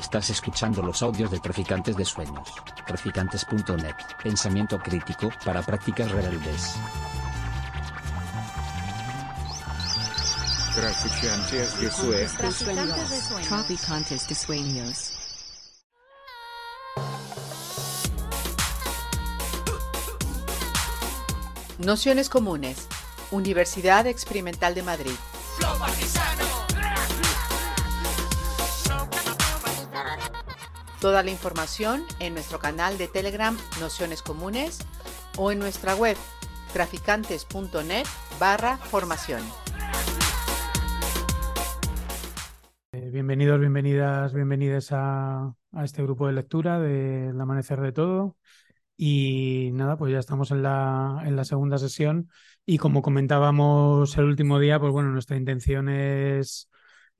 Estás escuchando los audios de Traficantes de Sueños. Traficantes.net. Pensamiento crítico para prácticas rebeldes. Traficantes de Sueños. Traficantes de Sueños. Nociones comunes. Universidad Experimental de Madrid. Toda la información en nuestro canal de Telegram Nociones Comunes o en nuestra web traficantes.net barra formación. Eh, Bienvenidos, bienvenidas, bienvenidas a, este grupo de lectura del Amanecer de Todo. Y nada, pues ya estamos en la, en la segunda sesión y como comentábamos el último día, pues bueno, nuestra intención es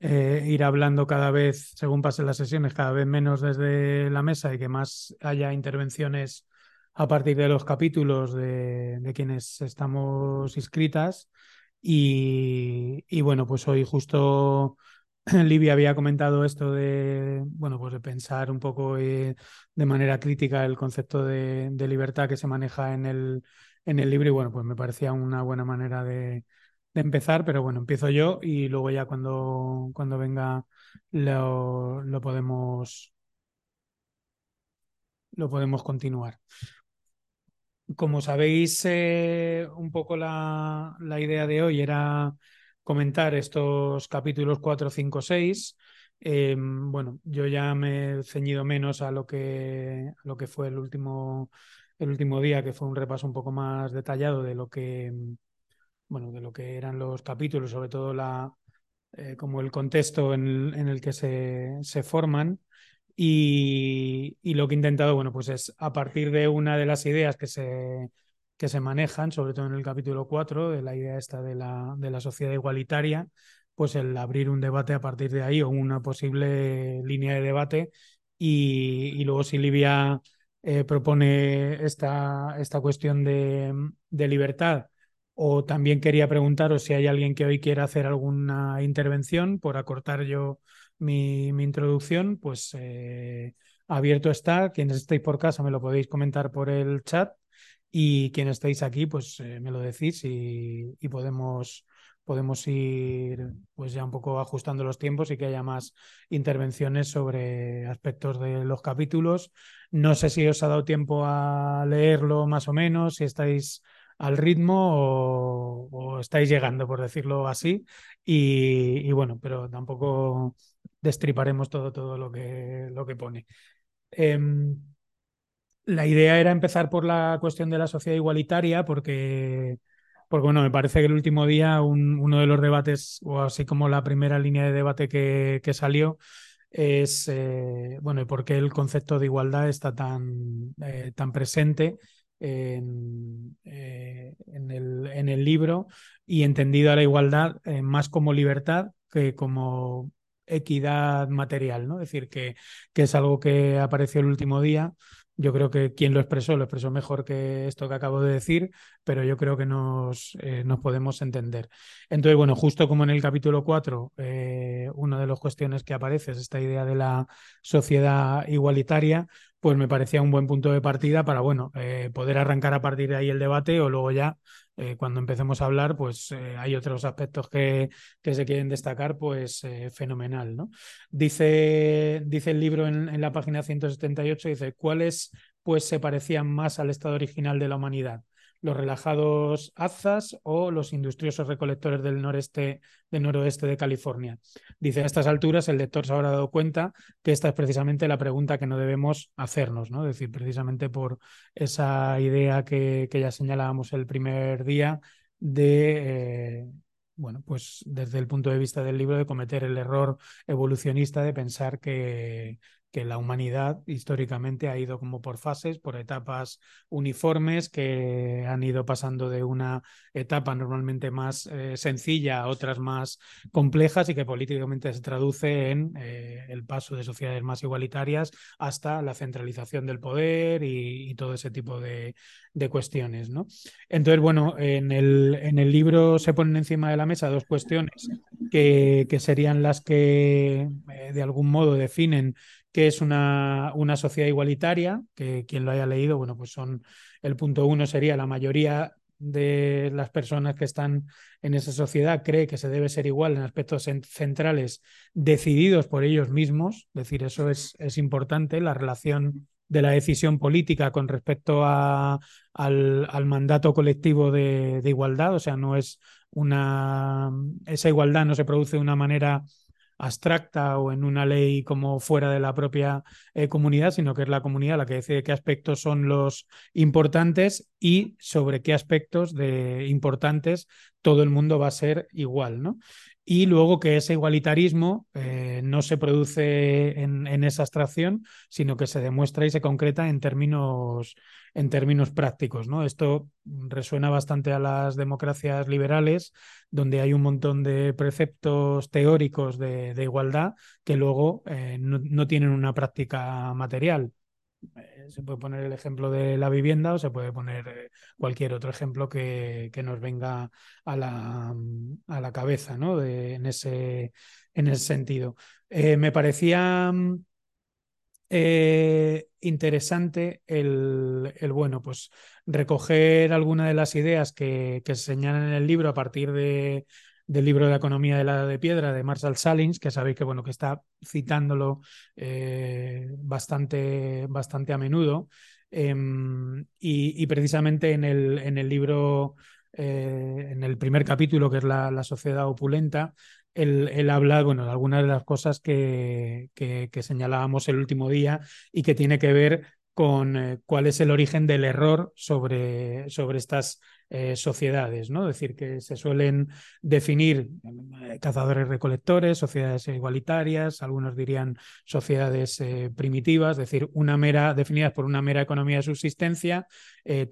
eh, ir hablando cada vez, según pasen las sesiones, cada vez menos desde la mesa y que más haya intervenciones a partir de los capítulos de, de quienes estamos inscritas. Y, y bueno, pues hoy justo Livia había comentado esto de, bueno, pues de pensar un poco eh, de manera crítica el concepto de, de, libertad que se maneja en el, en el libro y bueno, pues me parecía una buena manera de, de empezar, pero bueno, empiezo yo y luego ya cuando, cuando venga lo, lo podemos lo podemos continuar. Como sabéis, eh, un poco la, la idea de hoy era comentar estos capítulos 4, 5, 6. Eh, bueno, yo ya me he ceñido menos a lo que, a lo que fue el último, el último día, que fue un repaso un poco más detallado de lo que, bueno, de lo que eran los capítulos, sobre todo la, eh, como el contexto en el, que se, se forman. Y, y, lo que he intentado, bueno, pues es a partir de una de las ideas que se, que se manejan, sobre todo en el capítulo 4, de la idea esta de la, de la sociedad igualitaria, pues el abrir un debate a partir de ahí o una posible línea de debate. Y, y luego si Livia eh, propone esta, esta cuestión de, de, libertad, o también quería preguntaros si hay alguien que hoy quiera hacer alguna intervención por acortar yo mi, introducción, pues eh, abierto está. Quienes estéis por casa me lo podéis comentar por el chat y quienes estáis aquí, pues eh, me lo decís y, y, podemos, podemos ir pues ya un poco ajustando los tiempos y que haya más intervenciones sobre aspectos de los capítulos. No sé si os ha dado tiempo a leerlo más o menos, si estáis al ritmo o, estáis llegando, por decirlo así. Y, y, bueno, pero tampoco destriparemos todo, todo lo que, lo que pone. Eh, la idea era empezar por la cuestión de la sociedad igualitaria, porque, porque bueno, me parece que el último día un, uno de los debates, o así como la primera línea de debate que, que salió, es, eh, bueno, por qué el concepto de igualdad está tan, eh, tan presente en, eh, en, el, libro y entendido a la igualdad eh, más como libertad que como equidad material, ¿no? Es decir, que, que es algo que apareció el último día. Yo creo que quien lo expresó lo expresó mejor que esto que acabo de decir, pero yo creo que nos, eh, nos podemos entender. Entonces, bueno, justo como en el capítulo 4, eh, una de las cuestiones que aparece es esta idea de la sociedad igualitaria, pues me parecía un buen punto de partida para, bueno, eh, poder arrancar a partir de ahí el debate o luego ya, eh, cuando empecemos a hablar, pues eh, hay otros aspectos que, que, se quieren destacar, pues fenomenal, ¿no? Dice, dice el libro en, en, la página 178, dice, ¿cuáles pues se parecían más al estado original de la humanidad? Los relajados azas o los industriosos recolectores del noreste, noroeste de California. Dice, a estas alturas el lector se habrá dado cuenta que esta es precisamente la pregunta que no debemos hacernos, ¿no? Es decir, precisamente por esa idea que, que ya señalábamos el primer día de... Eh, bueno, pues desde el punto de vista del libro de cometer el error evolucionista de pensar que, que la humanidad históricamente ha ido como por fases, por etapas uniformes que han ido pasando de una etapa normalmente más eh, sencilla a otras más complejas y que políticamente se traduce en eh, el paso de sociedades más igualitarias hasta la centralización del poder y, todo ese tipo de, cuestiones. ¿no? Entonces, bueno, en el, en el libro se ponen encima de la mesa dos cuestiones que, que serían las que eh, de algún modo definen qué es una, una sociedad igualitaria, que quien lo haya leído, bueno, pues son, el punto uno sería la mayoría de las personas que están en esa sociedad cree que se debe ser igual en aspectos centrales decididos por ellos mismos, es decir, eso es, es importante, la relación de la decisión política con respecto a, al, al, mandato colectivo de, de, igualdad, o sea, no es una, esa igualdad no se produce de una manera abstracta o en una ley como fuera de la propia eh, comunidad, sino que es la comunidad la que decide qué aspectos son los importantes y sobre qué aspectos de importantes todo el mundo va a ser igual, ¿no? Y luego que ese igualitarismo eh, no se produce en, esa abstracción, sino que se demuestra y se concreta en términos, en términos prácticos. ¿no? Esto resuena bastante a las democracias liberales, donde hay un montón de preceptos teóricos de, igualdad que luego eh, no tienen una práctica material se puede poner el ejemplo de la vivienda o se puede poner eh, cualquier otro ejemplo que, que nos venga a la, a la cabeza ¿no? en, ese, en ese sentido. Eh, me parecía eh, interesante el, el, bueno, pues recoger algunas de las ideas que, que se señalan en el libro a partir de del libro de economía de la de piedra de Marshall Salins, que sabéis que bueno que está citándolo eh, bastante, bastante a menudo. Eh, y, y, precisamente en el, en el libro, eh, en el primer capítulo, que es la, la sociedad opulenta, él, él, habla, bueno, de algunas de las cosas que, que, que, señalábamos el último día y que tiene que ver con eh, cuál es el origen del error sobre, sobre estas eh, sociedades, ¿no? Es decir, que se suelen definir eh, cazadores recolectores, sociedades igualitarias, algunos dirían sociedades eh, primitivas, es decir, una mera, definidas por una mera economía de subsistencia,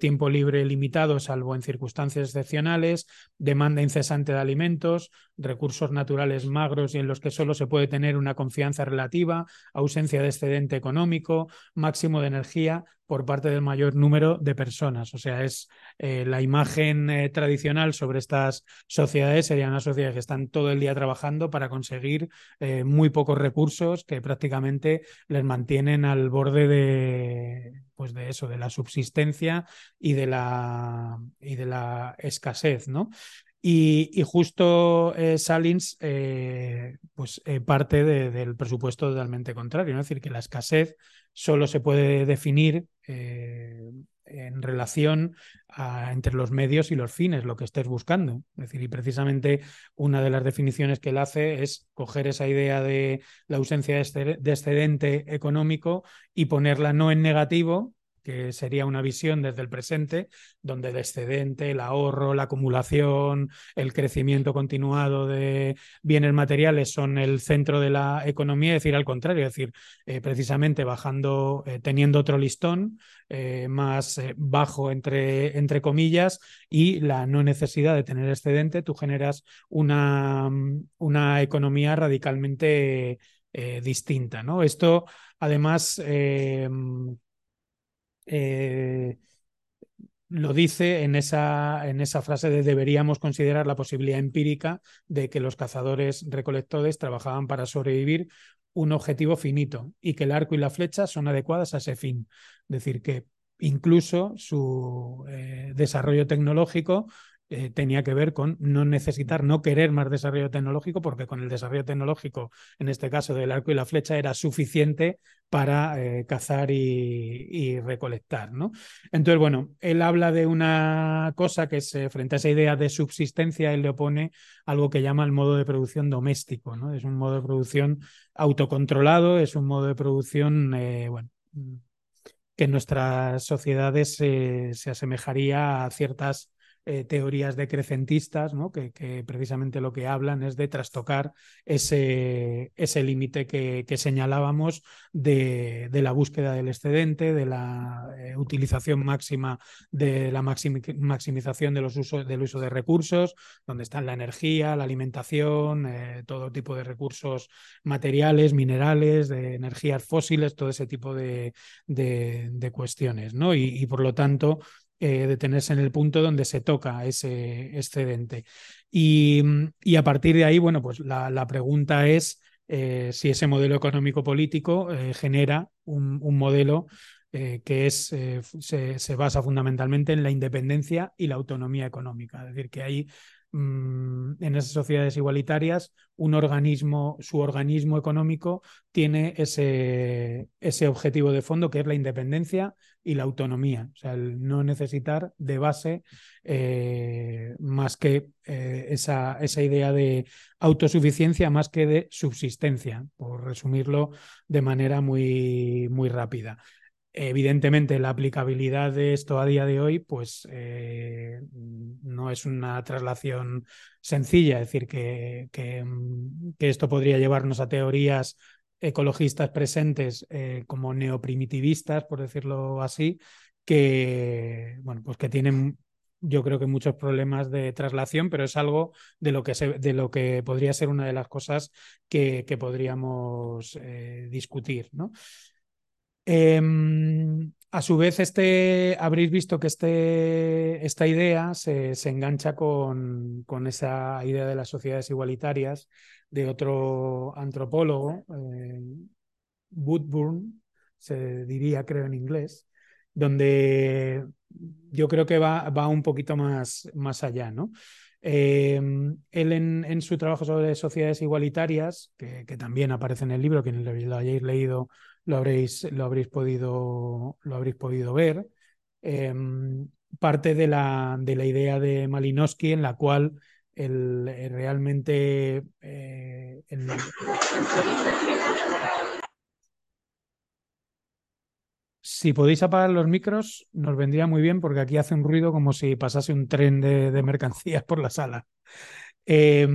tiempo libre limitado, salvo en circunstancias excepcionales, demanda incesante de alimentos, recursos naturales magros y en los que solo se puede tener una confianza relativa, ausencia de excedente económico, máximo de energía, por parte del mayor número de personas. O sea, es eh, la imagen eh, tradicional sobre estas sociedades serían unas sociedades que están todo el día trabajando para conseguir eh, muy pocos recursos que prácticamente les mantienen al borde de pues de eso, de la subsistencia y de la y de la escasez, ¿no? Y, justo eh, Salins eh, pues, eh, parte de, del presupuesto totalmente contrario, ¿no? es decir, que la escasez solo se puede definir en relación a, entre los medios y los fines, lo que estés buscando. Es decir, y precisamente una de las definiciones que él hace es coger esa idea de la ausencia de excedente económico y ponerla no en negativo, sería una visión desde el presente, donde el excedente, el ahorro, la acumulación, el crecimiento continuado de bienes materiales son el centro de la economía, es decir, al contrario, es decir, eh, precisamente bajando, eh, teniendo otro listón eh, más bajo, entre, entre comillas, y la no necesidad de tener excedente, tú generas una, una economía radicalmente distinta, ¿no? Esto, además, eh, lo dice en esa, en esa frase de deberíamos considerar la posibilidad empírica de que los cazadores recolectores trabajaban para sobrevivir un objetivo finito y que el arco y la flecha son adecuadas a ese fin. Es decir, que incluso su eh, desarrollo tecnológico eh, tenía que ver con no necesitar, no querer más desarrollo tecnológico, porque con el desarrollo tecnológico, en este caso del arco y la flecha, era suficiente para eh, cazar y, recolectar. ¿no? Entonces, bueno, él habla de una cosa que es, frente a esa idea de subsistencia, él le opone algo que llama el modo de producción doméstico. ¿no? Es un modo de producción autocontrolado, es un modo de producción, eh, bueno que en nuestras sociedades se asemejaría a ciertas eh, teorías decrecentistas, que, precisamente lo que hablan es de trastocar ese, ese límite que, señalábamos de, de, la búsqueda del excedente, de la eh, utilización máxima, de la maximización de los del uso de recursos, donde están la energía, la alimentación, eh, todo tipo de recursos materiales, minerales, de energías fósiles, todo ese tipo de, de, cuestiones. ¿no? Y por lo tanto, eh, detenerse en el punto donde se toca ese excedente. Y, y a partir de ahí, bueno, pues la, la pregunta es eh, si ese modelo económico-político eh, genera un, un modelo eh, que es, se, se, basa fundamentalmente en la independencia y la autonomía económica. Es decir, que hay mmm, en esas sociedades igualitarias un organismo, su organismo económico tiene ese, ese objetivo de fondo que es la independencia y la autonomía, o sea, el no necesitar de base eh, más que eh, esa, esa idea de autosuficiencia más que de subsistencia, por resumirlo de manera muy, muy rápida. Evidentemente, la aplicabilidad de esto a día de hoy, pues eh, no es una traslación sencilla, es decir, que, que, que, esto podría llevarnos a teorías ecologistas presentes eh, como neoprimitivistas, por decirlo así, que, bueno, pues que tienen yo creo que muchos problemas de traslación, pero es algo de lo que, se, de lo que podría ser una de las cosas que, que podríamos eh, discutir. ¿no? Eh, a su vez, este, habréis visto que este, esta idea se, se engancha con, con, esa idea de las sociedades igualitarias de otro antropólogo, eh, Woodburn, se diría, creo, en inglés, donde yo creo que va, va un poquito más, más allá, ¿no? Eh, él en, en, su trabajo sobre sociedades igualitarias, que, que, también aparece en el libro, quienes lo hayáis leído lo habréis, lo habréis, podido, lo habréis podido ver, eh, parte de la, de la idea de Malinowski en la cual el, el realmente eh. Si podéis apagar los micros, nos vendría muy bien porque aquí hace un ruido como si pasase un tren de, de mercancías por la sala. Eh,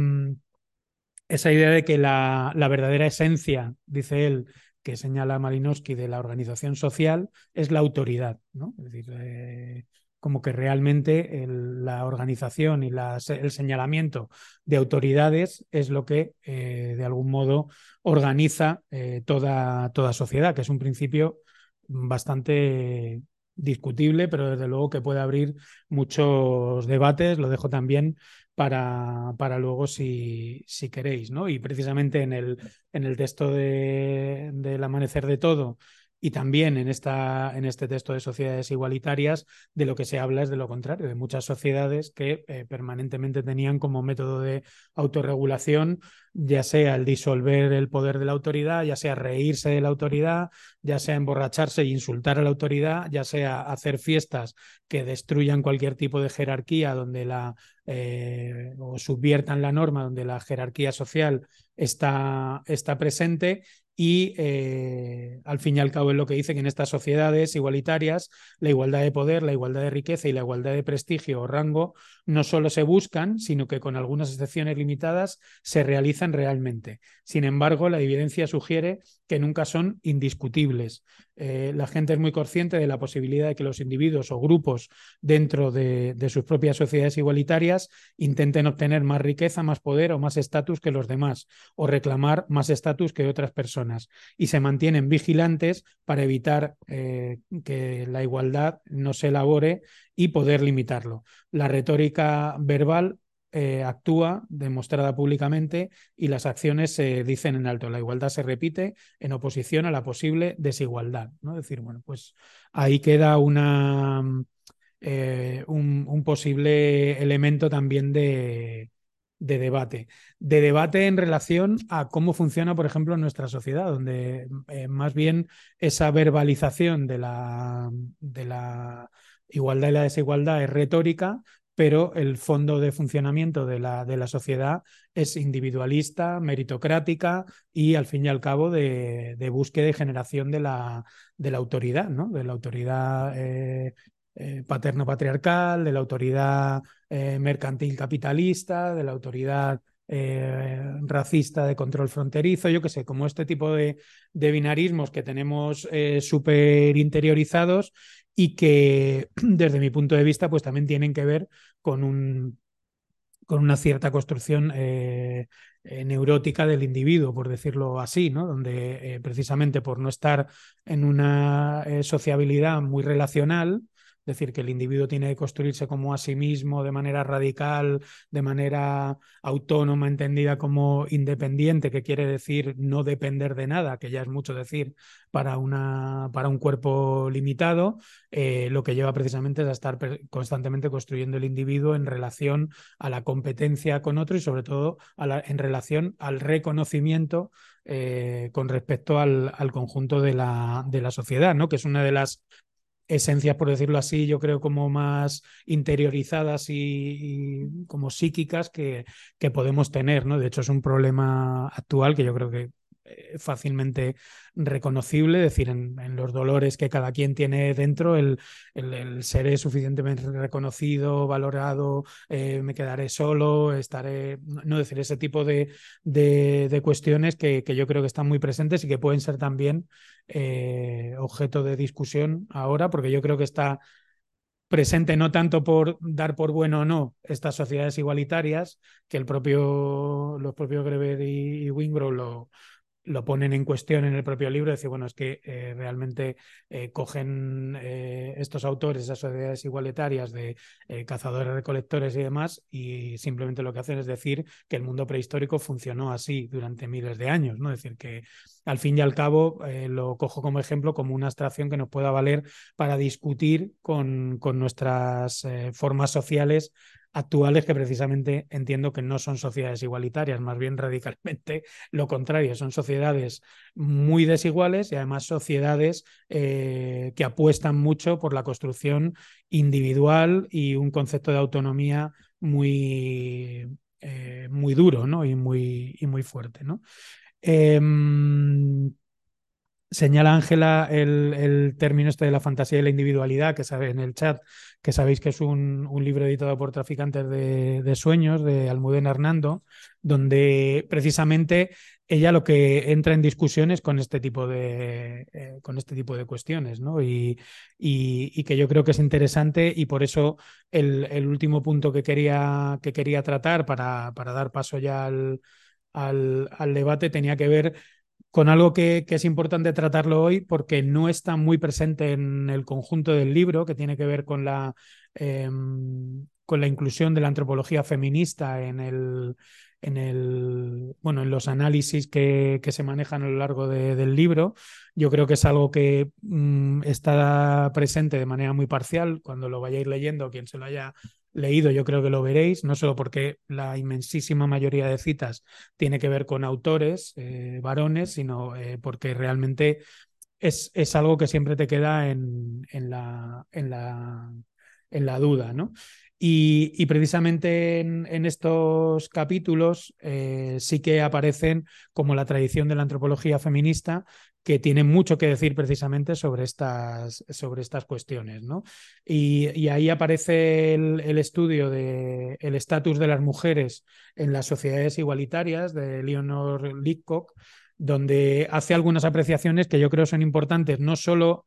esa idea de que la, la, verdadera esencia, dice él, que señala Malinowski de la organización social es la autoridad, ¿no? Es decir, eh, como que realmente la organización y el señalamiento de autoridades es lo que eh, de algún modo organiza eh, toda, toda sociedad, que es un principio bastante discutible, pero desde luego que puede abrir muchos debates. Lo dejo también para, para luego si, si queréis, ¿no? Y precisamente en el, en el texto de, del Amanecer de Todo y también en, esta, en este texto de sociedades igualitarias, de lo que se habla es de lo contrario, de muchas sociedades que eh, permanentemente tenían como método de autorregulación, ya sea el disolver el poder de la autoridad, ya sea reírse de la autoridad, ya sea emborracharse e insultar a la autoridad, ya sea hacer fiestas que destruyan cualquier tipo de jerarquía donde la eh, o subviertan la norma donde la jerarquía social está, está presente y eh, al fin y al cabo es lo que dice que en estas sociedades igualitarias la igualdad de poder, la igualdad de riqueza y la igualdad de prestigio o rango no solo se buscan, sino que con algunas excepciones limitadas se realizan realmente. Sin embargo, la evidencia sugiere que nunca son indiscutibles. Eh, la gente es muy consciente de la posibilidad de que los individuos o grupos dentro de, sus propias sociedades igualitarias intenten obtener más riqueza, más poder o más estatus que los demás, o reclamar más estatus que otras personas, y se mantienen vigilantes para evitar eh, que la igualdad no se elabore y poder limitarlo. La retórica verbal eh, actúa demostrada públicamente y las acciones se dicen en alto. La igualdad se repite en oposición a la posible desigualdad. ¿no? Es decir, bueno, pues ahí queda una, eh, un, un, posible elemento también de, de, debate. De debate en relación a cómo funciona, por ejemplo, nuestra sociedad, donde eh, más bien esa verbalización de la, de la igualdad y la desigualdad es retórica, pero el fondo de funcionamiento de la, de la sociedad es individualista, meritocrática y al fin y al cabo de, búsqueda y generación de la, de la autoridad, ¿no? de la autoridad eh, eh, paterno-patriarcal, de la autoridad eh, mercantil capitalista, de la autoridad racista de control fronterizo, yo qué sé, como este tipo de, de binarismos que tenemos eh, súper interiorizados y que desde mi punto de vista pues también tienen que ver con un con una cierta construcción eh, eh, neurótica del individuo, por decirlo así, ¿no? Donde eh, precisamente por no estar en una sociabilidad muy relacional, es decir, que el individuo tiene que construirse como a sí mismo de manera radical, de manera autónoma, entendida como independiente, que quiere decir no depender de nada, que ya es mucho decir para, una, para un cuerpo limitado, eh, lo que lleva precisamente es a estar constantemente construyendo el individuo en relación a la competencia con otro y sobre todo en relación al reconocimiento eh, con respecto al, al conjunto de la, de la, sociedad, ¿no? que es una de las esencias, por decirlo así, yo creo como más interiorizadas y, y como psíquicas que, que, podemos tener, ¿no? De hecho, es un problema actual que yo creo que fácilmente reconocible, es decir, en, los dolores que cada quien tiene dentro, el, el, el ser suficientemente reconocido, valorado, eh, me quedaré solo, estaré, no decir, ese tipo de, de, de cuestiones que, que, yo creo que están muy presentes y que pueden ser también eh, objeto de discusión ahora, porque yo creo que está presente no tanto por dar por bueno o no estas sociedades igualitarias, que el propio, los propios Greber y, y Wingrove lo, lo ponen en cuestión en el propio libro, decir, bueno, es que eh, realmente eh, cogen eh, estos autores, esas sociedades igualitarias de cazadores, recolectores y demás, y simplemente lo que hacen es decir que el mundo prehistórico funcionó así durante miles de años, ¿no? Es decir, que al fin y al cabo lo cojo como ejemplo, como una abstracción que nos pueda valer para discutir con, con nuestras formas sociales actuales que precisamente entiendo que no son sociedades igualitarias, más bien radicalmente lo contrario, son sociedades muy desiguales y además sociedades eh, que apuestan mucho por la construcción individual y un concepto de autonomía muy, eh, muy duro ¿no? y, muy, y muy fuerte. ¿no? Eh, señala Ángela el, término este de la fantasía y la individualidad que sabe en el chat, que sabéis que es un, un libro editado por Traficantes de, Sueños, de Almudena Hernando, donde precisamente ella lo que entra en discusiones con este tipo de, eh, con este tipo de cuestiones, ¿no? Y, y, y, que yo creo que es interesante y por eso el, el último punto que quería, que quería tratar para, para dar paso ya al, al, al debate tenía que ver con algo que, es importante tratarlo hoy porque no está muy presente en el conjunto del libro, que tiene que ver con la, eh, con la inclusión de la antropología feminista en el, en el bueno en los análisis que, que se manejan a lo largo de, del libro. Yo creo que es algo que mmm, está presente de manera muy parcial. Cuando lo vayáis leyendo, quien se lo haya leído, yo creo que lo veréis, no solo porque la inmensísima mayoría de citas tiene que ver con autores, eh, varones, sino eh, porque realmente es, es, algo que siempre te queda en, en, la, en, la, en la duda, ¿no? Y, y, precisamente en, estos capítulos eh, sí que aparecen como la tradición de la antropología feminista, que tiene mucho que decir precisamente sobre estas, sobre estas cuestiones. ¿no? Y, ahí aparece el, estudio del de estatus de las mujeres en las sociedades igualitarias de Leonor Leacock, donde hace algunas apreciaciones que yo creo son importantes, no solo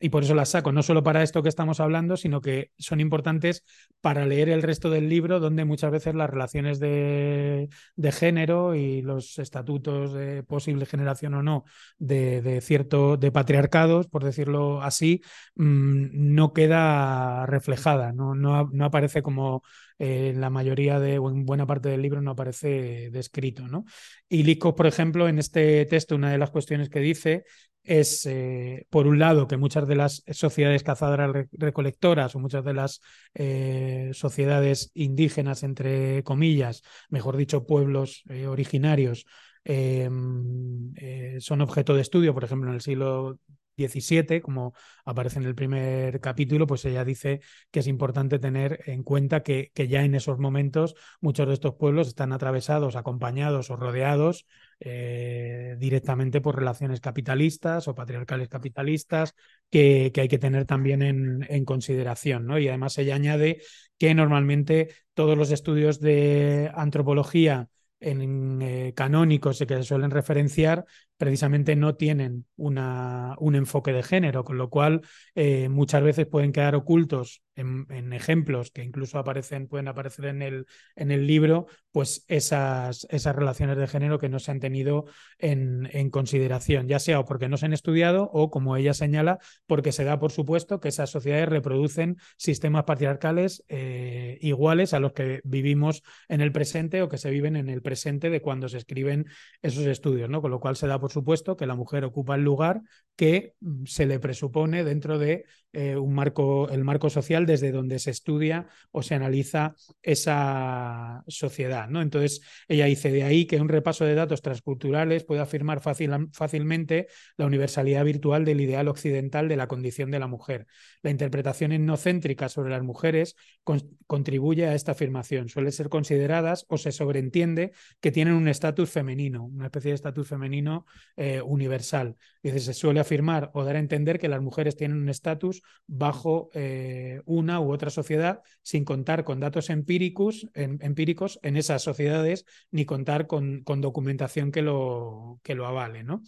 y por eso las saco, no solo para esto que estamos hablando, sino que son importantes para leer el resto del libro, donde muchas veces las relaciones de, de género y los estatutos de posible generación o no de, de cierto, de patriarcados, por decirlo así, mmm, no queda reflejada, no, no, no aparece como eh, la mayoría de, o en buena parte del libro no aparece descrito, ¿no? Y Lico, por ejemplo, en este texto, una de las cuestiones que dice es, eh, por un lado, que muchas de las sociedades cazadoras recolectoras o muchas de las eh, sociedades indígenas, entre comillas, mejor dicho, pueblos eh, originarios, em, eh, son objeto de estudio, por ejemplo, en el siglo 17, como aparece en el primer capítulo, pues ella dice que es importante tener en cuenta que, que ya en esos momentos muchos de estos pueblos están atravesados, acompañados o rodeados eh, directamente por relaciones capitalistas o patriarcales capitalistas que, que hay que tener también en, en, consideración. ¿no? Y además ella añade que normalmente todos los estudios de antropología en, eh, canónicos que se suelen referenciar precisamente no tienen una, un enfoque de género, con lo cual eh, muchas veces pueden quedar ocultos en, en, ejemplos que incluso aparecen, pueden aparecer en el, en el libro, pues esas, esas relaciones de género que no se han tenido en, en, consideración, ya sea porque no se han estudiado o, como ella señala, porque se da por supuesto que esas sociedades reproducen sistemas patriarcales eh, iguales a los que vivimos en el presente o que se viven en el presente de cuando se escriben esos estudios, ¿no? Con lo cual se da por supuesto, que la mujer ocupa el lugar que mm, se le presupone dentro de eh, un marco, el marco social desde donde se estudia o se analiza esa sociedad. ¿no? Entonces, ella dice de ahí que un repaso de datos transculturales puede afirmar fácil, fácilmente la universalidad virtual del ideal occidental de la condición de la mujer. La interpretación etnocéntrica sobre las mujeres con, contribuye a esta afirmación. Suelen ser consideradas o se sobreentiende que tienen un estatus femenino, una especie de estatus femenino eh, universal. Dice, se suele afirmar o dar a entender que las mujeres tienen un estatus bajo eh, una u otra sociedad sin contar con datos empíricos en, empíricos en esas sociedades ni contar con, con documentación que lo, que lo avale. ¿no?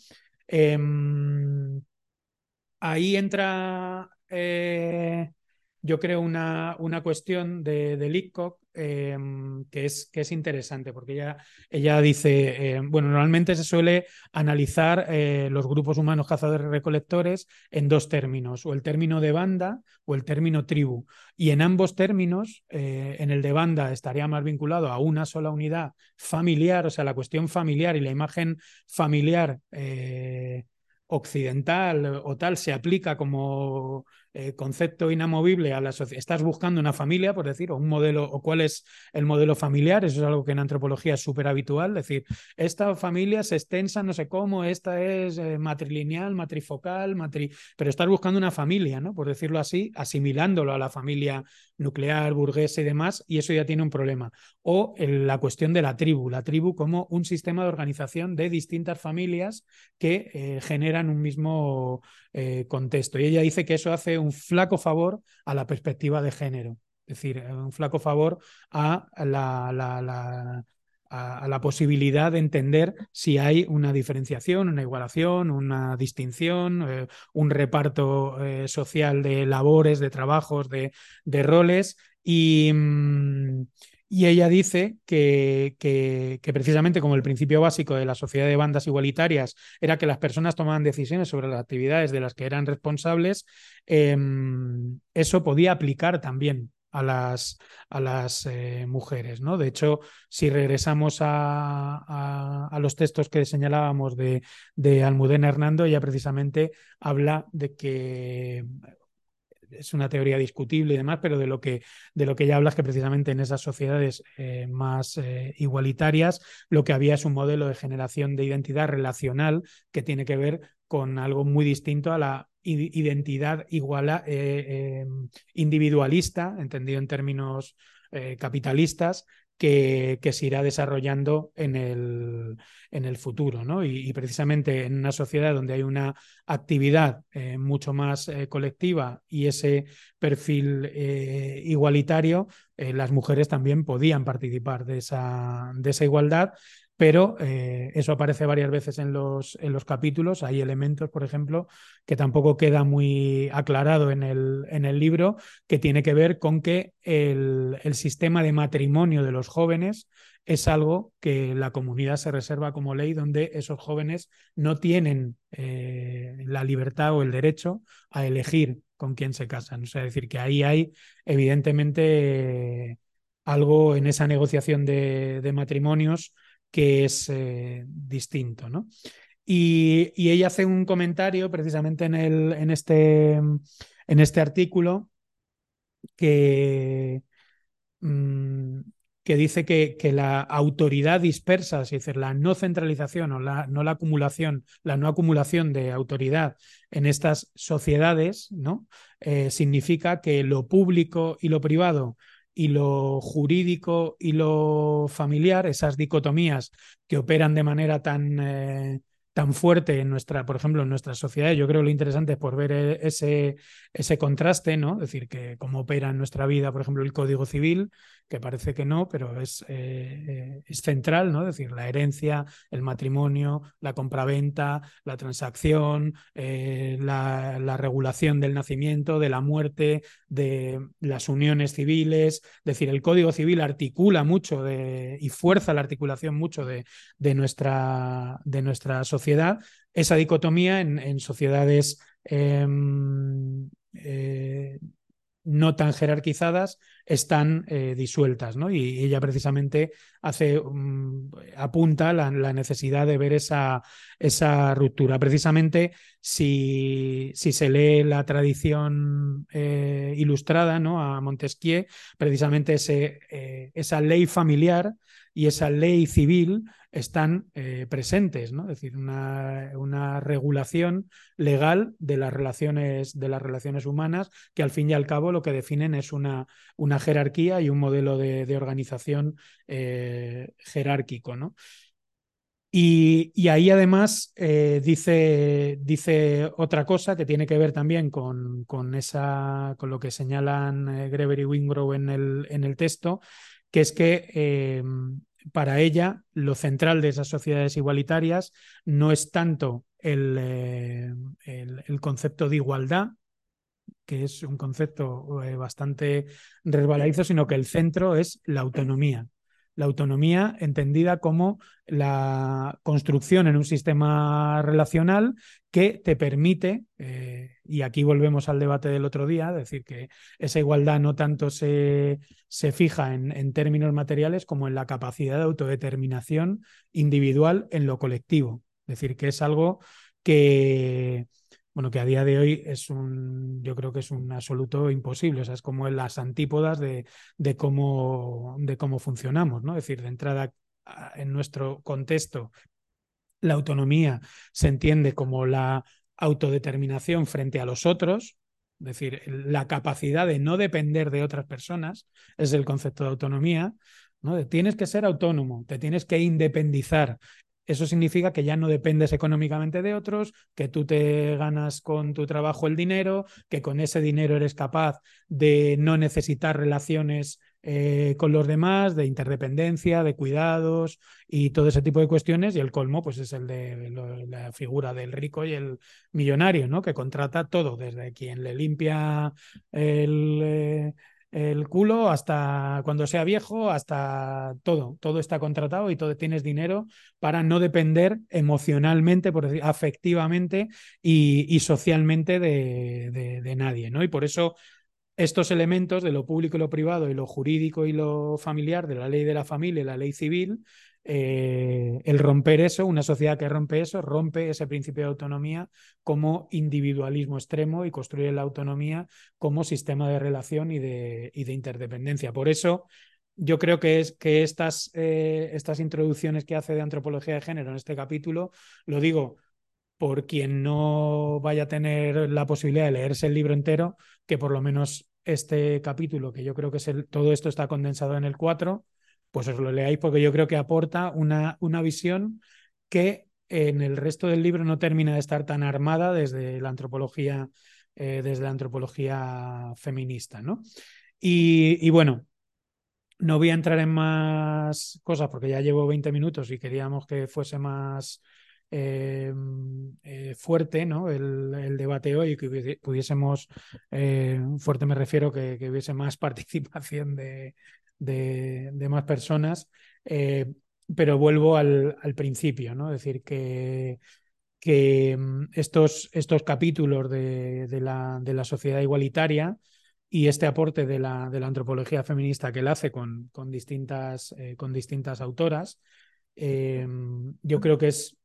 Eh, ahí entra eh, yo creo, una, una cuestión de, de Leacock eh, que, es, que es interesante, porque ella, ella dice, eh, bueno, normalmente se suele analizar eh, los grupos humanos cazadores-recolectores en dos términos, o el término de banda o el término tribu. Y en ambos términos, eh, en el de banda estaría más vinculado a una sola unidad familiar, o sea, la cuestión familiar y la imagen familiar eh, occidental o tal se aplica como eh, concepto inamovible a la sociedad. Estás buscando una familia, por decir, o un modelo, o cuál es el modelo familiar. Eso es algo que en antropología es súper habitual. decir, esta familia se extensa, no sé cómo, esta es eh, matrilineal, matrifocal, matri... pero estás buscando una familia, ¿no? Por decirlo así, asimilándolo a la familia nuclear, burguesa y demás, y eso ya tiene un problema. O la cuestión de la tribu, la tribu como un sistema de organización de distintas familias que eh, generan un mismo contexto. Y ella dice que eso hace un flaco favor a la perspectiva de género, es decir, eh, un flaco favor a la, a, la posibilidad de entender si hay una diferenciación, una igualación, una distinción, eh, un reparto eh, social de labores, de trabajos, de, de roles. Y, mmm, y ella dice que, que, precisamente como el principio básico de la sociedad de bandas igualitarias era que las personas tomaban decisiones sobre las actividades de las que eran responsables, eh, eso podía aplicar también a las, a las eh, mujeres. ¿no? De hecho, si regresamos a, a, a los textos que señalábamos de, de Almudena Hernando, ella precisamente habla de que es una teoría discutible y demás, pero de lo que, de lo que ella habla es que precisamente en esas sociedades eh, más eh, igualitarias lo que había es un modelo de generación de identidad relacional que tiene que ver con algo muy distinto a la identidad igual eh, individualista, entendido en términos capitalistas, que, se irá desarrollando en el, en el futuro. ¿no? Y, y, precisamente en una sociedad donde hay una actividad eh, mucho más eh, colectiva y ese perfil eh, igualitario, las mujeres también podían participar de esa, de esa igualdad pero eh, eso aparece varias veces en los, en los capítulos. Hay elementos, por ejemplo, que tampoco queda muy aclarado en el, en el libro, que tiene que ver con que el, el sistema de matrimonio de los jóvenes es algo que la comunidad se reserva como ley, donde esos jóvenes no tienen eh, la libertad o el derecho a elegir con quién se casan. O sea, es decir, que ahí hay evidentemente algo en esa negociación de, de matrimonios que es eh, distinto, ¿no? Y, ella hace un comentario precisamente en, este, este artículo que, mmm, que dice que, que, la autoridad dispersa, es decir, la no centralización o la, no la acumulación, la no acumulación de autoridad en estas sociedades, ¿no? Eh, significa que lo público y lo privado y lo jurídico y lo familiar, esas dicotomías que operan de manera tan eh, tan fuerte en nuestra, por ejemplo, en nuestra sociedad. Yo creo que lo interesante es por ver e, ese, ese contraste, ¿no? Es decir, que cómo opera en nuestra vida, por ejemplo, el Código Civil, que parece que no, pero es, eh, eh, es central, ¿no? Es decir, la herencia, el matrimonio, la compraventa, la transacción, eh, la, la, regulación del nacimiento, de la muerte, de las uniones civiles. Es decir, el Código Civil articula mucho de, y fuerza la articulación mucho de, de, nuestra, de nuestra sociedad esa dicotomía en, en sociedades eh, no tan jerarquizadas están eh, disueltas, ¿no? Y ella precisamente hace, um, apunta la, la, necesidad de ver esa, esa ruptura. Precisamente si, si, se lee la tradición eh, ilustrada, ¿no? A Montesquieu, precisamente ese, eh, esa ley familiar y esa ley civil están eh, presentes, ¿no? Es decir, una, una, regulación legal de las relaciones de las relaciones humanas que al fin y al cabo lo que definen es una, una jerarquía y un modelo de, de organización eh, jerárquico, ¿no? Y, y, ahí además eh, dice, dice, otra cosa que tiene que ver también con, con, esa, con lo que señalan eh, y Wingrove en el, en el texto, que es que para ella lo central de esas sociedades igualitarias no es tanto el, eh, concepto de igualdad, que es un concepto eh, bastante resbaladizo, sino que el centro es la autonomía. La autonomía entendida como la construcción en un sistema relacional que te permite, eh, y aquí volvemos al debate del otro día, decir que esa igualdad no tanto se, se fija en, en, términos materiales como en la capacidad de autodeterminación individual en lo colectivo. Es decir, que es algo que, bueno, que a día de hoy es un, yo creo que es un absoluto imposible, o sea, es como en las antípodas de, de, cómo, de cómo funcionamos, ¿no? Es decir, de entrada en nuestro contexto, la autonomía se entiende como la autodeterminación frente a los otros, es decir, la capacidad de no depender de otras personas, es el concepto de autonomía, ¿no? Tienes que ser autónomo, te tienes que independizar. Eso significa que ya no dependes económicamente de otros, que tú te ganas con tu trabajo el dinero, que con ese dinero eres capaz de no necesitar relaciones eh, con los demás, de interdependencia, de cuidados y todo ese tipo de cuestiones. Y el colmo, pues es el de la figura del rico y el millonario, ¿no? Que contrata todo, desde quien le limpia el, eh, el culo hasta cuando sea viejo, hasta todo, todo está contratado y todo tienes dinero para no depender emocionalmente, por decir, afectivamente y, y socialmente de, de, nadie, ¿no? Y por eso estos elementos de lo público y lo privado y lo jurídico y lo familiar, de la ley de la familia y la ley civil, eh, el romper eso, una sociedad que rompe eso, rompe ese principio de autonomía como individualismo extremo y construye la autonomía como sistema de relación y de, y de interdependencia. Por eso yo creo que es que estas, eh, estas introducciones que hace de antropología de género en este capítulo, lo digo por quien no vaya a tener la posibilidad de leerse el libro entero, que por lo menos este capítulo, que yo creo que es el, todo esto está condensado en el 4, pues os lo leáis porque yo creo que aporta una, una visión que en el resto del libro no termina de estar tan armada desde la antropología, eh, desde la antropología feminista, ¿no? Y, y, bueno, no voy a entrar en más cosas porque ya llevo 20 minutos y queríamos que fuese más eh, eh, fuerte, ¿no? El, debate hoy, que pudiésemos, fuerte me refiero, que hubiese más participación de, de, más personas, eh, pero vuelvo al, al, principio, ¿no? Es decir, que, que mm, estos, estos capítulos de, de, la, de la sociedad igualitaria y este aporte de la, de la antropología feminista que él hace con, con, distintas, eh, con distintas autoras, eh, yo creo que es,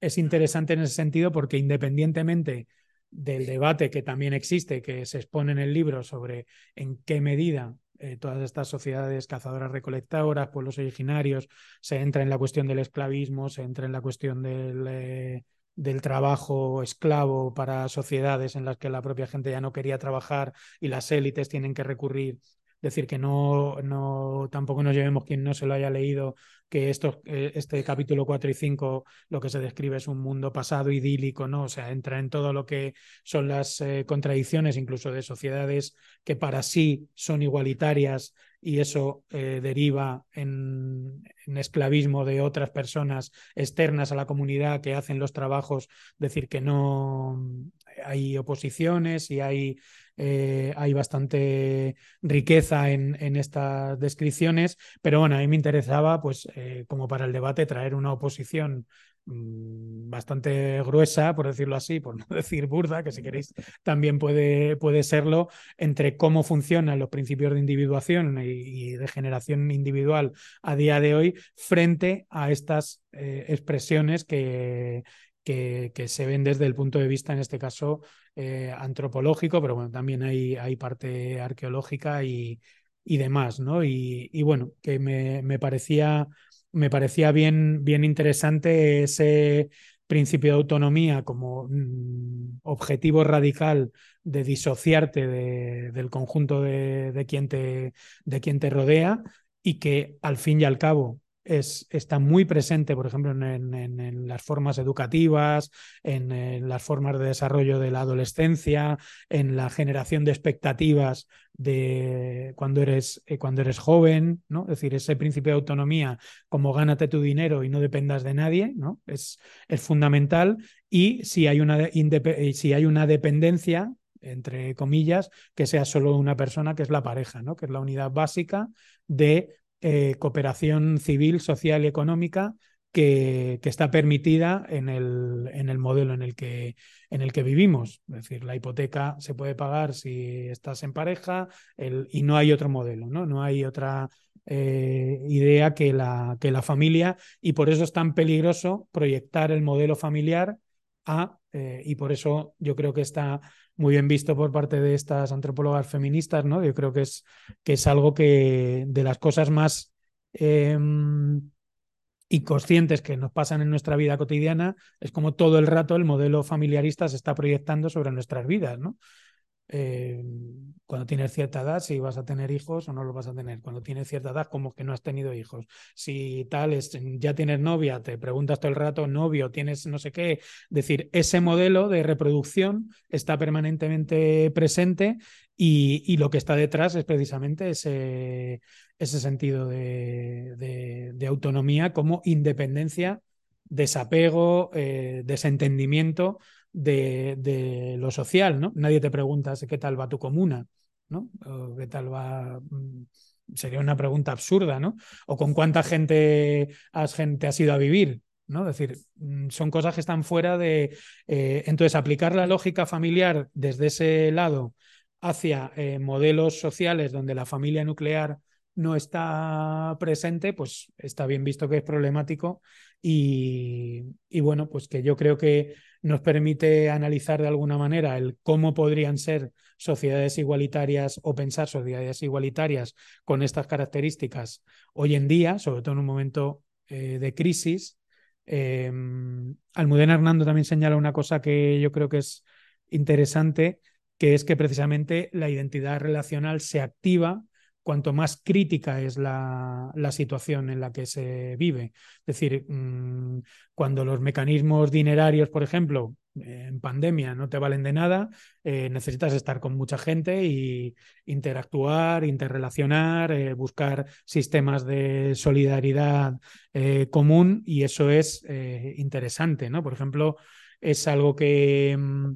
es interesante en ese sentido porque independientemente del debate que también existe, que se expone en el libro sobre en qué medida eh, todas estas sociedades cazadoras recolectadoras, pueblos originarios, se entra en la cuestión del esclavismo, se entra en la cuestión del, eh, del trabajo esclavo para sociedades en las que la propia gente ya no quería trabajar y las élites tienen que recurrir. Decir que no, no tampoco nos llevemos quien no se lo haya leído, que esto, eh, este capítulo 4 y 5 lo que se describe es un mundo pasado idílico, ¿no? O sea, entra en todo lo que son las eh, contradicciones, incluso de sociedades que para sí son igualitarias y eso eh, deriva en, en, esclavismo de otras personas externas a la comunidad que hacen los trabajos, decir que no hay oposiciones y hay eh, hay bastante riqueza en, estas descripciones, pero bueno, a mí me interesaba, pues, eh, como para el debate, traer una oposición mmm, bastante gruesa, por decirlo así, por no decir burda, que si queréis también puede, puede serlo, entre cómo funcionan los principios de individuación y, y de generación individual a día de hoy frente a estas eh, expresiones que, que, se ven desde el punto de vista, en este caso, eh, antropológico, pero bueno, también hay, parte arqueológica y, y demás, ¿no? Y, y, bueno, que me, me, parecía, me parecía bien, bien interesante ese principio de autonomía como mm, objetivo radical de disociarte de, del conjunto de, de, quien te, de quien te rodea y que al fin y al cabo es, está muy presente, por ejemplo, en, las formas educativas, en, las formas de desarrollo de la adolescencia, en la generación de expectativas de cuando eres, eh, cuando eres joven, ¿no? Es decir, ese principio de autonomía, como gánate tu dinero y no dependas de nadie, ¿no? Es, es fundamental. Y si hay una, si hay una dependencia, entre comillas, que sea solo una persona, que es la pareja, ¿no? que es la unidad básica de eh, cooperación civil, social y económica que, que está permitida en el, en el, modelo en el, que, en el que vivimos. Es decir, la hipoteca se puede pagar si estás en pareja el, y no hay otro modelo, no, no hay otra eh, idea que la, que la familia y por eso es tan peligroso proyectar el modelo familiar a, eh, y por eso yo creo que está muy bien visto por parte de estas antropólogas feministas, ¿no? Yo creo que es, que es algo que de las cosas más eh, inconscientes que nos pasan en nuestra vida cotidiana es como todo el rato el modelo familiarista se está proyectando sobre nuestras vidas, ¿no? Eh, cuando tienes cierta edad, si vas a tener hijos o no los vas a tener. Cuando tienes cierta edad, como que no has tenido hijos. Si tal, es, ya tienes novia, te preguntas todo el rato, novio, tienes no sé qué. Es decir, ese modelo de reproducción está permanentemente presente y, lo que está detrás es precisamente ese, sentido de autonomía como independencia, desapego, eh, desentendimiento de, de, lo social, ¿no? Nadie te pregunta qué tal va tu comuna, ¿no? Qué tal va. Mm, sería una pregunta absurda, ¿no? O con cuánta gente has, gente has ido a vivir, ¿no? Es decir, mm, son cosas que están fuera de. Eh, entonces, aplicar la lógica familiar desde ese lado hacia eh, modelos sociales donde la familia nuclear no está presente, pues está bien visto que es problemático y, y, bueno, pues que yo creo que nos permite analizar de alguna manera el cómo podrían ser sociedades igualitarias o pensar sociedades igualitarias con estas características hoy en día, sobre todo en un momento eh, de crisis. Eh, Almudena Hernando también señala una cosa que yo creo que es interesante, que es que precisamente la identidad relacional se activa cuanto más crítica es la, situación en la que se vive. Es decir, mmm, cuando los mecanismos dinerarios, por ejemplo, en pandemia no te valen de nada, eh, necesitas estar con mucha gente y interactuar, interrelacionar, eh, buscar sistemas de solidaridad eh, común y eso es interesante, ¿no? Por ejemplo, es algo que mm,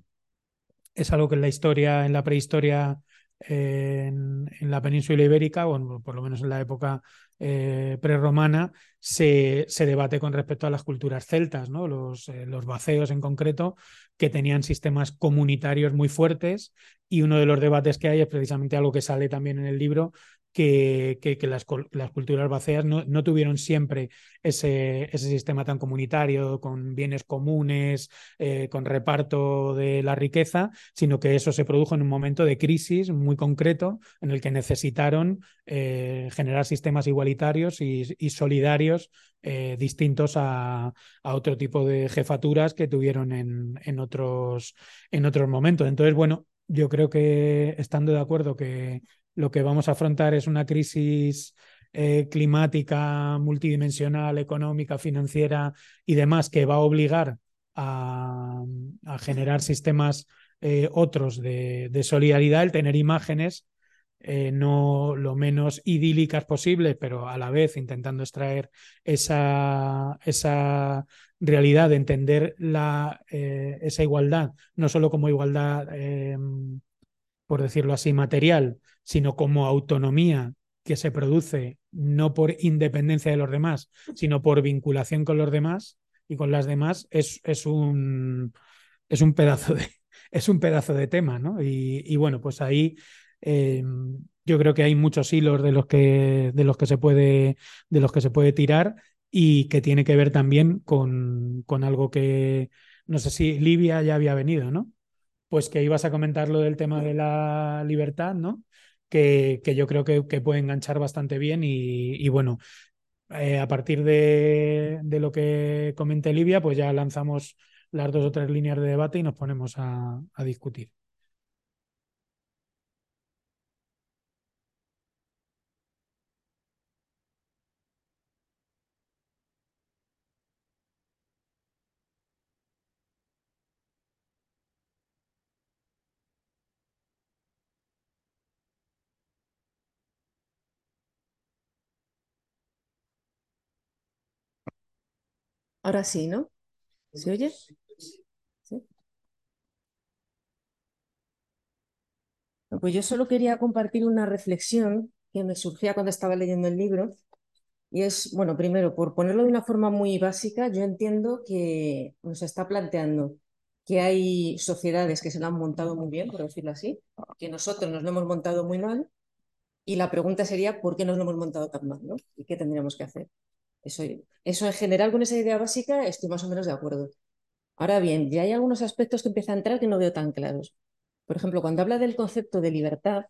es algo que en la historia, en la prehistoria en, la península ibérica, o por lo menos en la época eh, prerromana se, se, debate con respecto a las culturas celtas, ¿no? los, eh, los baceos en concreto, que tenían sistemas comunitarios muy fuertes y uno de los debates que hay es precisamente algo que sale también en el libro, que, las, culturas baceas no, tuvieron siempre ese, sistema tan comunitario, con bienes comunes, eh, con reparto de la riqueza, sino que eso se produjo en un momento de crisis muy concreto en el que necesitaron eh, generar sistemas igualitarios y, solidarios eh, distintos a, otro tipo de jefaturas que tuvieron en, en otros momentos. Entonces, bueno, yo creo que estando de acuerdo que lo que vamos a afrontar es una crisis eh, climática, multidimensional, económica, financiera y demás que va a obligar a, generar sistemas eh, otros de, solidaridad, el tener imágenes eh, no lo menos idílicas posible, pero a la vez intentando extraer esa, esa realidad de entender la, esa igualdad, no solo como igualdad, eh, por decirlo así, material, sino como autonomía que se produce no por independencia de los demás, sino por vinculación con los demás y con las demás, es, es, un, es un pedazo de, es un pedazo de tema, ¿no? Y, bueno, pues ahí eh, yo creo que hay muchos hilos de los que, de los que se puede, de los que se puede tirar y que tiene que ver también con, con algo que no sé si Livia ya había venido, ¿no? Pues que ibas a comentar lo del tema de la libertad, ¿no? Que, que yo creo que, que, puede enganchar bastante bien y, bueno, eh, a partir de, de, lo que comente Livia, pues ya lanzamos las dos o tres líneas de debate y nos ponemos a, a discutir. Ahora sí, ¿no? ¿Se oye? Pues yo solo quería compartir una reflexión que me surgía cuando estaba leyendo el libro. Y es, bueno, primero, por ponerlo de una forma muy básica, yo entiendo que nos está planteando que hay sociedades que se lo han montado muy bien, por decirlo así, que nosotros nos lo hemos montado muy mal, y la pregunta sería, ¿por qué nos lo hemos montado tan mal? ¿Y qué tendríamos que hacer? Eso, eso en general con esa idea básica estoy más o menos de acuerdo. Ahora bien, ya hay algunos aspectos que empiezan a entrar que no veo tan claros. Por ejemplo, cuando habla del concepto de libertad,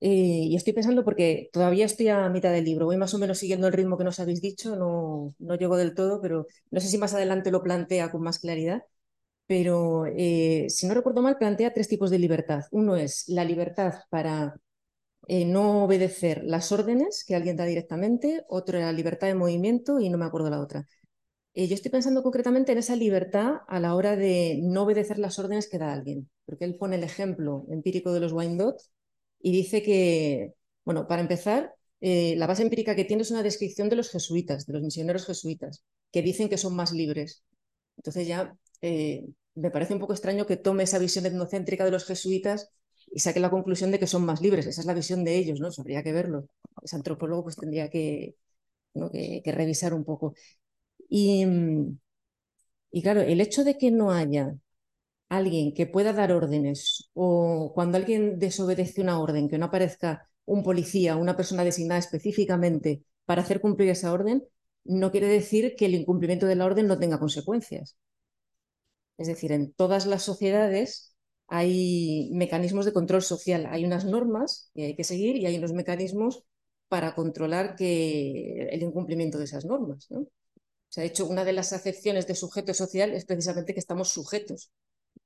eh, y estoy pensando porque todavía estoy a mitad del libro, voy más o menos siguiendo el ritmo que nos habéis dicho, no, no llego del todo, pero no sé si más adelante lo plantea con más claridad. Pero eh, si no recuerdo mal, plantea tres tipos de libertad. Uno es la libertad para eh, no obedecer las órdenes que alguien da directamente, otro era libertad de movimiento y no me acuerdo la otra. Eh, yo estoy pensando concretamente en esa libertad a la hora de no obedecer las órdenes que da alguien, porque él pone el ejemplo empírico de los Wyandotte y dice que, bueno, para empezar, eh, la base empírica que tiene es una descripción de los jesuitas, de los misioneros jesuitas, que dicen que son más libres. Entonces ya eh, me parece un poco extraño que tome esa visión etnocéntrica de los jesuitas y saque la conclusión de que son más libres. Esa es la visión de ellos, ¿no? Eso habría que verlo. Ese antropólogo pues tendría que revisar un poco. Y, y, claro, el hecho de que no haya alguien que pueda dar órdenes o cuando alguien desobedece una orden, que no aparezca un policía, una persona designada específicamente para hacer cumplir esa orden, no quiere decir que el incumplimiento de la orden no tenga consecuencias. Es decir, en todas las sociedades hay mecanismos de control social, hay unas normas que hay que seguir y hay unos mecanismos para controlar que el incumplimiento de esas normas. ¿no? O sea, de hecho, una de las acepciones de sujeto social es precisamente que estamos sujetos,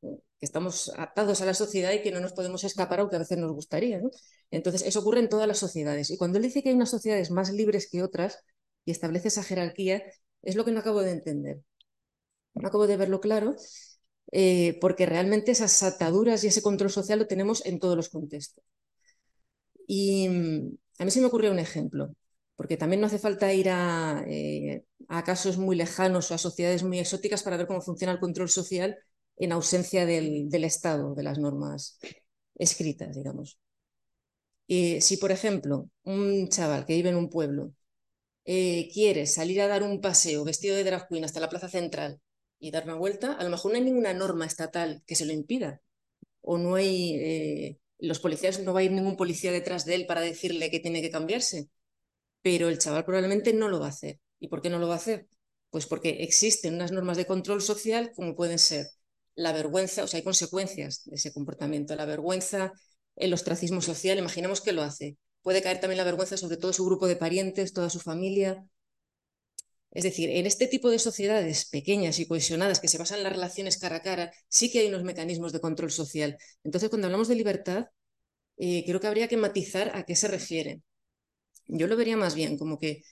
¿no? que estamos atados a la sociedad y que no nos podemos escapar aunque a veces nos gustaría. ¿no? Entonces, eso ocurre en todas las sociedades. Y cuando él dice que hay unas sociedades más libres que otras y establece esa jerarquía, es lo que no acabo de entender. No acabo de verlo claro eh, porque realmente esas ataduras y ese control social lo tenemos en todos los contextos. Y mm, a mí se me ocurrió un ejemplo, porque también no hace falta ir a, eh, a casos muy lejanos o a sociedades muy exóticas para ver cómo funciona el control social en ausencia del, del Estado, de las normas escritas, digamos. Eh, si, por ejemplo, un chaval que vive en un pueblo eh, quiere salir a dar un paseo vestido de drag queen hasta la plaza central y dar una vuelta, a lo mejor no hay ninguna norma estatal que se lo impida. O no hay, eh, los policías, no va a ir ningún policía detrás de él para decirle que tiene que cambiarse. Pero el chaval probablemente no lo va a hacer. ¿Y por qué no lo va a hacer? Pues porque existen unas normas de control social como pueden ser la vergüenza, o sea, hay consecuencias de ese comportamiento. La vergüenza, el ostracismo social, imaginemos que lo hace. Puede caer también la vergüenza sobre todo su grupo de parientes, toda su familia. Es decir, en este tipo de sociedades pequeñas y cohesionadas que se basan en las relaciones cara a cara, sí que hay unos mecanismos de control social. Entonces, cuando hablamos de libertad, eh, creo que habría que matizar a qué se refiere. Yo lo vería más bien como que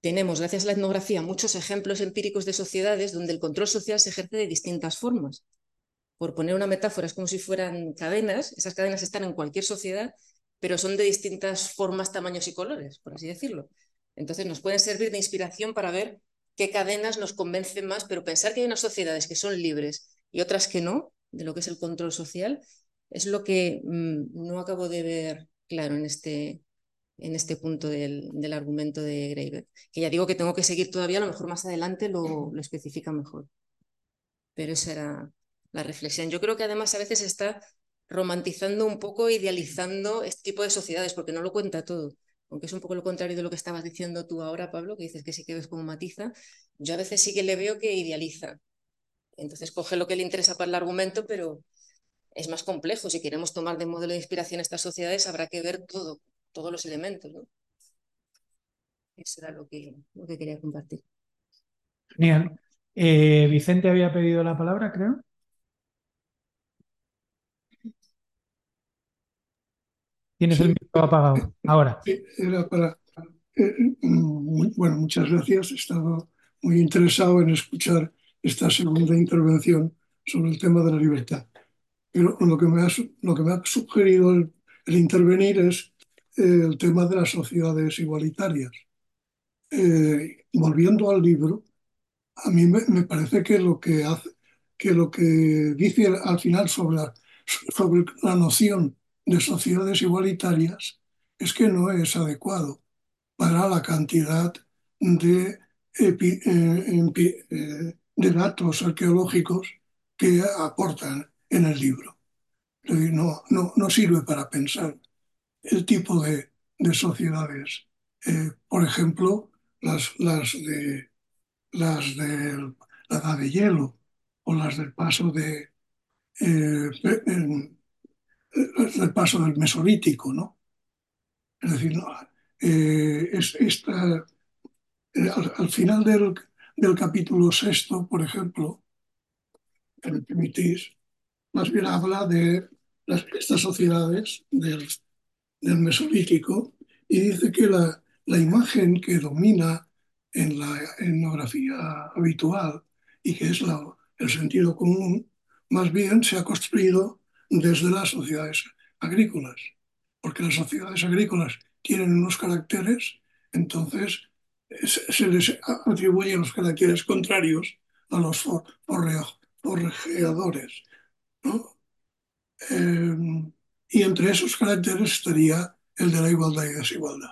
tenemos, gracias a la etnografía, muchos ejemplos empíricos de sociedades donde el control social se ejerce de distintas formas por poner una metáfora, es como si fueran cadenas, esas cadenas están en cualquier sociedad, pero son de distintas formas, tamaños y colores, por así decirlo. Entonces nos pueden servir de inspiración para ver qué cadenas nos convencen más, pero pensar que hay unas sociedades que son libres y otras que no, de lo que es el control social, es lo que mm, no acabo de ver claro en este, en este punto del, argumento de Graeber. Que ya digo que tengo que seguir todavía, a lo mejor más adelante lo, lo especifica mejor. Pero esa era la reflexión. Yo creo que además a veces está romantizando un poco, idealizando este tipo de sociedades, porque no lo cuenta todo. Aunque es un poco lo contrario de lo que estabas diciendo tú ahora, Pablo, que dices que sí que ves como matiza, yo a veces sí que le veo que idealiza. Entonces coge lo que le interesa para el argumento, pero es más complejo. Si queremos tomar de modelo de inspiración estas sociedades, habrá que ver todo, todos los elementos. Eso era lo que, lo que quería compartir. Genial. Eh, Vicente había pedido la palabra, creo. Tienes el micro apagado. Ahora. Sí, era para. Eh, bueno, muchas gracias. He estado muy interesado en escuchar esta segunda intervención sobre el tema de la libertad. Pero lo que me ha, lo que me ha sugerido el, intervenir es eh, el tema de las sociedades igualitarias. Eh, volviendo al libro, a mí me, me, parece que lo que hace, que lo que dice al final sobre sobre la noción de sociedades igualitarias es que no es adecuado para la cantidad de, eh, eh, datos arqueológicos que aportan en el libro. No, no, no sirve para pensar el tipo de, de sociedades. Eh, por ejemplo, las, las, de, las de la edad de hielo o las del paso de el paso del Mesolítico, ¿no? Es decir, eh, eh, al, final del, del, capítulo sexto, por ejemplo, me permitís, más bien habla de estas sociedades del, del, Mesolítico y dice que la, la imagen que domina en la etnografía habitual y que es la, el sentido común, más bien se ha construido desde las sociedades agrícolas, porque las sociedades agrícolas tienen unos caracteres, entonces se les atribuyen los caracteres contrarios a los forrejeadores. Em, y entre esos caracteres estaría el de la igualdad y desigualdad.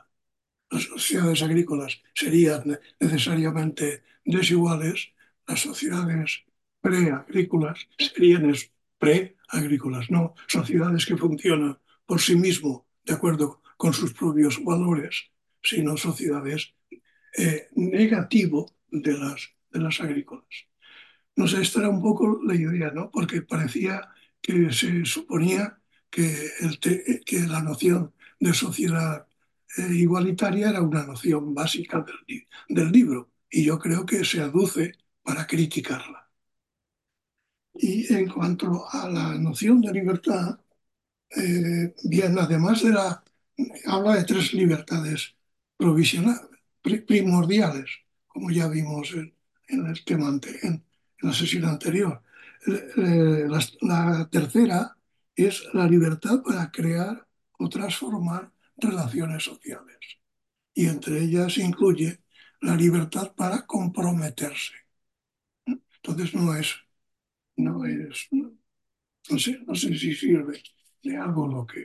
Las sociedades agrícolas serían necesariamente desiguales, las sociedades preagrícolas serían pre-agrícolas, no sociedades que funcionan por sí mismo de acuerdo con sus propios valores, sino sociedades eh, negativo de las, de las agrícolas. No sé, esta era un poco la idea, ¿no? Porque parecía que se suponía que, la noción de sociedad eh, igualitaria era una noción básica del libro y yo creo que se aduce para criticarla. Y en cuanto a la noción de libertad, eh, bien, además de la, habla de tres libertades provisionales, primordiales, como ya vimos en, el tema en, la sesión anterior. La, la, tercera es la libertad para crear o transformar relaciones sociales. Y entre ellas incluye la libertad para comprometerse. Entonces no es no es, no, sé, no sé si sirve de algo lo que,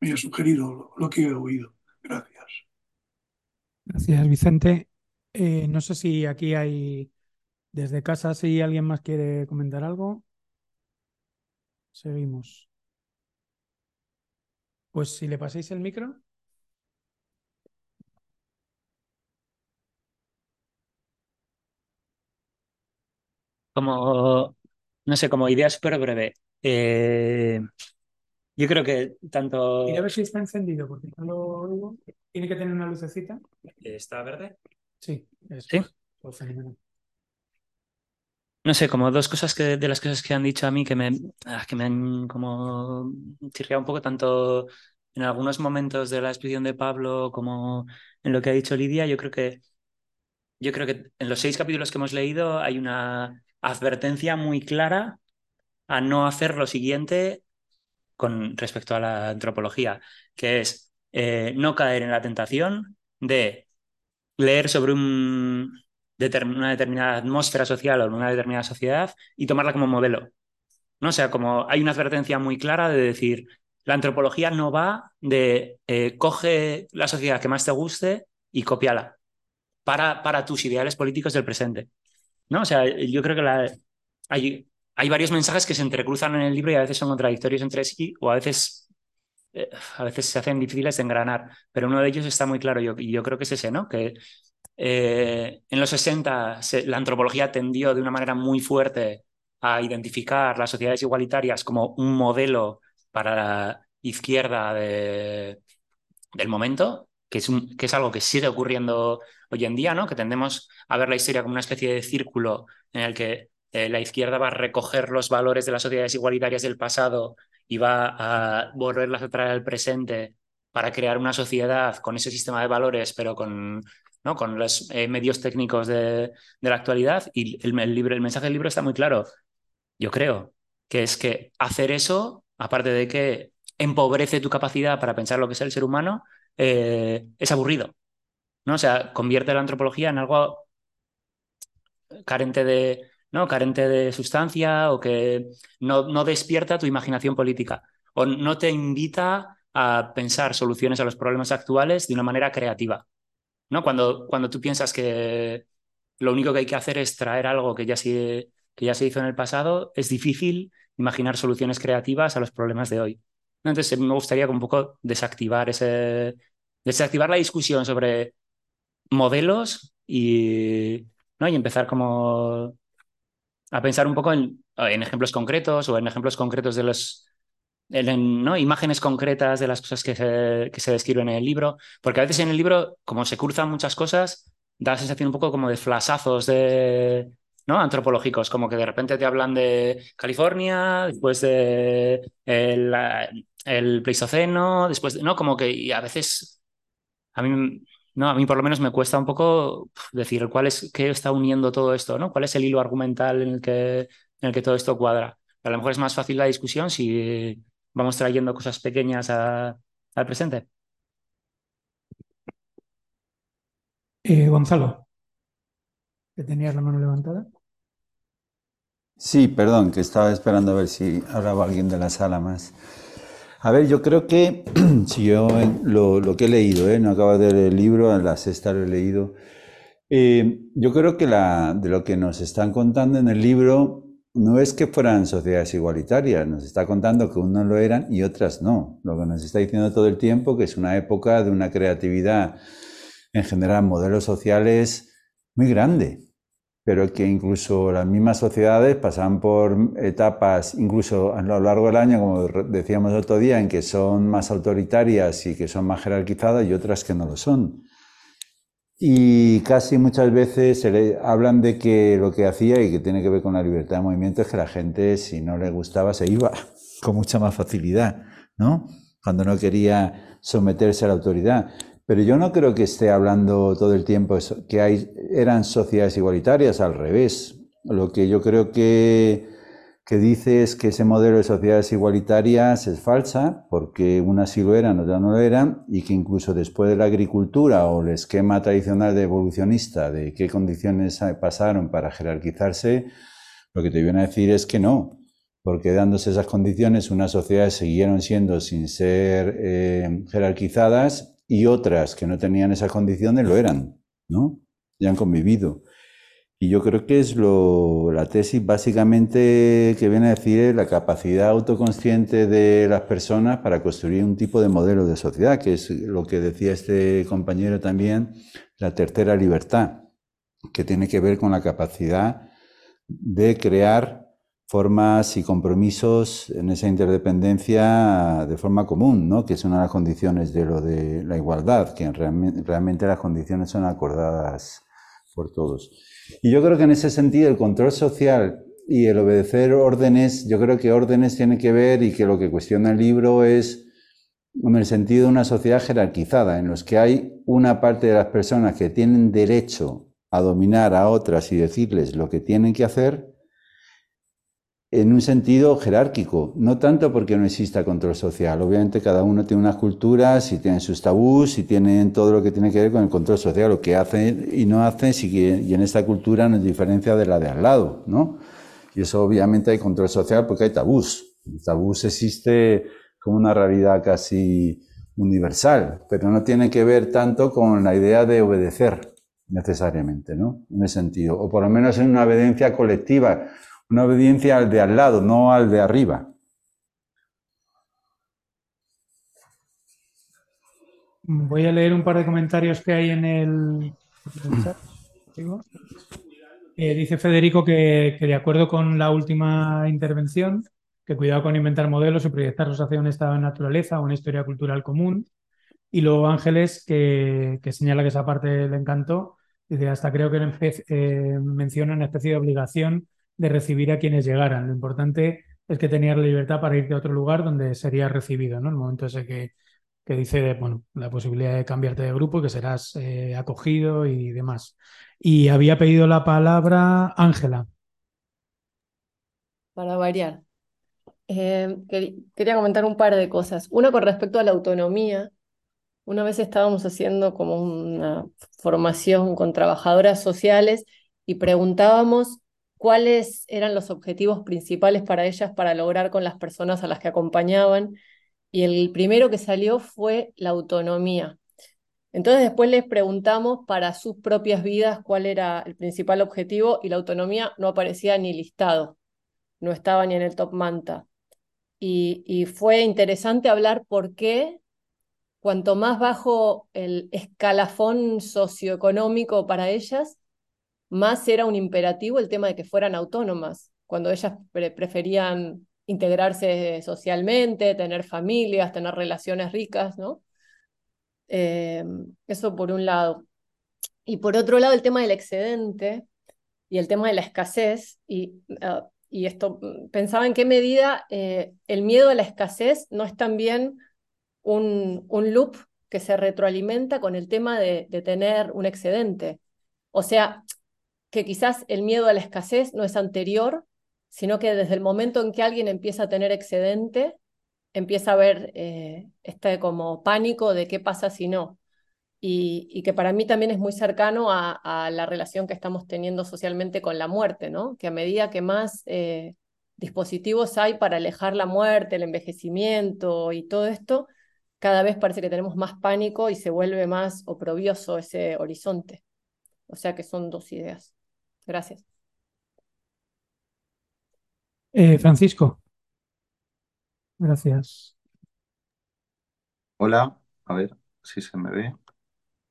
me ha sugerido lo, lo que he oído. Gracias. Gracias, Vicente. Eh, no sé si aquí hay desde casa, si alguien más quiere comentar algo. Seguimos. Pues si le pasáis el micro. Como, no sé, como idea súper breve. Eh, yo creo que tanto... Y a ver si está encendido, porque no lo oigo. Tiene que tener una lucecita. ¿Está verde? Sí, eso. ¿Sí? Pues fenomenal. No sé, como dos cosas que, de las cosas que han dicho a mí que me, ah, que me han como chirriado un poco, tanto en algunos momentos de la exposición de Pablo como en lo que ha dicho Lidia, yo creo que yo creo que en los seis capítulos que hemos leído hay una advertencia muy clara a no hacer lo siguiente con respecto a la antropología, que es eh, no caer en la tentación de leer sobre una determinada atmósfera social o una determinada sociedad y tomarla como modelo. ¿no? O sea, como hay una advertencia muy clara de decir, la antropología no va de eh, coge la sociedad que más te guste y copiala para, para tus ideales políticos del presente. ¿No? O sea, yo creo que la, hay, hay varios mensajes que se entrecruzan en el libro y a veces son contradictorios entre sí o a veces, eh, a veces se hacen difíciles de engranar, pero uno de ellos está muy claro yo- y yo, creo que es ese, ¿no? Que eh, en los 60 se- la antropología tendió de una manera muy fuerte a identificar las sociedades igualitarias como un modelo para la izquierda de- del momento, que es, un- que es algo que sigue ocurriendo hoy en día, ¿no? Que tendemos a ver la historia como una especie de círculo en el que eh, la izquierda va a recoger los valores de las sociedades igualitarias del pasado y va a volverlas a traer al presente para crear una sociedad con ese sistema de valores, pero con, ¿no? con los eh, medios técnicos de, de la actualidad. Y el, el libro, el mensaje del libro está muy claro, yo creo, que es que hacer eso, aparte de que empobrece tu capacidad para pensar lo que es el ser humano, eh, es aburrido. ¿no? O sea, convierte la antropología en algo carente de, ¿no? carente de sustancia o que no, no despierta tu imaginación política o no te invita a pensar soluciones a los problemas actuales de una manera creativa. ¿no? Cuando, cuando tú piensas que lo único que hay que hacer es traer algo que ya se, que ya se hizo en el pasado, es difícil imaginar soluciones creativas a los problemas de hoy. Entonces me gustaría un poco desactivar ese, desactivar la discusión sobre modelos y, ¿no? y empezar como a pensar un poco en, en ejemplos concretos o en ejemplos concretos de los, en- ¿no? imágenes concretas de las cosas que se, que se describen en el libro, porque a veces en el libro, como se cruzan muchas cosas, da la sensación un poco como de flasazos de, ¿no? antropológicos, como que de repente te hablan de California, después de la- el Pleistoceno, después de, ¿no? Como que y a veces a mí, no, a mí por lo menos me cuesta un poco decir cuál es, qué está uniendo todo esto, ¿no? ¿Cuál es el hilo argumental en el que, en el que todo esto cuadra? A lo mejor es más fácil la discusión si vamos trayendo cosas pequeñas a- al presente. Eh, Gonzalo, que tenías la mano levantada. Sí, perdón, que estaba esperando a ver si hablaba alguien de la sala más. A ver, yo creo que si yo en lo, lo que he leído, ¿eh? no acabo de leer el libro, en la sexta lo he leído, eh, yo creo que la, de lo que nos están contando en el libro no es que fueran sociedades igualitarias, nos está contando que unos lo eran y otras no. Lo que nos está diciendo todo el tiempo que es una época de una creatividad en general, modelos sociales muy grande pero que incluso las mismas sociedades pasan por etapas, incluso a lo largo del año, como decíamos el otro día, en que son más autoritarias y que son más jerarquizadas y otras que no lo son. Y casi muchas veces se le hablan de que lo que hacía y que tiene que ver con la libertad de movimiento es que la gente, si no le gustaba, se iba con mucha más facilidad, ¿no? Cuando no quería someterse a la autoridad. Pero yo no creo que esté hablando todo el tiempo que hay, eran sociedades igualitarias, al revés. Lo que yo creo que, que dice es que ese modelo de sociedades igualitarias es falsa, porque unas sí lo eran, otras no lo eran, y que incluso después de la agricultura o el esquema tradicional de evolucionista de qué condiciones pasaron para jerarquizarse, lo que te viene a decir es que no, porque dándose esas condiciones unas sociedades siguieron siendo sin ser eh, jerarquizadas y otras que no tenían esas condiciones lo eran, ¿no? Ya han convivido. Y yo creo que es lo, la tesis básicamente que viene a decir la capacidad autoconsciente de las personas para construir un tipo de modelo de sociedad, que es lo que decía este compañero también, la tercera libertad, que tiene que ver con la capacidad de crear formas y compromisos en esa interdependencia de forma común, ¿no? que es una de las condiciones de lo de la igualdad, que realmente, las condiciones son acordadas por todos. Y yo creo que en ese sentido el control social y el obedecer órdenes, yo creo que órdenes tiene que ver y que lo que cuestiona el libro es en el sentido de una sociedad jerarquizada, en los que hay una parte de las personas que tienen derecho a dominar a otras y decirles lo que tienen que hacer, en un sentido jerárquico, no tanto porque no exista control social. Obviamente cada uno tiene unas culturas y tienen sus tabús y tienen todo lo que tiene que ver con el control social, lo que hacen y no hacen, y en esta cultura no es diferencia de la de al lado, ¿no? Y eso obviamente hay control social porque hay tabús. El tabús existe como una realidad casi universal, pero no tiene que ver tanto con la idea de obedecer necesariamente, ¿no? En ese sentido, o por lo menos en una obediencia colectiva una obediencia al de al lado, no al de arriba. Voy a leer un par de comentarios que hay en el, chat. Eh, dice Federico que, de acuerdo con la última intervención, que cuidado con inventar modelos y proyectarlos hacia un estado de naturaleza o una historia cultural común. Y luego Ángeles, que, señala que esa parte le encantó, dice, hasta creo que eh, menciona una especie de obligación de recibir a quienes llegaran. Lo importante es que tenías la libertad para irte a otro lugar donde serías recibido, ¿no? El momento ese que, que dice, bueno, la posibilidad de cambiarte de grupo, que serás eh, acogido y demás. Y había pedido la palabra Ángela. Para variar. Eh, quería comentar un par de cosas. Una con respecto a la autonomía. Una vez estábamos haciendo como una formación con trabajadoras sociales y preguntábamos cuáles eran los objetivos principales para ellas para lograr con las personas a las que acompañaban. Y el primero que salió fue la autonomía. Entonces después les preguntamos para sus propias vidas cuál era el principal objetivo y la autonomía no aparecía ni listado, no estaba ni en el top manta. Y, y fue interesante hablar por qué cuanto más bajo el escalafón socioeconómico para ellas, más era un imperativo el tema de que fueran autónomas, cuando ellas preferían integrarse socialmente, tener familias, tener relaciones ricas, ¿no? Em, eso por un lado. Y por otro lado, el tema del excedente y el tema de la escasez. Y, ah, y esto, pensaba en qué medida eh, el miedo a la escasez no es también un, un loop que se retroalimenta con el tema de, de tener un excedente. O sea, que quizás el miedo a la escasez no es anterior, sino que desde el momento en que alguien empieza a tener excedente, empieza a haber eh, este como pánico de qué pasa si no. Y, que para mí también es muy cercano a, la relación que estamos teniendo socialmente con la muerte, ¿no? Que a medida que más eh, dispositivos hay para alejar la muerte, el envejecimiento y todo esto, cada vez parece que tenemos más pánico y se vuelve más oprobioso ese horizonte. O sea que son dos ideas. Gracias. Eh, Francisco. Gracias. Hola, a ver si se me ve.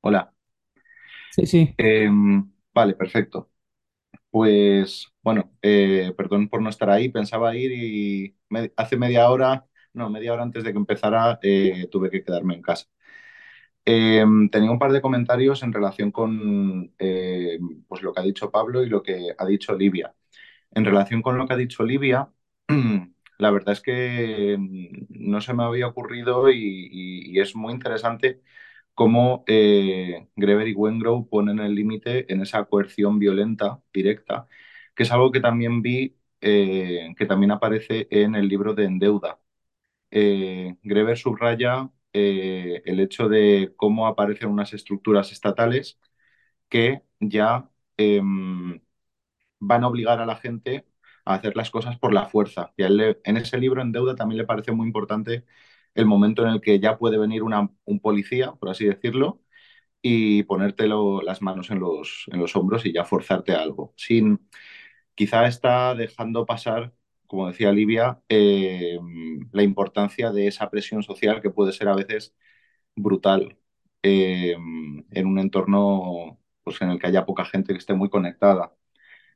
Hola. Sí, sí. Em, vale, perfecto. Pues bueno, eh, perdón por no estar ahí, pensaba ir y hace media hora, no, media hora antes de que empezara, eh, tuve que quedarme en casa. Em, tenía un par de comentarios en relación con em, pues lo que ha dicho Pablo y lo que ha dicho Olivia. En relación con lo que ha dicho Olivia, la verdad es que em, no se me había ocurrido y, es muy interesante cómo eh, Greber y Wengrow ponen el límite en esa coerción violenta directa, que es algo que también vi, eh, que también aparece en el libro de Endeuda. Eh, Greber subraya eh, el hecho de cómo aparecen unas estructuras estatales que ya em, van a obligar a la gente a hacer las cosas por la fuerza. Y en ese libro, En Deuda, también le parece muy importante el momento en el que ya puede venir un policía, por así decirlo, y ponértelo las manos en los, en los hombros y ya forzarte a algo. Sin, quizá está dejando pasar, como decía Livia, eh, la importancia de esa presión social que puede ser a veces brutal eh, en un entorno pues, en el que haya poca gente que esté muy conectada.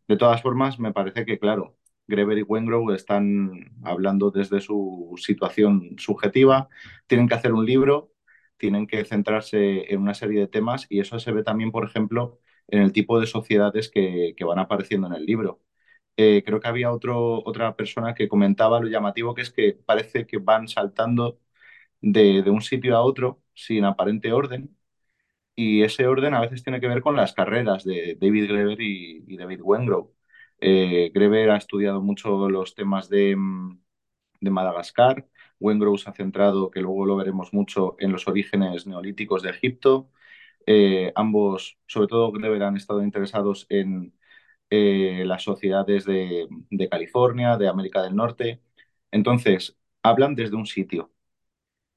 De todas formas, me parece que, claro, Greber y Wengrow están hablando desde su situación subjetiva, tienen que hacer un libro, tienen que centrarse en una serie de temas y eso se ve también, por ejemplo, en el tipo de sociedades que, que van apareciendo en el libro. Eh, creo que había otro, otra persona que comentaba lo llamativo que es que parece que van saltando de, de un sitio a otro sin aparente orden y ese orden a veces tiene que ver con las carreras de David Greber y, David Wengrow. Eh, Greber ha estudiado mucho los temas de, mm, de Madagascar, Wengrow se ha centrado, que luego lo veremos mucho, en los orígenes neolíticos de Egipto. Eh, ambos, sobre todo Greber, han estado interesados en eh, las sociedades de, de California, de América del Norte. Entonces, hablan desde un sitio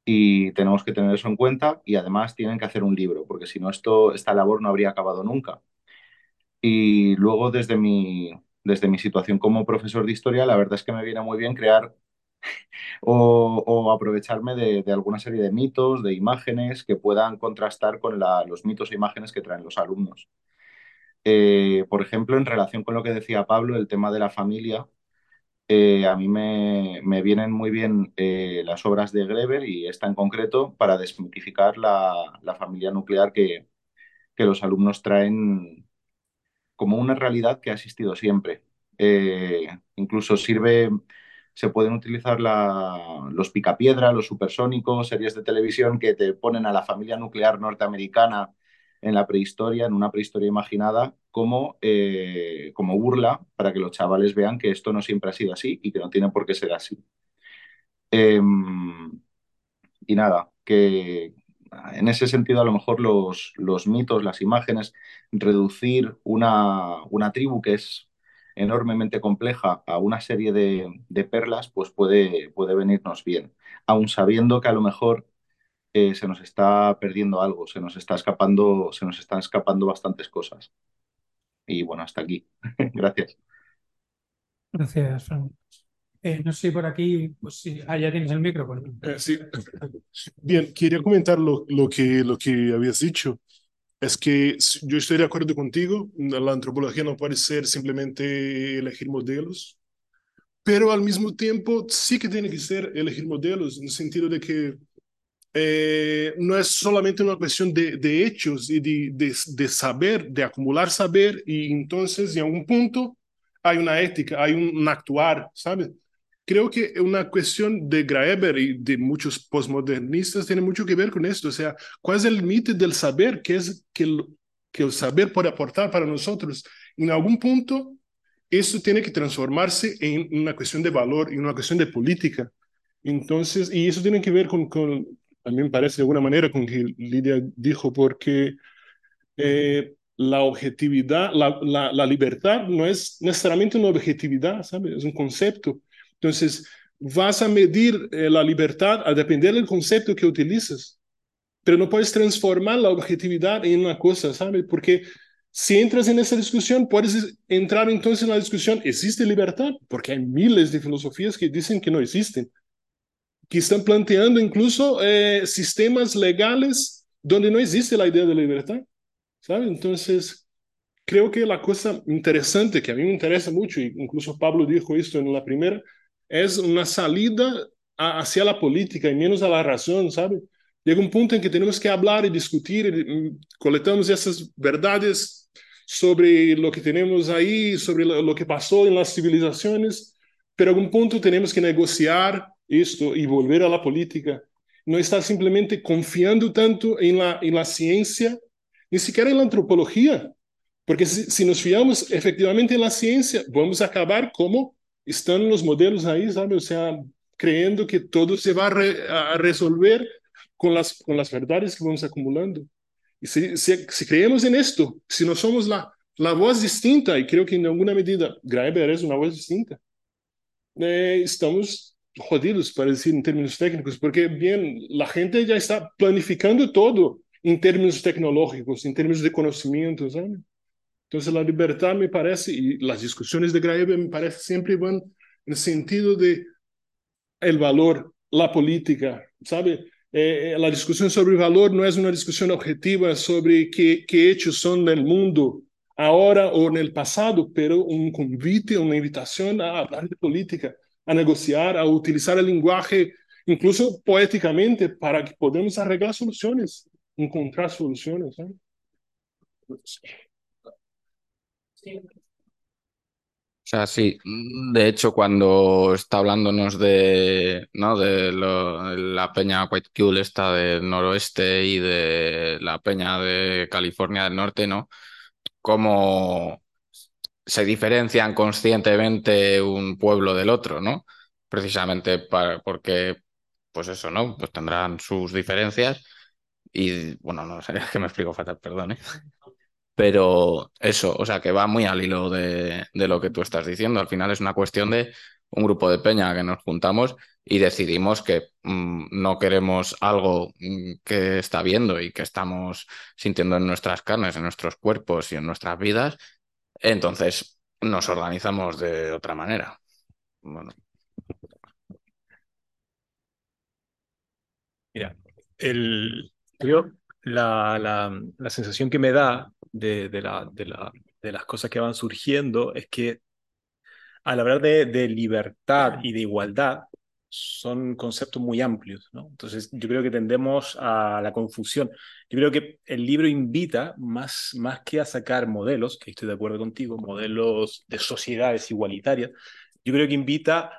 y tenemos que tener eso en cuenta y además tienen que hacer un libro, porque si no, esto, esta labor no habría acabado nunca. Y luego, desde mi, desde mi situación como profesor de historia, la verdad es que me viene muy bien crear o, o aprovecharme de, de alguna serie de mitos, de imágenes que puedan contrastar con la- los mitos e imágenes que traen los alumnos. Eh, por ejemplo, en relación con lo que decía Pablo, el tema de la familia, eh, a mí me, me vienen muy bien eh, las obras de Greber y esta en concreto para desmitificar la, la familia nuclear que, que los alumnos traen como una realidad que ha existido siempre. Incluso sirve, se pueden utilizar la- los picapiedra, los supersónicos, series de televisión que te ponen a la familia nuclear norteamericana en la prehistoria, en una prehistoria imaginada, como, eh, como burla para que los chavales vean que esto no siempre ha sido así y que no tiene por qué ser así. Em, y nada, que en ese sentido a lo mejor los, los mitos, las imágenes, reducir una, una tribu que es enormemente compleja a una serie de, de perlas, pues puede, puede venirnos bien, aun sabiendo que a lo mejor eh, se nos está perdiendo algo, se nos está escapando, se nos están escapando bastantes cosas. Y bueno, hasta aquí. Gracias. Gracias, Fran. Eh, no sé si por aquí, pues sí, ah, ya tienes el micro. Eh, sí. Bien, quería comentar lo, lo que, lo que habías dicho. Es que yo estoy de acuerdo contigo, la antropología no puede ser simplemente elegir modelos, pero al mismo tiempo sí que tiene que ser elegir modelos, en el sentido de que eh, no es solamente una cuestión de, de hechos y de, de, de saber, de acumular saber, y entonces en algún punto hay una ética, hay un, un actuar, ¿sabes? Creo que una cuestión de Graeber y de muchos postmodernistas tiene mucho que ver con esto, o sea, ¿cuál es el límite del saber? ¿Qué es que el, que el saber puede aportar para nosotros? En algún punto, eso tiene que transformarse en una cuestión de valor, en una cuestión de política. Entonces, y eso tiene que ver con, con me parece de alguna manera con que Lidia dijo, porque eh, la objetividad, la, la, libertad no es necesariamente una objetividad, ¿sabes? Es un concepto. Entonces, vas a medir eh, la libertad a depender del concepto que utilizas, pero no puedes transformar la objetividad en una cosa, ¿sabes? Porque si entras en esa discusión, puedes entrar entonces en la discusión, ¿existe libertad? Porque hay miles de filosofías que dicen que no existen que están planteando incluso eh, sistemas legales donde no existe la idea de libertad, ¿sabe? Entonces, creo que la cosa interesante, que a mí me interesa mucho, y incluso Pablo dijo esto en la primera, es una salida a, hacia la política y menos a la razón, ¿sabe? Llega un punto en que tenemos que hablar y discutir, y coletamos esas verdades sobre lo que tenemos ahí, sobre lo, lo que pasó en las civilizaciones, pero a algún punto tenemos que negociar esto y volver a la política. No estar simplemente confiando tanto en la, en la ciencia, ni siquiera en la antropología, porque si, nos fiamos efectivamente en la ciencia, vamos a acabar como están los modelos ahí, ¿sabe? O sea, que todo se va a, re, a resolver con las, con las verdades que vamos acumulando. Si, si, si, creemos en esto, si no somos la, la voz distinta, y creo que en alguna medida Graeber es una voz distinta, eh, estamos jodidos, para decir en términos técnicos, porque bien, la gente ya está planificando todo en términos tecnológicos, en términos de conocimiento, ¿sabe? Entonces la libertad me parece, y las discusiones de Graeber me parece siempre van en el sentido de el valor, la política, ¿sabe? Eh, la discusión sobre valor no es una discusión objetiva sobre qué, qué hechos son del mundo ahora o en el pasado, pero convite, una invitación a hablar de política, a negociar, a utilizar el lenguaje, incluso poéticamente, para que podamos arreglar soluciones, encontrar soluciones. ¿no? O sea, sí, de hecho, cuando está hablándonos de, ¿no? de, lo- la peña White Kull esta del noroeste y de la peña de California del norte, ¿no? Cómo se diferencian conscientemente un pueblo del otro, ¿no? Precisamente porque, pues eso, ¿no? Pues tendrán sus diferencias y, bueno, no sé, que me explico fatal, perdón, ¿eh? Pero eso, o sea, que va muy al hilo de, de lo que tú estás diciendo. Al final es una cuestión de un grupo de peña que nos juntamos y decidimos que mm, no queremos algo mm, que está viendo y que estamos sintiendo en nuestras carnes, en nuestros cuerpos y en nuestras vidas. Entonces nos organizamos de otra manera. Bueno, Mira, yo, la, la, la sensación que me da de, de, la, de, de las cosas que van surgiendo es que al hablar de libertad y de igualdad, son conceptos muy amplios, ¿no? Entonces, yo creo que tendemos a la confusión. Yo creo que el libro invita más, más que a sacar modelos, que estoy de acuerdo contigo, modelos de sociedades igualitarias, yo creo que invita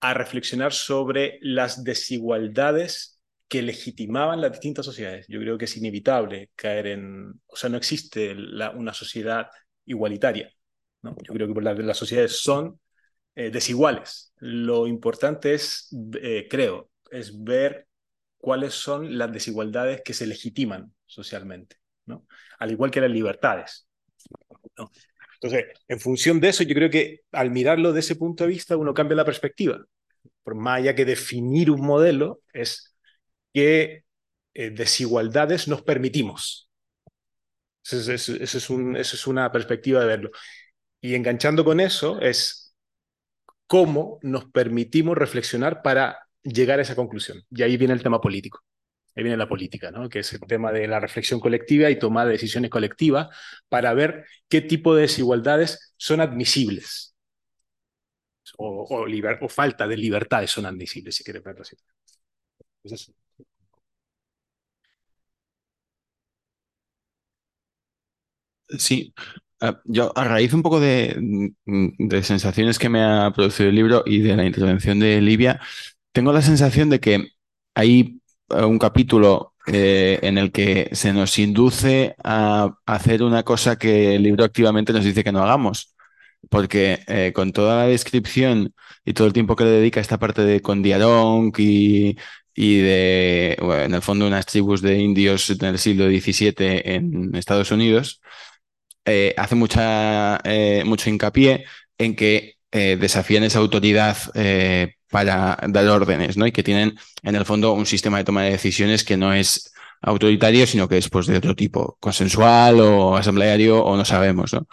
a reflexionar sobre las desigualdades que legitimaban las distintas sociedades. Yo creo que es inevitable caer en, o sea, no existe una sociedad igualitaria. ¿no? Yo creo que las sociedades son eh, desiguales. Lo importante es, eh, creo, es ver cuáles son las desigualdades que se legitiman socialmente, ¿no? Al igual que las libertades. ¿no? Entonces, en función de eso, yo creo que al mirarlo de ese punto de vista, uno cambia la perspectiva. Por más allá que definir un modelo, es qué eh, desigualdades nos permitimos. Eso es, eso, eso, es un, eso es una perspectiva de verlo. Y enganchando con eso es cómo nos permitimos reflexionar para llegar a esa conclusión. Y ahí viene el tema político. Ahí viene la política, ¿no? que es el tema de la reflexión colectiva y tomar decisiones colectivas para ver qué tipo de desigualdades son admisibles o, falta de libertades son admisibles, si quieres verlo así. Sí, yo a raíz un poco de, de, sensaciones que me ha producido el libro y de la intervención de Livia, tengo la sensación de que hay un capítulo eh, en el que se nos induce a hacer una cosa que el libro activamente nos dice que no hagamos. Porque eh, con toda la descripción y todo el tiempo que le dedica esta parte de Condiarong y, de, en el fondo, unas tribus de indios en el siglo XVII en Estados Unidos, eh, hace mucha, eh, mucho hincapié en que eh, desafían esa autoridad para dar órdenes, ¿no? Y que tienen, en el fondo, un sistema de toma de decisiones que no es autoritario, sino que es pues, de otro tipo, consensual o asambleario o no sabemos, ¿no?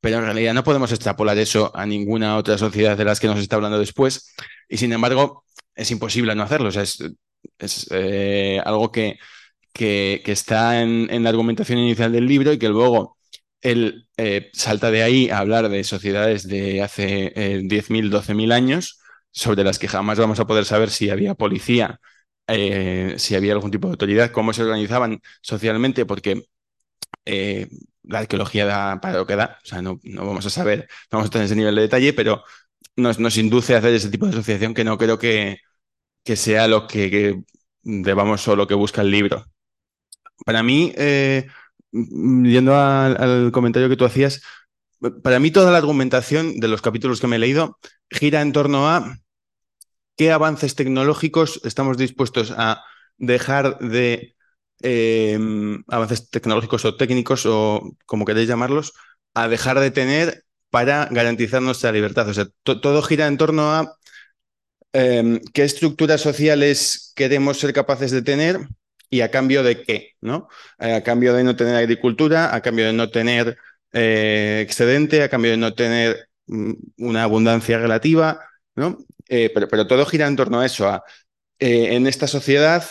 Pero en realidad no podemos extrapolar eso a ninguna otra sociedad de las que nos está hablando después, y sin embargo, es imposible no hacerlo. O sea, es, algo que, que, está en, la argumentación inicial del libro y que luego él eh, salta de ahí a hablar de sociedades de hace eh, 10.000, 12.000 años, sobre las que jamás vamos a poder saber si había policía, eh, si había algún tipo de autoridad, cómo se organizaban socialmente, porque eh, la arqueología da para lo que da, o sea, no, vamos a saber, no vamos a tener ese nivel de detalle, pero nos, induce a hacer ese tipo de asociación que no creo que, que sea lo que, que, debamos o lo que busca el libro. Para mí, eh, yendo al, al, comentario que tú hacías, para mí toda la argumentación de los capítulos que me he leído gira en torno a qué avances tecnológicos estamos dispuestos a dejar de eh, avances tecnológicos o técnicos o como queréis llamarlos, a dejar de tener para garantizar nuestra libertad. O sea, todo gira en torno a em, qué estructuras sociales queremos ser capaces de tener y a cambio de qué, ¿no? Eh, a cambio de no tener agricultura, a cambio de no tener eh, excedente, a cambio de no tener mm, una abundancia relativa, ¿no? Eh, pero, todo gira en torno a eso, a en esta sociedad,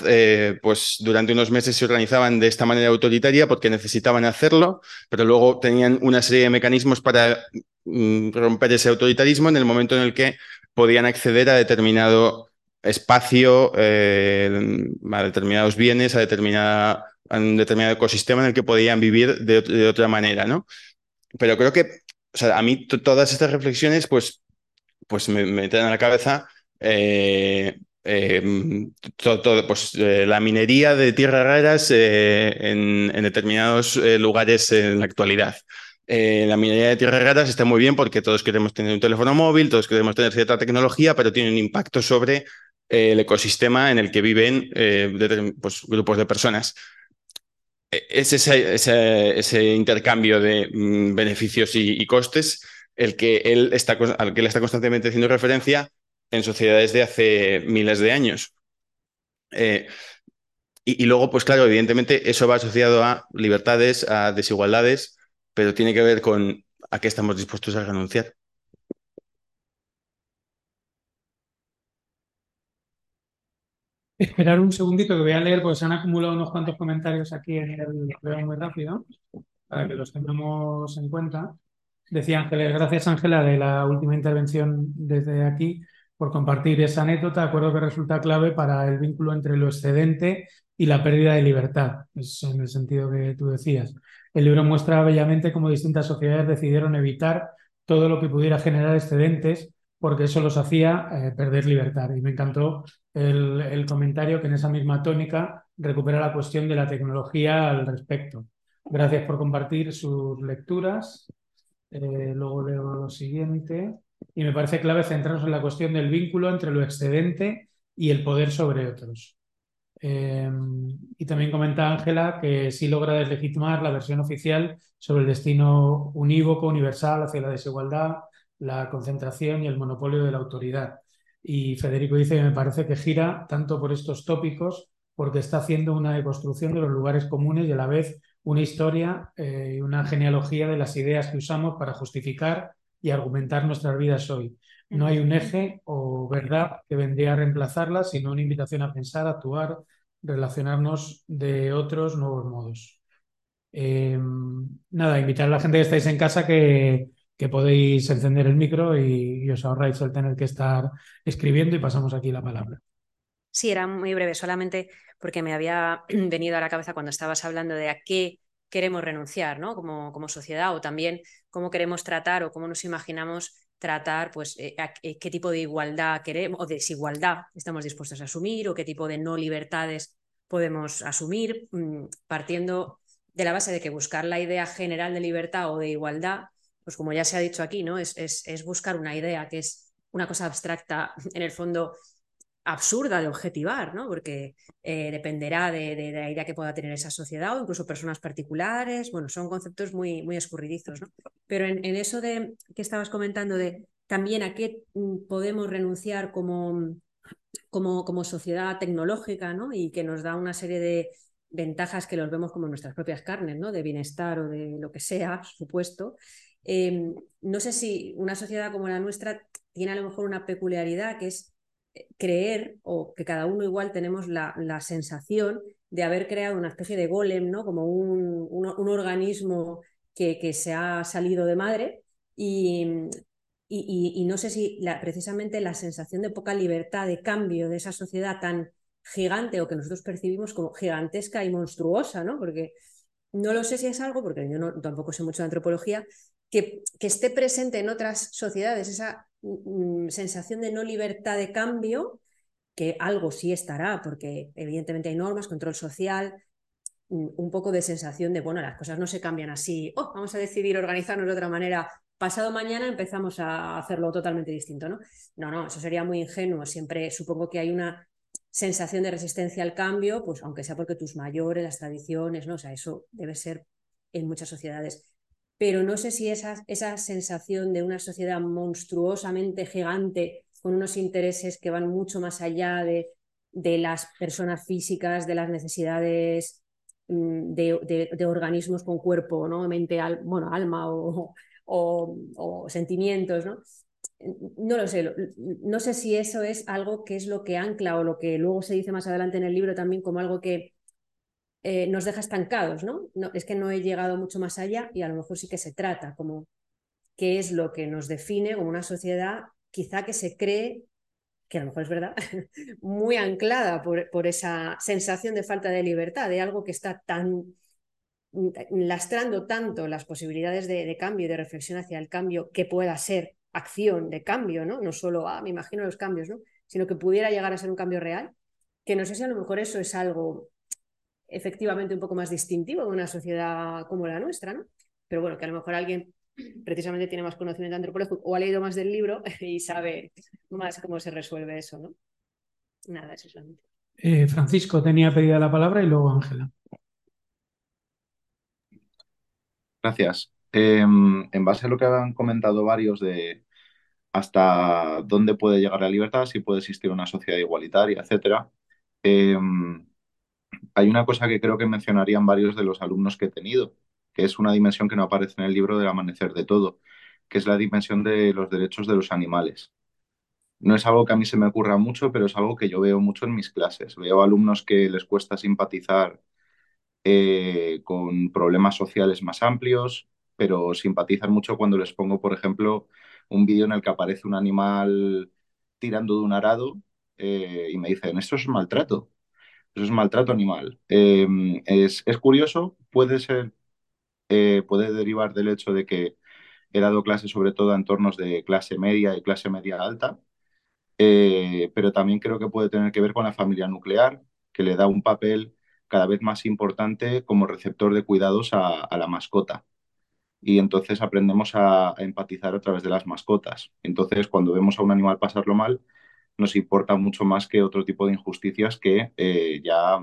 pues durante unos meses se organizaban de esta manera autoritaria porque necesitaban hacerlo, pero luego tenían una serie de mecanismos para mm, romper ese autoritarismo en el momento en el que podían acceder a determinado espacio, eh, a determinados bienes, a, determinada, un determinado ecosistema en el que podían vivir de, otra manera, ¿no? Pero creo que, o sea, a mí todas estas reflexiones, pues, pues me, me a la cabeza eh, eh, todo, pues, la minería de tierras raras en, en, determinados lugares en la actualidad. La minería de tierras raras está muy bien porque todos queremos tener un teléfono móvil, todos queremos tener cierta tecnología, pero tiene un impacto sobre el ecosistema en el que viven eh, pues, grupos de personas. E, es ese, intercambio de mm, beneficios y, costes el que él está, al que él está constantemente haciendo referencia en sociedades de hace miles de años. y, luego, pues claro, evidentemente eso va asociado a libertades, a desigualdades, pero tiene que ver con a qué estamos dispuestos a renunciar. Esperar un segundito que voy a leer porque se han acumulado unos cuantos comentarios aquí en el veo muy rápido para que los tengamos en cuenta. Decía Ángeles, gracias Ángela de la última intervención desde aquí por compartir esa anécdota. Acuerdo que resulta clave para el vínculo entre lo excedente y la pérdida de libertad, en el sentido que tú decías. El libro muestra bellamente cómo distintas sociedades decidieron evitar todo lo que pudiera generar excedentes porque eso los hacía eh, perder libertad. Y me encantó el, comentario que en esa misma tónica recupera la cuestión de la tecnología al respecto. Gracias por compartir sus lecturas. Eh, luego leo lo siguiente. Y me parece clave centrarnos en la cuestión del vínculo entre lo excedente y el poder sobre otros. Em, y también comenta Ángela que sí logra deslegitimar la versión oficial sobre el destino unívoco, universal hacia la desigualdad, la concentración y el monopolio de la autoridad. Y Federico dice que me parece que gira tanto por estos tópicos porque está haciendo una deconstrucción de los lugares comunes y a la vez una historia eh, y una genealogía de las ideas que usamos para justificar y argumentar nuestras vidas hoy. No hay un eje o verdad que vendría a reemplazarla, sino una invitación a pensar, actuar, relacionarnos de otros nuevos modos. Em, nada, invitar a la gente que estáis en casa que, que podéis encender el micro y, os ahorráis el tener que estar escribiendo y pasamos aquí la palabra. Sí, era muy breve, solamente porque me había venido a la cabeza cuando estabas hablando de a qué queremos renunciar, ¿no? Como, como sociedad o también cómo queremos tratar o cómo nos imaginamos tratar pues, eh, eh, qué tipo de igualdad queremos o desigualdad estamos dispuestos a asumir o qué tipo de no libertades podemos asumir, mm, partiendo de la base de que buscar la idea general de libertad o de igualdad, pues como ya se ha dicho aquí, ¿no? es, buscar una idea que es una cosa abstracta, en el fondo absurda de objetivar, ¿no? porque eh, dependerá de, la idea que pueda tener esa sociedad o incluso personas particulares. Bueno, son conceptos muy, escurridizos. ¿no? Pero en, eso de que estabas comentando de también a qué mm, podemos renunciar como sociedad tecnológica ¿no? y que nos da una serie de ventajas que los vemos como nuestras propias carnes, ¿no? de bienestar o de lo que sea, supuesto. Em, no sé si una sociedad como la nuestra tiene a lo mejor una peculiaridad que es creer o que cada uno igual tenemos la, sensación de haber creado una especie de golem, ¿no? Como un, un, organismo que, que, se ha salido de madre y, y, y no sé si la, precisamente la sensación de poca libertad de cambio de esa sociedad tan gigante o que nosotros percibimos como gigantesca y monstruosa, ¿no? Porque no lo sé si es algo, porque yo no, tampoco sé mucho de antropología, que, esté presente en otras sociedades esa Mm, sensación de no libertad de cambio, que algo sí estará, porque evidentemente hay normas, control social, mm, un poco de sensación de, bueno, las cosas no se cambian así, oh, vamos a decidir organizarnos de otra manera, pasado mañana empezamos a hacerlo totalmente distinto, ¿no? No, no, eso sería muy ingenuo, siempre supongo que hay una sensación de resistencia al cambio, pues aunque sea porque tus mayores, las tradiciones, ¿no? O sea, eso debe ser en muchas sociedades. Pero no sé si esa, esa sensación de una sociedad monstruosamente gigante, con unos intereses que van mucho más allá de, de las personas físicas, de las necesidades mm, de, de, organismos con cuerpo, ¿no? mente, bueno, alma o, o, o, sentimientos, ¿no? No lo sé, no sé si eso es algo que es lo que ancla o lo que luego se dice más adelante en el libro también como algo que eh, nos deja estancados, ¿no? Es que no he llegado mucho más allá y a lo mejor sí que se trata como qué es lo que nos define como una sociedad quizá que se cree que a lo mejor es verdad, muy anclada por, por, esa sensación de falta de libertad, de algo que está tan lastrando tanto las posibilidades de, de cambio y de reflexión hacia el cambio que pueda ser acción de cambio, ¿no? No solo, ah, me imagino los cambios, ¿no? Sino que pudiera llegar a ser un cambio real, que no sé si a lo mejor eso es algo efectivamente un poco más distintivo de una sociedad como la nuestra, ¿no? Pero bueno, que a lo mejor alguien precisamente tiene más conocimiento antropológico o ha leído más del libro y sabe más cómo se resuelve eso, ¿no? Nada, eso solamente. Eh, Francisco tenía pedida la palabra y luego Ángela. Gracias. Eh, en base a lo que han comentado varios de hasta dónde puede llegar la libertad, si puede existir una sociedad igualitaria, etcétera, eh, hay una cosa que creo que mencionarían varios de los alumnos que he tenido, que es una dimensión que no aparece en el libro del amanecer de todo, que es la dimensión de los derechos de los animales. No es algo que a mí se me ocurra mucho, pero es algo que yo veo mucho en mis clases. Veo alumnos que les cuesta simpatizar eh, con problemas sociales más amplios, pero simpatizan mucho cuando les pongo, por ejemplo, un vídeo en el que aparece un animal tirando de un arado eh, y me dicen, esto es maltrato, eso es maltrato animal. Eh, es, es, curioso, puede ser eh, puede derivar del hecho de que he dado clases sobre todo a entornos de clase media y clase media alta, eh, pero también creo que puede tener que ver con la familia nuclear, que le da un papel cada vez más importante como receptor de cuidados a, la mascota. Y entonces aprendemos a, empatizar a través de las mascotas. Entonces, cuando vemos a un animal pasarlo mal, nos importa mucho más que otro tipo de injusticias que eh, ya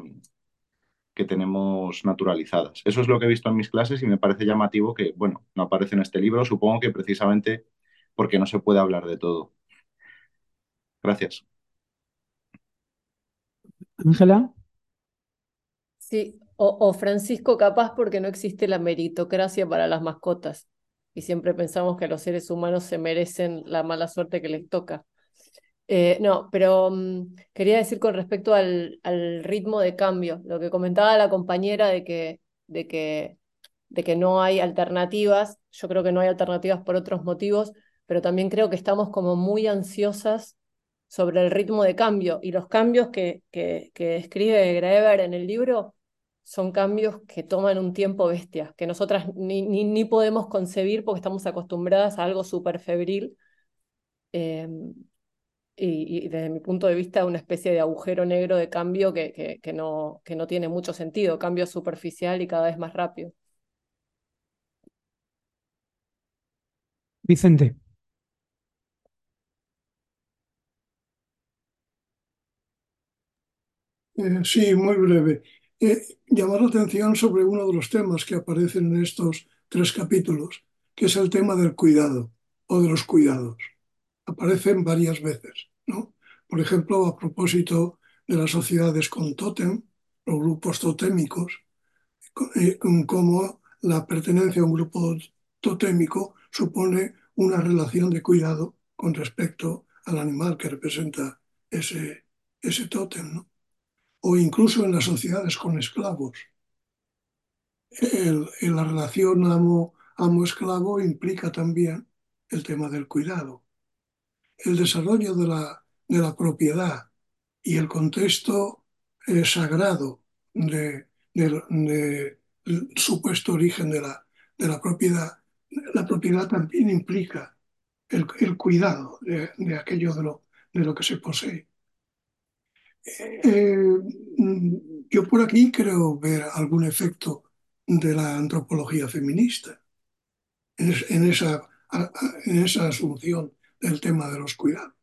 que tenemos naturalizadas. Eso es lo que he visto en mis clases y me parece llamativo que, bueno, no aparece en este libro, supongo que precisamente porque no se puede hablar de todo. Gracias. Ángela. Sí, o, o, Francisco capaz porque no existe la meritocracia para las mascotas y siempre pensamos que los seres humanos se merecen la mala suerte que les toca. Eh, no, pero um, quería decir con respecto al, al, ritmo de cambio, lo que comentaba la compañera de que, de, que, de que no hay alternativas, yo creo que no hay alternativas por otros motivos, pero también creo que estamos como muy ansiosas sobre el ritmo de cambio y los cambios que, que, que escribe Greber en el libro son cambios que toman un tiempo bestia, que nosotras ni, ni, ni podemos concebir porque estamos acostumbradas a algo súper febril. Eh, y, y, desde mi punto de vista una especie de agujero negro de cambio que, que, que, no, que no tiene mucho sentido, cambio superficial y cada vez más rápido. Vicente. Eh, sí, muy breve. Eh, llamar la atención sobre uno de los temas que aparecen en estos tres capítulos, que es el tema del cuidado o de los cuidados aparecen varias veces. ¿no? Por ejemplo, a propósito de las sociedades con tótem, los grupos totémicos, eh, como la pertenencia a un grupo totémico supone una relación de cuidado con respecto al animal que representa ese, ese tótem. ¿no? O incluso en las sociedades con esclavos. La relación amo-esclavo implica también el tema del cuidado el desarrollo de la, de la propiedad y el contexto eh, sagrado del de, de, supuesto origen de la, de la propiedad, la propiedad también implica el, el cuidado de, aquello de lo, de lo que se posee. Eh, yo por aquí creo ver algún efecto de la antropología feminista en, en, esa, en esa asunción del tema de los cuidados.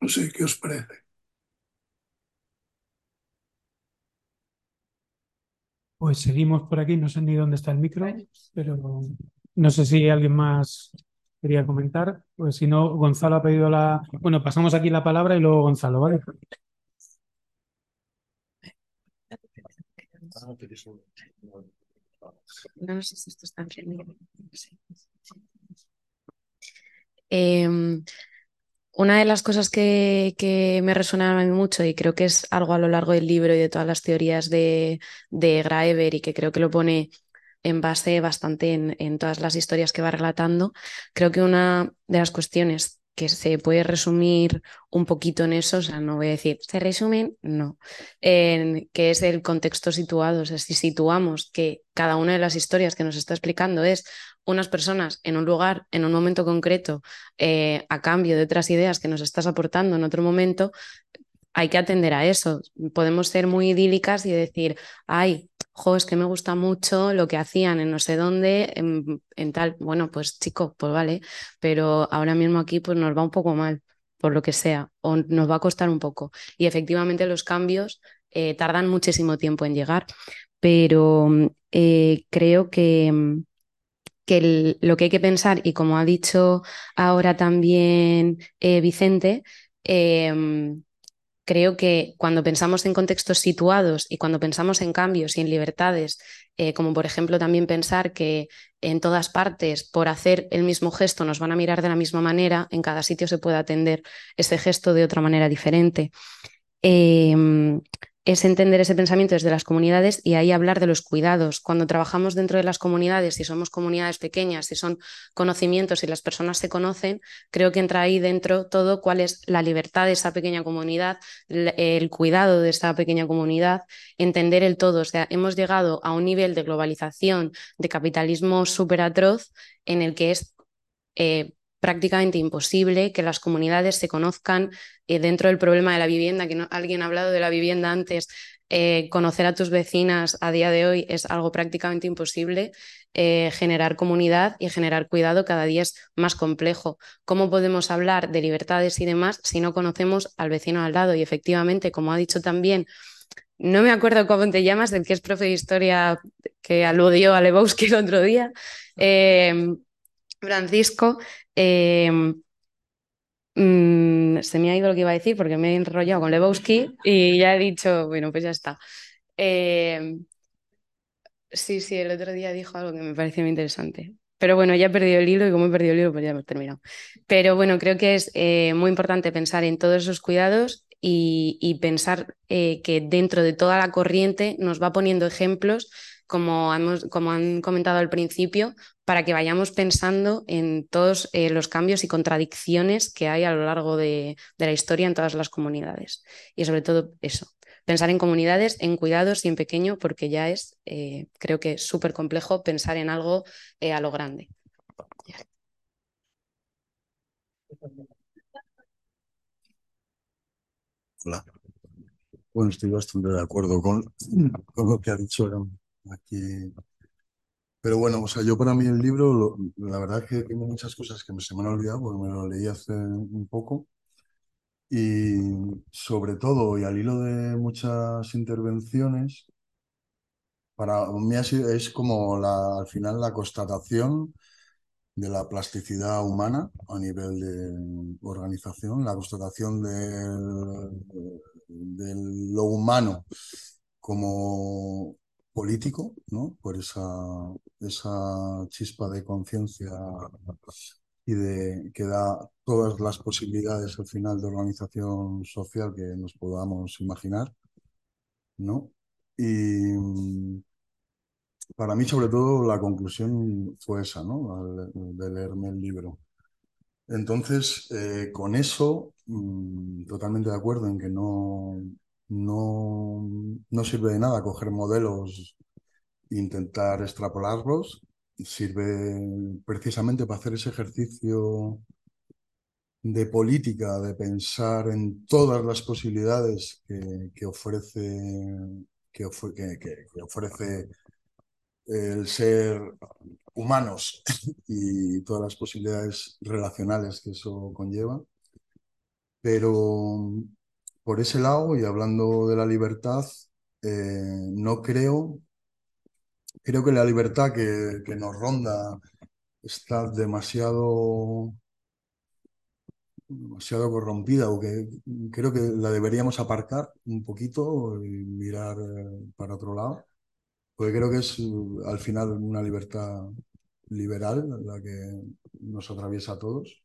No sé qué os parece. Pues seguimos por aquí, no sé ni dónde está el micro, pero no sé si alguien más quería comentar. Pues si no, Gonzalo ha pedido la. Bueno, pasamos aquí la palabra y luego Gonzalo, ¿vale? No, sé si esto está entendido. Em, una de las cosas que, que me resonaron a mí mucho y creo que es algo a lo largo del libro y de todas las teorías de, de Graeber y que creo que lo pone en base bastante en, en todas las historias que va relatando, creo que una de las cuestiones que se puede resumir un poquito en eso, o sea, no voy a decir, se resumen, no, en, que es el contexto situado, o sea, si situamos que cada una de las historias que nos está explicando es unas personas en un lugar, en un momento concreto, eh, a cambio de otras ideas que nos estás aportando en otro momento, hay que atender a eso. Podemos ser muy idílicas y decir, ay, jo, es que me gusta mucho lo que hacían en no sé dónde, en, tal, bueno, pues chico, pues vale, pero ahora mismo aquí pues nos va un poco mal, por lo que sea, o nos va a costar un poco. Y efectivamente los cambios eh, tardan muchísimo tiempo en llegar, pero eh, creo que, que lo que hay que pensar, y como ha dicho ahora también eh, Vicente, em, creo que cuando pensamos en contextos situados y cuando pensamos en cambios y en libertades, eh, como por ejemplo también pensar que en todas partes por hacer el mismo gesto nos van a mirar de la misma manera, en cada sitio se puede atender ese gesto de otra manera diferente. Em, es entender ese pensamiento desde las comunidades y ahí hablar de los cuidados. Cuando trabajamos dentro de las comunidades, si somos comunidades pequeñas, si son conocimientos y las personas se conocen, creo que entra ahí dentro todo cuál es la libertad de esa pequeña comunidad, el cuidado de esa pequeña comunidad, entender el todo. O sea, hemos llegado a un nivel de globalización, de capitalismo súper atroz en el que es eh, prácticamente imposible que las comunidades se conozcan eh, dentro del problema de la vivienda, que no, alguien ha hablado de la vivienda antes, eh, conocer a tus vecinas a día de hoy es algo prácticamente imposible. Eh, generar comunidad y generar cuidado cada día es más complejo. ¿Cómo podemos hablar de libertades y demás si no conocemos al vecino al lado? Y efectivamente, como ha dicho también, no me acuerdo cómo te llamas, del que es profe de historia que aludió a Lebowski el otro día, Francisco, Em, mm, se me ha ido lo que iba a decir porque me he enrollado con Lebowski y ya he dicho, bueno, pues ya está. Em, sí, sí, el otro día dijo algo que me pareció muy interesante. Pero bueno, ya he perdido el hilo y como he perdido el hilo, pues ya hemos terminado. Pero bueno, creo que es eh, muy importante pensar en todos esos cuidados y, pensar eh, que dentro de toda la corriente nos va poniendo ejemplos como, hemos, como han comentado al principio, para que vayamos pensando en todos eh, los cambios y contradicciones que hay a lo largo de, la historia en todas las comunidades. Y sobre todo eso, pensar en comunidades, en cuidados y en pequeño, porque ya es, eh, creo que súper complejo pensar en algo eh, a lo grande. Hola. Bueno, estoy bastante de acuerdo con, con lo que ha dicho aquí. Pero bueno, o sea, yo para mí el libro, la verdad es que tengo muchas cosas que me se me han olvidado porque me lo leí hace un poco. Y sobre todo, y al hilo de muchas intervenciones, para mí es como la, al final la constatación de la plasticidad humana a nivel de organización, la constatación de lo humano como político, ¿no? Por esa, esa chispa de conciencia y de que da todas las posibilidades al final de organización social que nos podamos imaginar, ¿no? Y mm, para mí, sobre todo, la conclusión fue esa, ¿no? De leerme el libro. Entonces, eh, con eso, mm, totalmente de acuerdo en que no, no, no sirve de nada coger modelos e intentar extrapolarlos. Sirve precisamente para hacer ese ejercicio de política, de pensar en todas las posibilidades que, ofrece, que, que, ofrece el ser humanos y todas las posibilidades relacionales que eso conlleva. Pero por ese lado, y hablando de la libertad, eh, no creo creo que la libertad que, que nos ronda está demasiado, demasiado corrompida o que creo que la deberíamos aparcar un poquito y mirar eh, para otro lado, porque creo que es al final una libertad liberal la que nos atraviesa a todos.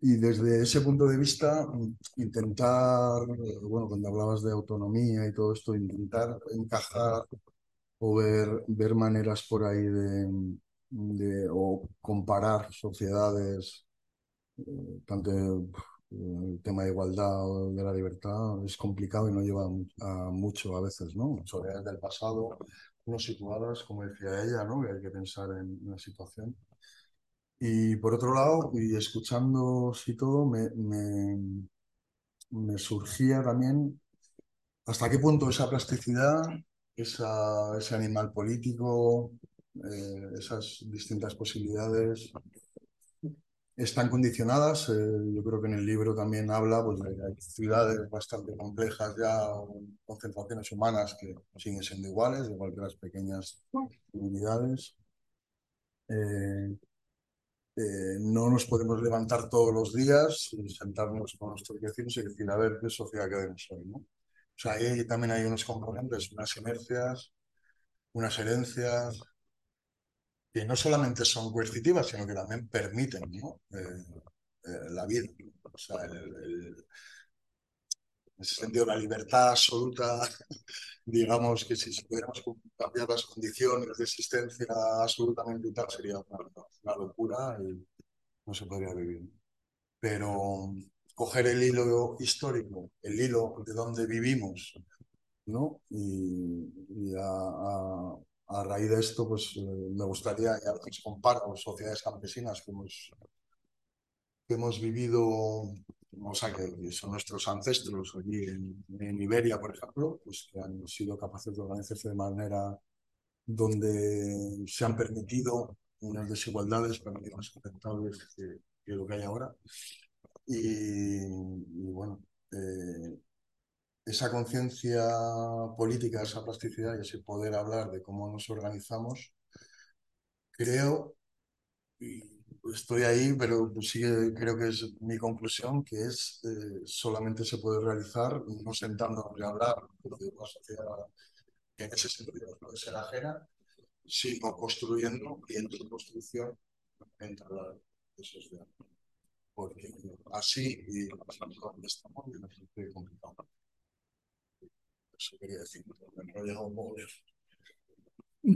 Y desde ese punto de vista, intentar, bueno, cuando hablabas de autonomía y todo esto, intentar encajar o ver, ver maneras por ahí de, de o comparar sociedades, eh, tanto eh, el tema de igualdad o de la libertad es complicado y no lleva a mucho a veces, ¿no? Sociedades del pasado, no situadas, como decía ella, ¿no? Que hay que pensar en una situación. Y por otro lado, y escuchando y todo, me, me, surgía también hasta qué punto esa plasticidad, ese animal político, eh, esas distintas posibilidades están condicionadas. Eh, yo creo que en el libro también habla pues, de ciudades bastante complejas ya, concentraciones humanas que siguen siendo iguales, igual que las pequeñas comunidades. Eh, no nos podemos levantar todos los días sentarnos con nuestros vecinos y decir, a ver, ¿qué sociedad queremos hoy? ¿no? O sea, ahí también hay unos componentes, unas inercias, unas herencias, que no solamente son coercitivas, sino que también permiten eh, eh, la vida. O sea, en ese sentido, la libertad absoluta, digamos que si pudiéramos cambiar las condiciones de existencia absolutamente tal, sería una, locura y no se podría vivir. Pero coger el hilo histórico, el hilo de donde vivimos, ¿no? Y, a, a raíz de esto, pues eh, me gustaría, ya que comparo sociedades campesinas que hemos, que hemos vivido, o sea, que son nuestros ancestros allí en, Iberia, por ejemplo, pues que han sido capaces de organizarse de manera donde se han permitido unas desigualdades para mí más aceptables que, lo que hay ahora. Y, bueno, eh, esa conciencia política, esa plasticidad y ese poder hablar de cómo nos organizamos, creo, estoy ahí, pero sí creo que es mi conclusión, que es eh, solamente se puede realizar no sentándonos a hablar de que en ese sentido puede ser ajena, sino construyendo y en su construcción entre la sociedad. Porque así, y donde estamos, es complicado.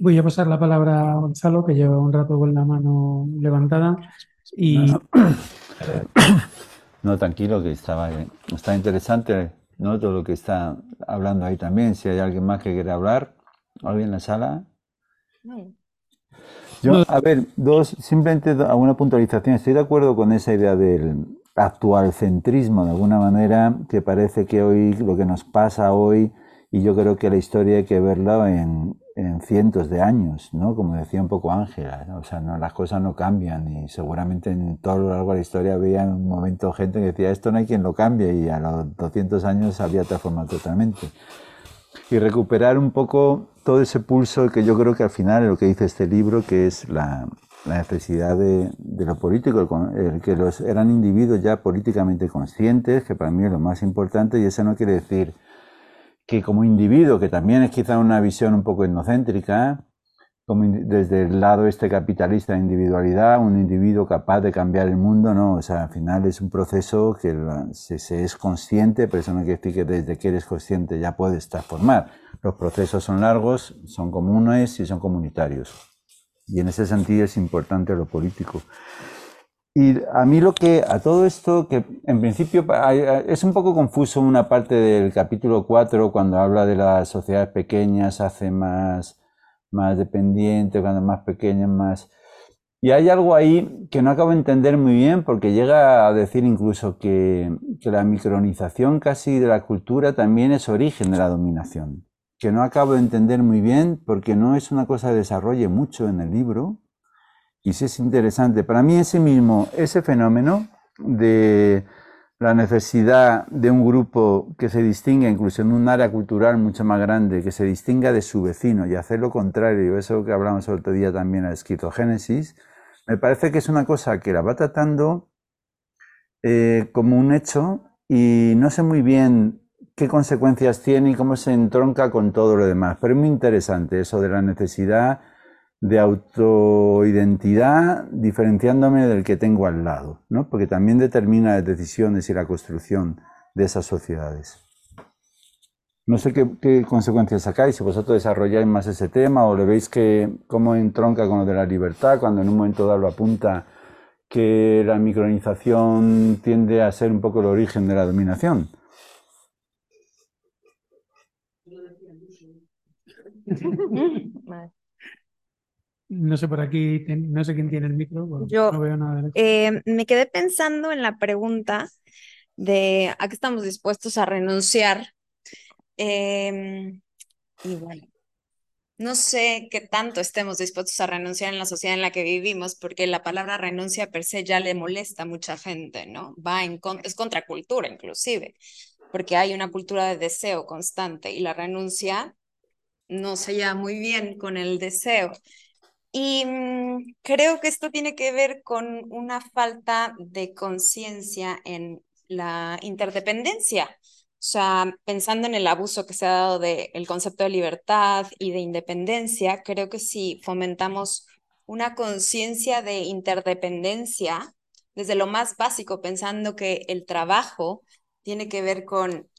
Voy a pasar la palabra a Gonzalo, que lleva un rato con la mano levantada. Y... No, tranquilo, que estaba, está interesante ¿no? todo lo que está hablando ahí también. Si hay alguien más que quiere hablar, ¿alguien en la sala? Yo, a ver, dos, simplemente alguna puntualización. Estoy de acuerdo con esa idea del actual centrismo, de alguna manera, que parece que hoy lo que nos pasa hoy y yo creo que la historia hay que verla en, en cientos de años, ¿no? Como decía un poco Ángela, o sea, no, las cosas no cambian y seguramente en todo lo largo de la historia había en un momento gente que decía esto no hay quien lo cambie y a los 200 años había transformado totalmente. Y recuperar un poco todo ese pulso que yo creo que al final es lo que dice este libro, que es la, la necesidad de, de, lo político, el, que los eran individuos ya políticamente conscientes, que para mí es lo más importante, y eso no quiere decir que como individuo, que también es quizá una visión un poco etnocéntrica, como desde el lado este capitalista de individualidad, un individuo capaz de cambiar el mundo, no, o sea, al final es un proceso que se, es consciente, pero eso no quiere decir que desde que eres consciente ya puedes transformar. Los procesos son largos, son comunes y son comunitarios. Y en ese sentido es importante lo político. Y a mí lo que, a todo esto, que en principio es un poco confuso una parte del capítulo 4 cuando habla de las sociedades pequeñas, hace más, más dependiente, cuando más pequeñas, más... Y hay algo ahí que no acabo de entender muy bien porque llega a decir incluso que, que la micronización casi de la cultura también es origen de la dominación, que no acabo de entender muy bien porque no es una cosa que desarrolle mucho en el libro y sí es interesante. Para mí ese mismo, ese fenómeno de la necesidad de un grupo que se distinga, incluso en un área cultural mucho más grande, que se distinga de su vecino y hacer lo contrario, eso que hablamos el otro día también, la esquizogénesis, me parece que es una cosa que la va tratando eh, como un hecho y no sé muy bien qué consecuencias tiene y cómo se entronca con todo lo demás, pero es muy interesante eso de la necesidad de autoidentidad diferenciándome del que tengo al lado, ¿no? porque también determina las decisiones y la construcción de esas sociedades. No sé qué, qué, consecuencias sacáis, si vosotros desarrolláis más ese tema o le veis que cómo entronca con lo de la libertad, cuando en un momento dado lo apunta que la micronización tiende a ser un poco el origen de la dominación. No sé por aquí, no sé quién tiene el micro. Yo no veo nada. Eh, me quedé pensando en la pregunta de a qué estamos dispuestos a renunciar. Eh, y bueno, no sé qué tanto estemos dispuestos a renunciar en la sociedad en la que vivimos, porque la palabra renuncia per se ya le molesta a mucha gente, ¿no? Va en es contracultura inclusive, porque hay una cultura de deseo constante y la renuncia no se lleva muy bien con el deseo. Y mm, creo que esto tiene que ver con una falta de conciencia en la interdependencia. O sea, pensando en el abuso que se ha dado del concepto de libertad y de independencia, creo que si fomentamos una conciencia de interdependencia, desde lo más básico, pensando que el trabajo tiene que ver con,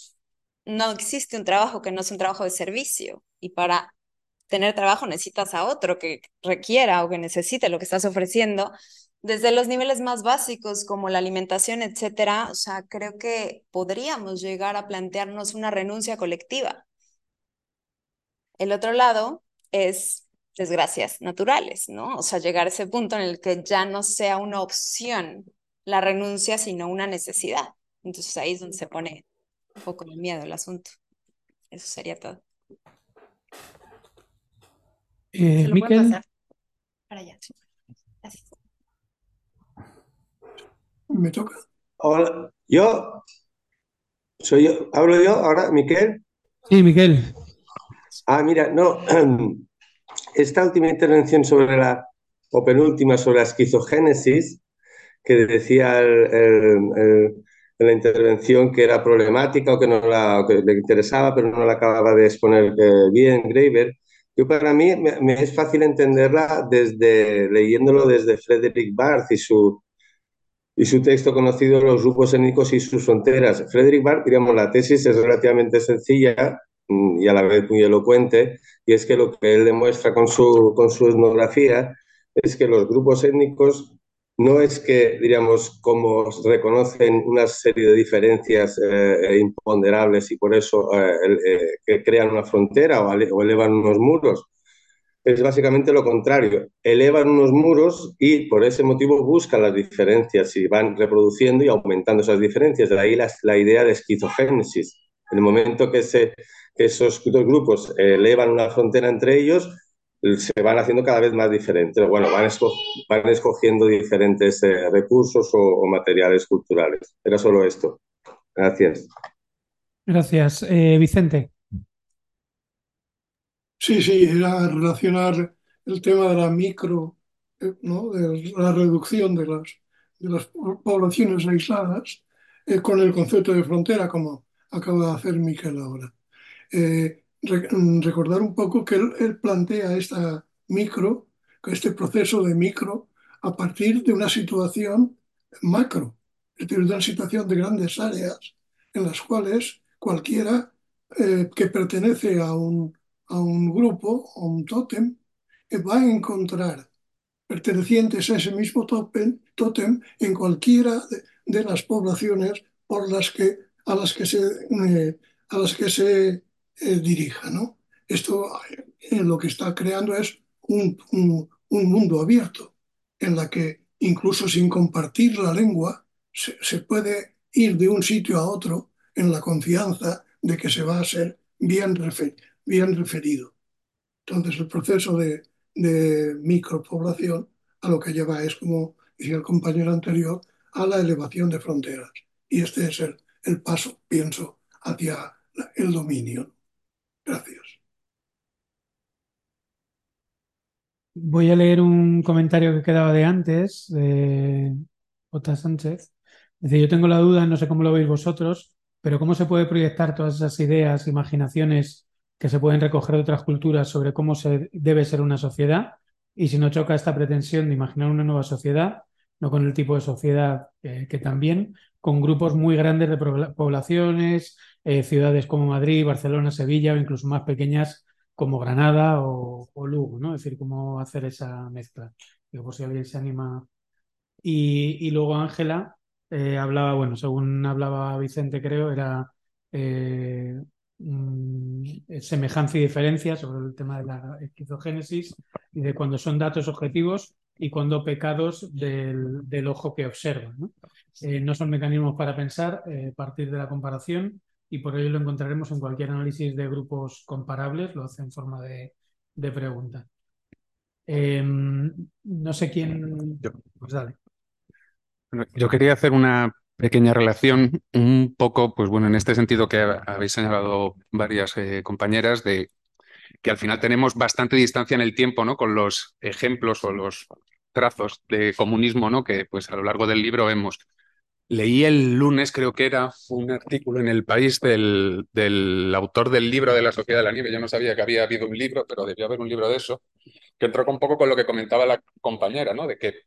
no existe un trabajo que no sea un trabajo de servicio, y para tener trabajo necesitas a otro que requiera o que necesite lo que estás ofreciendo, desde los niveles más básicos como la alimentación, etcétera, o sea, creo que podríamos llegar a plantearnos una renuncia colectiva. El otro lado es desgracias naturales, ¿no? O sea, llegar a ese punto en el que ya no sea una opción la renuncia, sino una necesidad. Entonces ahí es donde se pone un poco el miedo el asunto. Eso sería todo. Eh, Miquel. Para allá. Gracias. Me toca. Hola, yo. Soy yo. ¿Hablo yo ahora, Miquel? Sí, Miquel. Ah, mira, no. Esta última intervención sobre la, o penúltima sobre la esquizogénesis, que decía el, el, en la intervención que era problemática o que no la, que le interesaba, pero no la acababa de exponer eh, bien Graeber. Yo para mí me, es fácil entenderla desde leyéndolo desde Frederick Barth y su y su texto conocido Los grupos étnicos y sus fronteras. Frederick Barth, digamos, la tesis es relativamente sencilla mm, y a la vez muy elocuente, y es que lo que él demuestra con su, con su etnografía es que los grupos étnicos no es que, diríamos, como reconocen una serie de diferencias eh, imponderables y por eso eh, eh, crean una frontera o, elevan unos muros. Es básicamente lo contrario. Elevan unos muros y por ese motivo buscan las diferencias y van reproduciendo y aumentando esas diferencias. De ahí la, la idea de esquizogénesis. En el momento que, que esos grupos elevan una frontera entre ellos, se van haciendo cada vez más diferentes. Bueno, van, van escogiendo diferentes eh, recursos o, materiales culturales. Era solo esto. Gracias. Gracias. Eh, Vicente. Sí, sí, era relacionar el tema de la micro, eh, ¿no? de la reducción de las, de las poblaciones aisladas con el concepto de frontera, como acaba de hacer Miquel ahora. Mm, recordar un poco que él, plantea esta micro, este proceso de micro, a partir de una situación macro, es decir, de una situación de grandes áreas en las cuales cualquiera eh, que pertenece a un, a un grupo, a un tótem, eh, va a encontrar pertenecientes a ese mismo tótem, tótem en cualquiera de, las poblaciones por las que, a las que se, eh, a las que se eh, dirija. ¿no? Esto eh, lo que está creando es un, un, mundo abierto en la que incluso sin compartir la lengua se, se, puede ir de un sitio a otro en la confianza de que se va a ser bien, refer, bien referido. Entonces el proceso de, de micropoblación a lo que lleva es, como decía el compañero anterior, a la elevación de fronteras. y este es el, el paso, pienso, hacia el dominio. Gracias. Voy a leer un comentario que quedaba de antes, de J. Sánchez. Dice, yo tengo la duda, no sé cómo lo veis vosotros, pero cómo se puede proyectar todas esas ideas, imaginaciones que se pueden recoger de otras culturas sobre cómo se debe ser una sociedad y si no choca esta pretensión de imaginar una nueva sociedad, no con el tipo de sociedad eh, que también, con grupos muy grandes de poblaciones, eh, ciudades como Madrid, Barcelona, Sevilla o incluso más pequeñas como Granada o, Lugo, ¿no? Es decir, cómo hacer esa mezcla. Por si alguien se anima. Y, luego Ángela eh, hablaba, bueno, según hablaba Vicente, creo, era eh, mm, semejanza y diferencia sobre el tema de la esquizogénesis y de cuando son datos objetivos y cuando pecados del, ojo que observa. no son mecanismos para pensar, a partir de la comparación, y por ello lo encontraremos en cualquier análisis de grupos comparables, lo hace en forma de, de pregunta. Eh, no sé quién. Pues dale. Yo quería hacer una pequeña relación, un poco, pues bueno, en este sentido que habéis señalado varias eh, compañeras, de que al final tenemos bastante distancia en el tiempo, ¿no? Con los ejemplos o los trazos de comunismo, ¿no? Que pues a lo largo del libro vemos. Leí el lunes, creo que era, un artículo en El País del, del autor del libro de la Sociedad de la Nieve. Yo no sabía que había habido un libro, pero debió haber un libro de eso, que entró un poco con lo que comentaba la compañera, ¿no? De que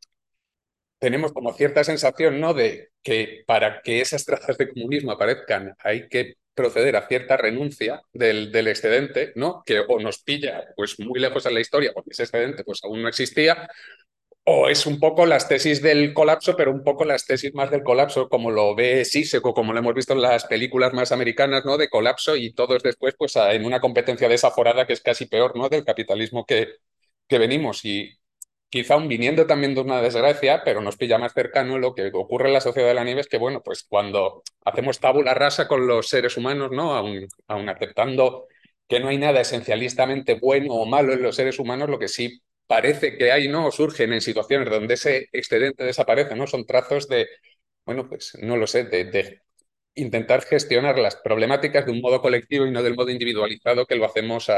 tenemos como cierta sensación, ¿no? De que para que esas trazas de comunismo aparezcan hay que proceder a cierta renuncia del, del, excedente, ¿no? Que o nos pilla pues muy lejos en la historia porque ese excedente pues aún no existía, o es un poco las tesis del colapso, pero un poco las tesis más del colapso, como lo ve Sisek o como lo hemos visto en las películas más americanas, ¿no? De colapso y todos después, pues, en una competencia desaforada que es casi peor, ¿no? Del capitalismo que, que venimos. Y quizá aún viniendo también de una desgracia, pero nos pilla más cercano lo que ocurre en la sociedad de la nieve es que, bueno, pues cuando hacemos tabula rasa con los seres humanos, ¿no? Aún, aún aceptando que no hay nada esencialistamente bueno o malo en los seres humanos, lo que sí parece que hay, ¿no? Surgen en situaciones donde ese excedente desaparece, ¿no? Son trazos de, bueno, pues no lo sé, de, intentar gestionar las problemáticas de un modo colectivo y no del modo individualizado que lo hacemos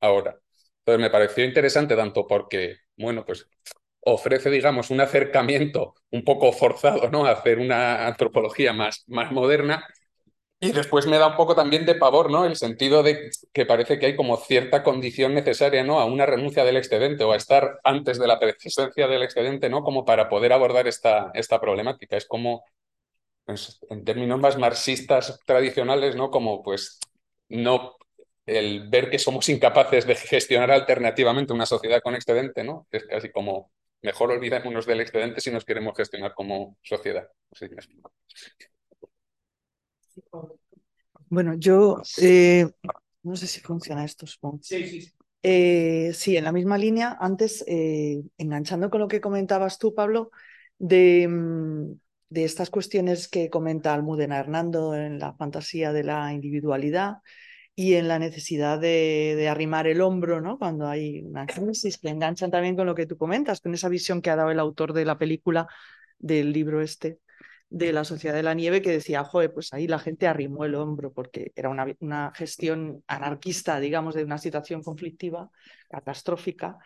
ahora. Entonces me pareció interesante tanto porque, bueno, pues ofrece, digamos, un acercamiento un poco forzado, ¿no? A hacer una antropología más, más moderna y después me da un poco también de pavor, ¿no? El sentido de que parece que hay como cierta condición necesaria, ¿no? A una renuncia del excedente o a estar antes de la presencia del excedente, ¿no? Como para poder abordar esta, esta problemática. Es como, pues, en términos más marxistas tradicionales, ¿no? Como, pues, no el ver que somos incapaces de gestionar alternativamente una sociedad con excedente, ¿no? Es casi como, mejor olvidémonos del excedente si nos queremos gestionar como sociedad. No. Bueno, yo eh, no sé si funciona esto, supongo. Sí, sí. Eh, sí, en la misma línea, antes, eh, enganchando con lo que comentabas tú, Pablo, de, mm, de estas cuestiones que comenta Almudena Hernando en la fantasía de la individualidad y en la necesidad de, de, arrimar el hombro, ¿no? Cuando hay una crisis, que enganchan también con lo que tú comentas, con esa visión que ha dado el autor de la película, del libro este, de la Sociedad de la Nieve que decía, joder, pues ahí la gente arrimó el hombro porque era una, una gestión anarquista, digamos, de una situación conflictiva, catastrófica,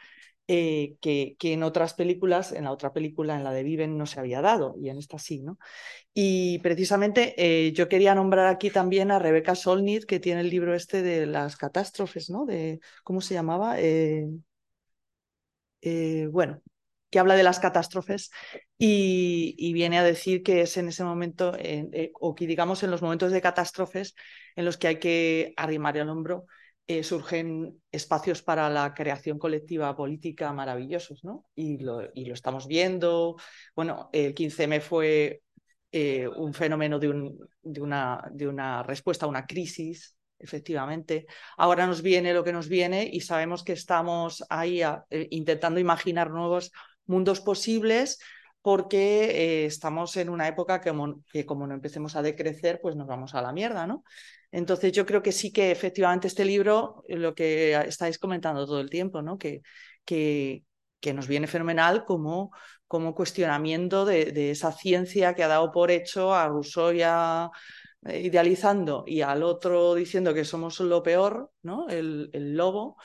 eh, que, que, en otras películas, en la otra película, en la de Viven, no se había dado, y en esta sí, ¿no? Y precisamente eh, yo quería nombrar aquí también a Rebeca Solnit, que tiene el libro este de las catástrofes, ¿no? De, ¿Cómo se llamaba? Eh, bueno, que habla de las catástrofes y, viene a decir que es en ese momento, eh, o que digamos en los momentos de catástrofes en los que hay que arrimar el hombro, eh, surgen espacios para la creación colectiva política maravillosos, ¿no? Y lo, y lo estamos viendo. Bueno, el 15M fue eh, un fenómeno de, un, de, una, de una respuesta a una crisis efectivamente. Ahora nos viene lo que nos viene y sabemos que estamos ahí intentando imaginar nuevos mundos posibles porque eh, estamos en una época que como, no empecemos a decrecer, pues nos vamos a la mierda, ¿no? Entonces yo creo que sí que efectivamente este libro, lo que estáis comentando todo el tiempo, ¿no? Que, que, que nos viene fenomenal como, como cuestionamiento de, de esa ciencia que ha dado por hecho a Rousseau eh, idealizando y al otro diciendo que somos lo peor, ¿no? El, el lobo,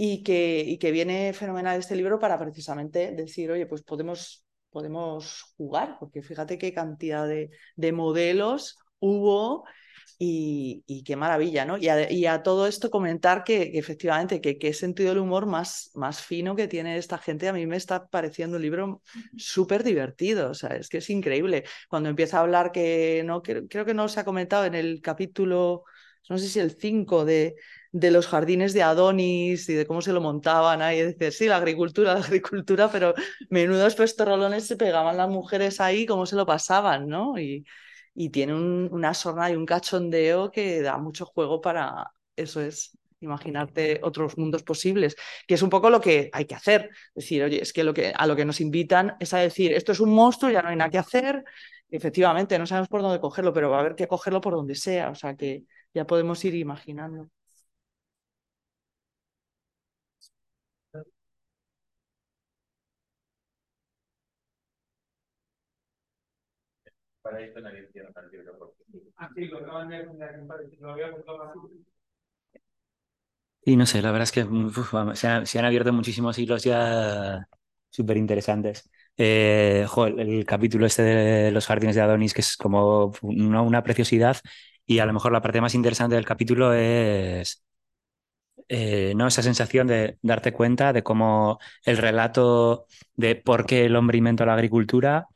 y que, y que viene fenomenal este libro para precisamente decir, oye, pues podemos, podemos jugar, porque fíjate qué cantidad de, de modelos hubo y, y, qué maravilla, ¿no? Y a, y a todo esto comentar que, que efectivamente, que qué sentido del humor más, más fino que tiene esta gente, a mí me está pareciendo un libro súper divertido, o sea, es que es increíble. Cuando empieza a hablar que, no, creo, creo que no se ha comentado en el capítulo, no sé si el 5 de, de los jardines de Adonis y de cómo se lo montaban ahí, decir, sí, la agricultura, la agricultura, pero menudos pestrolones se pegaban las mujeres ahí, cómo se lo pasaban, ¿no? Y, y tiene un, una sorna y un cachondeo que da mucho juego para, eso es, imaginarte otros mundos posibles, que es un poco lo que hay que hacer. Decir, oye, es que, lo que a lo que nos invitan es a decir, esto es un monstruo, ya no hay nada que hacer. Efectivamente, no sabemos por dónde cogerlo, pero va a haber que cogerlo por donde sea, o sea que ya podemos ir imaginando. Para esto nadie entiende el libro. Porque... Ah, sí, lo acaban de lo había apuntado Y no sé, la verdad es que uf, vamos, se, han, se, han, abierto muchísimos hilos ya súper interesantes. Eh, el, el, capítulo este de los jardines de Adonis, que es como una, una, preciosidad, y a lo mejor la parte más interesante del capítulo es eh, ¿no? esa sensación de darte cuenta de cómo el relato de por qué el hombre inventó la agricultura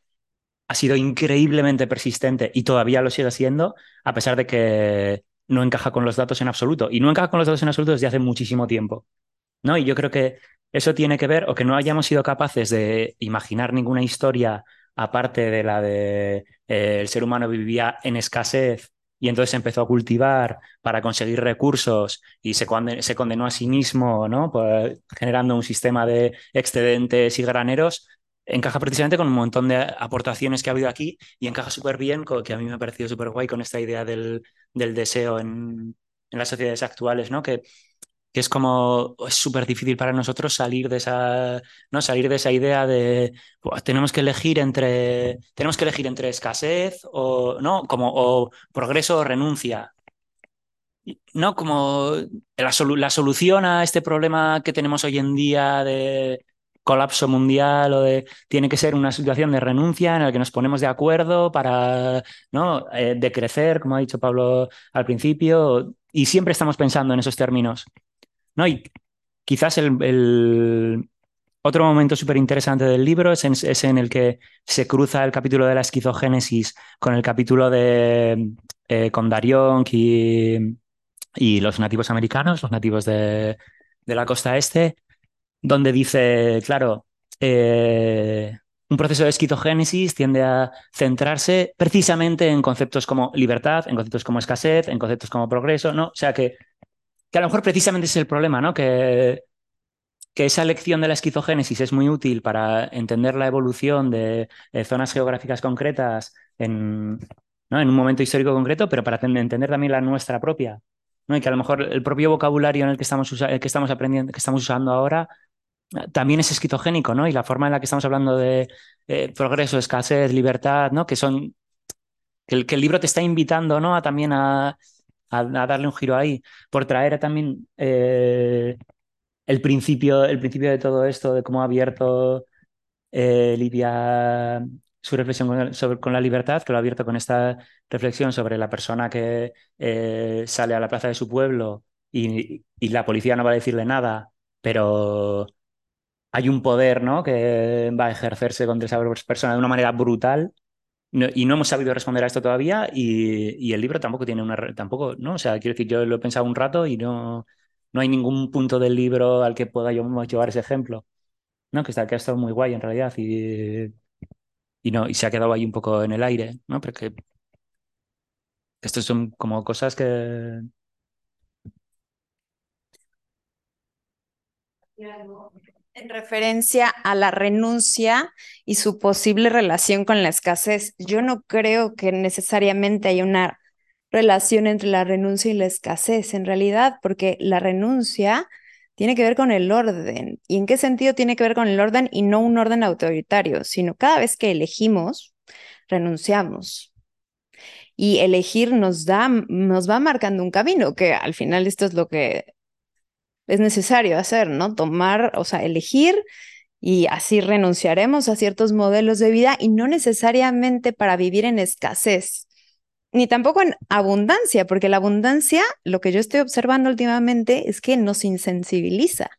ha sido increíblemente persistente y todavía lo sigue siendo, a pesar de que no encaja con los datos en absoluto. Y no encaja con los datos en absoluto desde hace muchísimo tiempo. ¿no? Y yo creo que eso tiene que ver, o que no hayamos sido capaces de imaginar ninguna historia aparte de la de eh, el ser humano vivía en escasez y entonces empezó a cultivar para conseguir recursos y se, condenó, a sí mismo, ¿no? Pues, generando un sistema de excedentes y graneros, encaja precisamente con un montón de aportaciones que ha habido aquí y encaja súper bien, que a mí me ha parecido súper guay con esta idea del, del deseo en, en, las sociedades actuales, ¿no? Que, que es como, es súper difícil para nosotros salir de esa, ¿no? Salir de esa idea de, tenemos que elegir entre, tenemos que elegir entre escasez o, ¿no? Como, o progreso o renuncia. No, como la, solu la solución a este problema que tenemos hoy en día de colapso mundial o de tiene que ser una situación de renuncia en la que nos ponemos de acuerdo para no eh, decrecer como ha dicho Pablo al principio y siempre estamos pensando en esos términos no y quizás el, otro momento súper interesante del libro es en, es en, el que se cruza el capítulo de la esquizogénesis con el capítulo de eh, con Darion y, y los nativos americanos los nativos de, de la costa este donde dice, claro, eh, un proceso de esquizogénesis tiende a centrarse precisamente en conceptos como libertad, en conceptos como escasez, en conceptos como progreso, ¿no? O sea que, que a lo mejor precisamente es el problema, ¿no? Que, que esa lección de la esquizogénesis es muy útil para entender la evolución de, de zonas geográficas concretas en, ¿no? en un momento histórico concreto, pero para entender también la nuestra propia. ¿no? Y que a lo mejor el propio vocabulario en el que estamos, el que estamos aprendiendo, que estamos usando ahora, también es esquizogénico, ¿no? Y la forma en la que estamos hablando de eh, progreso, escasez, libertad, ¿no? Que son que el, libro te está invitando, ¿no? A también a, a, darle un giro ahí, por traer también eh, el principio, el principio de todo esto, de cómo ha abierto eh, Livia su reflexión con, sobre, con la libertad, que lo ha abierto con esta reflexión sobre la persona que eh, sale a la plaza de su pueblo y, y la policía no va a decirle nada, pero hay un poder ¿no? que va a ejercerse contra esa persona de una manera brutal y no hemos sabido responder a esto todavía y, el libro tampoco tiene una... tampoco, ¿no? O sea, quiero decir, yo lo he pensado un rato y no, no hay ningún punto del libro al que pueda yo llevar ese ejemplo, ¿no? Que, está, que ha estado muy guay en realidad y, y, no, y se ha quedado ahí un poco en el aire, ¿no? Porque estos son como cosas que... En referencia a la renuncia y su posible relación con la escasez, yo no creo que necesariamente haya una relación entre la renuncia y la escasez, en realidad, porque la renuncia tiene que ver con el orden. ¿Y en qué sentido tiene que ver con el orden y no un orden autoritario? Sino cada vez que elegimos, renunciamos. Y elegir nos da, nos va marcando un camino, que al final esto es lo que es necesario hacer, ¿no? Tomar, o sea, elegir y así renunciaremos a ciertos modelos de vida y no necesariamente para vivir en escasez, ni tampoco en abundancia, porque la abundancia, lo que yo estoy observando últimamente es que nos insensibiliza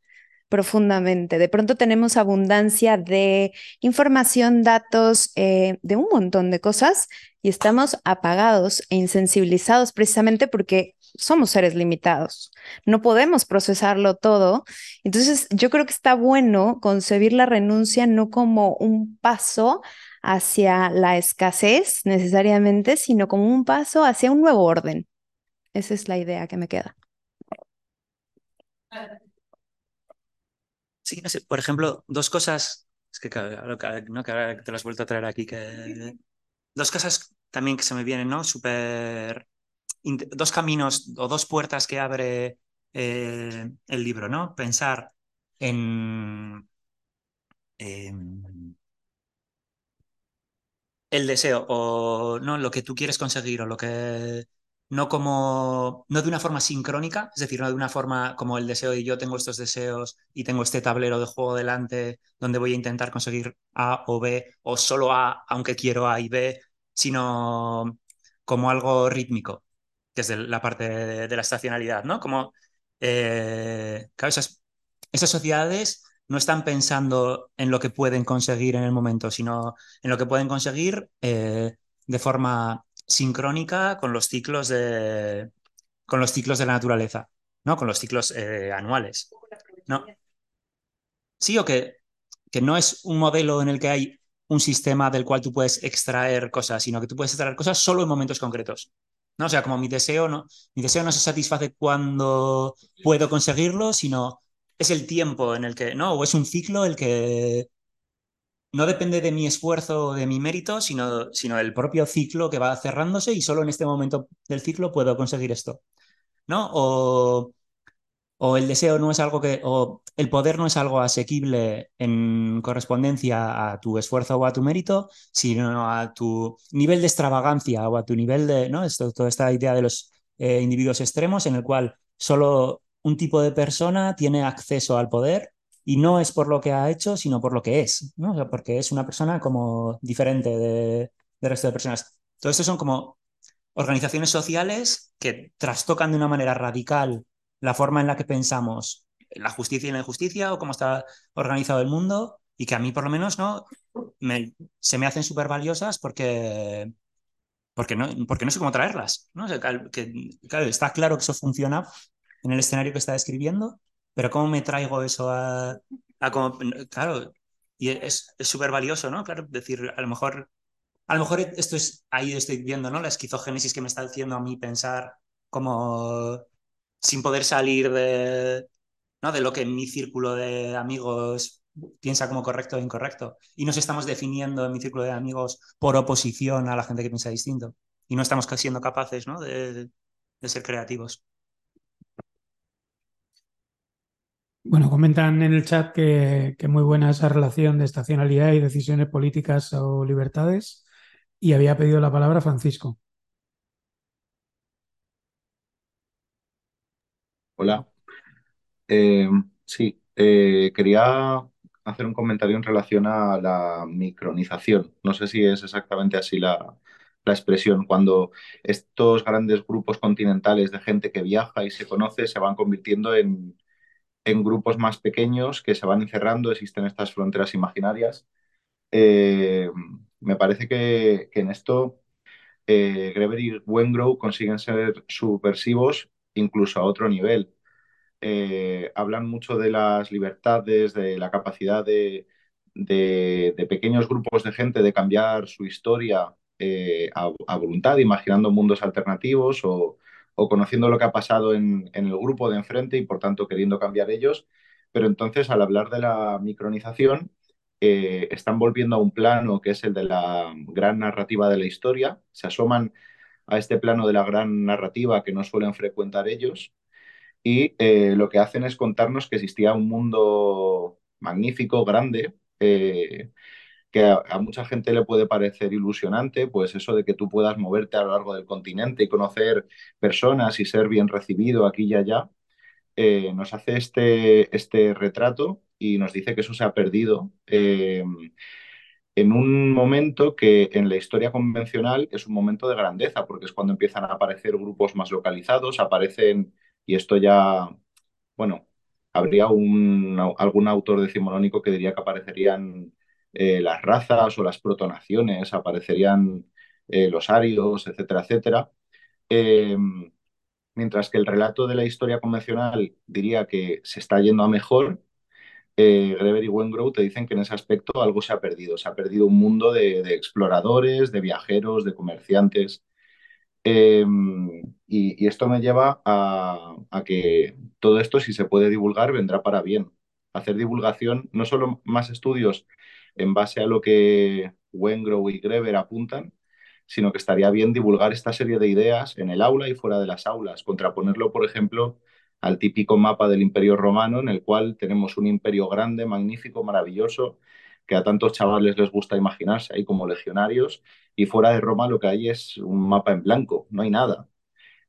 profundamente. De pronto tenemos abundancia de información, datos, eh, de un montón de cosas y estamos apagados e insensibilizados precisamente porque somos seres limitados. No podemos procesarlo todo. Entonces, yo creo que está bueno concebir la renuncia no como un paso hacia la escasez necesariamente, sino como un paso hacia un nuevo orden. Esa es la idea que me queda. Sí, no sé, por ejemplo, dos cosas, es que, ¿no? que ahora te las he vuelto a traer aquí, que dos cosas también que se me vienen, ¿no? Súper, dos caminos o dos puertas que abre eh, el libro, ¿no? Pensar en, en el deseo o no lo que tú quieres conseguir o lo que no como no de una forma sincrónica, es decir, no de una forma como el deseo y yo tengo estos deseos y tengo este tablero de juego delante donde voy a intentar conseguir A o B o solo A aunque quiero A y B, sino como algo rítmico, que es de la parte de, la estacionalidad, ¿no? Como eh, esas, esas sociedades no están pensando en lo que pueden conseguir en el momento, sino en lo que pueden conseguir eh, de forma sincrónica con los ciclos de, con los ciclos de la naturaleza, ¿no? Con los ciclos eh, anuales. ¿no? Sí, o que, que no es un modelo en el que hay un sistema del cual tú puedes extraer cosas, sino que tú puedes extraer cosas solo en momentos concretos. ¿No? O sea, como mi deseo no, mi deseo no se satisface cuando puedo conseguirlo, sino es el tiempo en el que, ¿no? O es un ciclo el que no depende de mi esfuerzo o de mi mérito, sino, sino propio ciclo que va cerrándose y solo en este momento del ciclo puedo conseguir esto, ¿no? O el deseo no es algo que, o el poder no es algo asequible en correspondencia a tu esfuerzo o a tu mérito, sino a tu nivel de extravagancia o a tu nivel de, ¿no? Esto, toda esta idea de los eh, individuos extremos en el cual solo un tipo de persona tiene acceso al poder y no es por lo que ha hecho, sino por lo que es, ¿no? porque es una persona como diferente de, del resto de personas. Todo esto son como organizaciones sociales que trastocan de una manera radical la forma en la que pensamos la justicia y la injusticia o cómo está organizado el mundo y que a mí por lo menos no se me hacen súper valiosas porque, porque, no, porque no sé cómo traerlas. ¿no? está claro que eso funciona en el escenario que está describiendo, pero ¿cómo me traigo eso a, como, claro, y es súper valioso, ¿no? Claro, decir, a lo mejor, a lo mejor esto es, ahí estoy viendo, ¿no? La esquizogénesis que me está haciendo a mí pensar como sin poder salir de, ¿no? de lo que mi círculo de amigos piensa como correcto o incorrecto. Y nos estamos definiendo en mi círculo de amigos por oposición a la gente que piensa distinto. Y no estamos siendo capaces ¿no? de, de ser creativos. Bueno, comentan en el chat que, que, muy buena esa relación de estacionalidad y decisiones políticas o libertades. Y había pedido la palabra Francisco. Hola. Eh, sí, eh, quería hacer un comentario en relación a la micronización. No sé si es exactamente así la, la expresión, cuando estos grandes grupos continentales de gente que viaja y se conoce se van convirtiendo en en grupos más pequeños que se van encerrando, existen estas fronteras imaginarias. Eh, me parece que, en esto eh, Greber y Wengrow consiguen ser subversivos incluso a otro nivel. Eh, hablan mucho de las libertades, de la capacidad de, de, pequeños grupos de gente de cambiar su historia a, a, voluntad, imaginando mundos alternativos o, o conociendo lo que ha pasado en, el grupo de enfrente y por tanto queriendo cambiar ellos. Pero entonces al hablar de la micronización, eh, están volviendo a un plano que es el de la gran narrativa de la historia, se asoman a este plano de la gran narrativa que no suelen frecuentar ellos y eh, lo que hacen es contarnos que existía un mundo magnífico, grande, eh, que a, mucha gente le puede parecer ilusionante, pues eso de que tú puedas moverte a lo largo del continente y conocer personas y ser bien recibido aquí y allá, eh, nos hace este, este retrato y nos dice que eso se ha perdido en un momento que en la historia convencional es un momento de grandeza, porque es cuando empiezan a aparecer grupos más localizados, aparecen, y esto ya, bueno, habría algún autor decimonónico que diría que aparecerían eh, las razas o las protonaciones, aparecerían eh, los arios, etcétera, etcétera. Eh, mientras que el relato de la historia convencional diría que se está yendo a mejor, eh, Greber y Wengrow te dicen que en ese aspecto algo se ha perdido. Se ha perdido un mundo de, exploradores, de viajeros, de comerciantes. Y, y, esto me lleva a, a, que todo esto, si se puede divulgar, vendrá para bien. Hacer divulgación, no solo más estudios en base a lo que Wengrow y Greber apuntan, sino que estaría bien divulgar esta serie de ideas en el aula y fuera de las aulas, contraponerlo, por ejemplo, al típico mapa del Imperio Romano, en el cual tenemos un imperio grande, magnífico, maravilloso, que a tantos chavales les gusta imaginarse ahí como legionarios, y fuera de Roma lo que hay es un mapa en blanco, no hay nada.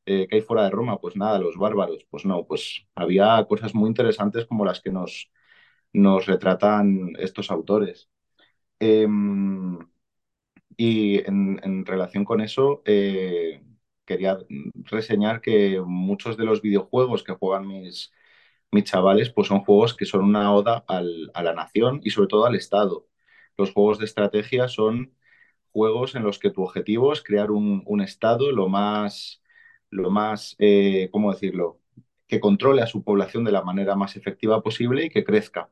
Eh, ¿Qué hay fuera de Roma? Pues nada, los bárbaros. Pues no, pues había cosas muy interesantes como las que nos, nos retratan estos autores. Eh, y en, en, relación con eso, eh, quería reseñar que muchos de los videojuegos que juegan mis, mis chavales, pues son juegos que son una oda al, a la nación y sobre todo al Estado. Los juegos de estrategia son juegos en los que tu objetivo es crear un, un Estado lo más, lo más eh, ¿cómo decirlo?, que controle a su población de la manera más efectiva posible y que crezca.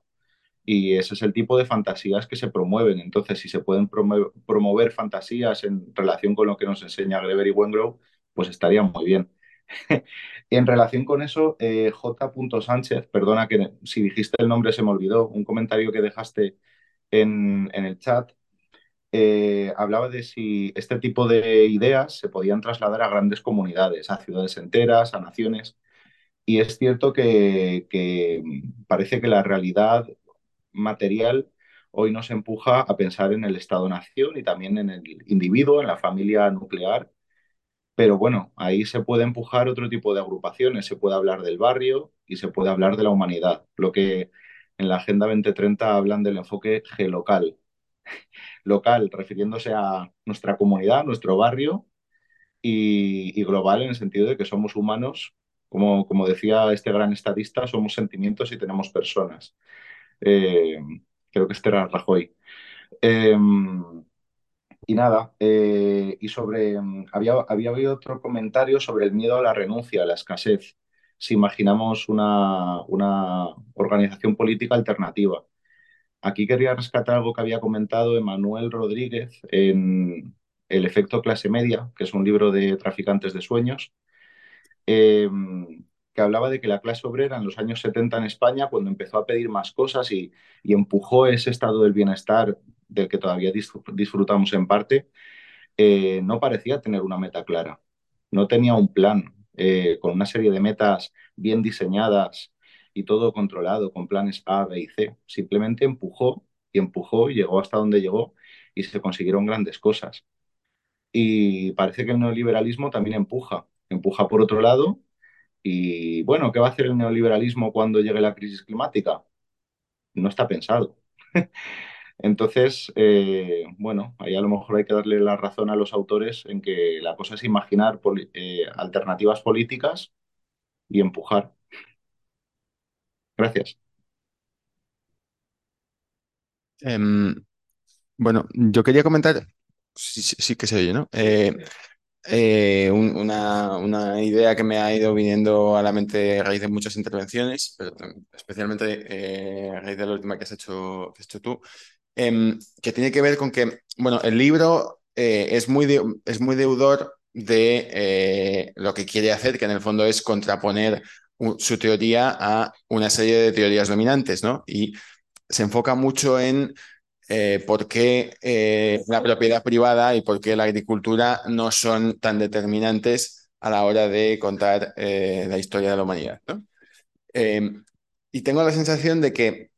Y ese es el tipo de fantasías que se promueven. Entonces, si se pueden promover, fantasías en relación con lo que nos enseña Greber y Wengrow, pues estaría muy bien. en relación con eso, eh, J. Sánchez, perdona que si dijiste el nombre se me olvidó, un comentario que dejaste en, en el chat, eh, hablaba de si este tipo de ideas se podían trasladar a grandes comunidades, a ciudades enteras, a naciones. Y es cierto que, que parece que la realidad material hoy nos empuja a pensar en el Estado-nación y también en el individuo, en la familia nuclear. Pero bueno, ahí se puede empujar otro tipo de agrupaciones, se puede hablar del barrio y se puede hablar de la humanidad, lo que en la Agenda 2030 hablan del enfoque gelocal. Local, refiriéndose a nuestra comunidad, nuestro barrio, y, y global en el sentido de que somos humanos, como, como decía este gran estadista, somos sentimientos y tenemos personas. Eh, creo que este era Rajoy. Eh, y nada, eh, y sobre, había, había habido otro comentario sobre el miedo a la renuncia, a la escasez, si imaginamos una, una organización política alternativa. Aquí quería rescatar algo que había comentado Emanuel Rodríguez en El efecto clase media, que es un libro de traficantes de sueños. Eh, que hablaba de que la clase obrera en los años 70 en España, cuando empezó a pedir más cosas y, y empujó ese estado del bienestar del que todavía disfrutamos en parte, eh, no parecía tener una meta clara, no tenía un plan eh, con una serie de metas bien diseñadas y todo controlado con planes A, B y C. Simplemente empujó y empujó y llegó hasta donde llegó y se consiguieron grandes cosas. Y parece que el neoliberalismo también empuja, empuja por otro lado y bueno, ¿qué va a hacer el neoliberalismo cuando llegue la crisis climática? No está pensado. Entonces, eh, bueno, ahí a lo mejor hay que darle la razón a los autores en que la cosa es imaginar eh, alternativas políticas y empujar. Gracias. Eh, bueno, yo quería comentar, sí, sí, que se oye, ¿no? Eh, un, una, una, idea que me ha ido viniendo a la mente a raíz de muchas intervenciones, pero especialmente a raíz de la última que has hecho, que has hecho tú, eh, que tiene que ver con que, bueno, el libro eh, es, muy de, es muy deudor de eh, lo que quiere hacer, que en el fondo es contraponer su teoría a una serie de teorías dominantes, ¿no? Y se enfoca mucho en eh, por qué la propiedad privada y por qué la agricultura no son tan determinantes a la hora de contar la historia de la humanidad. ¿no? Eh, y tengo la sensación de que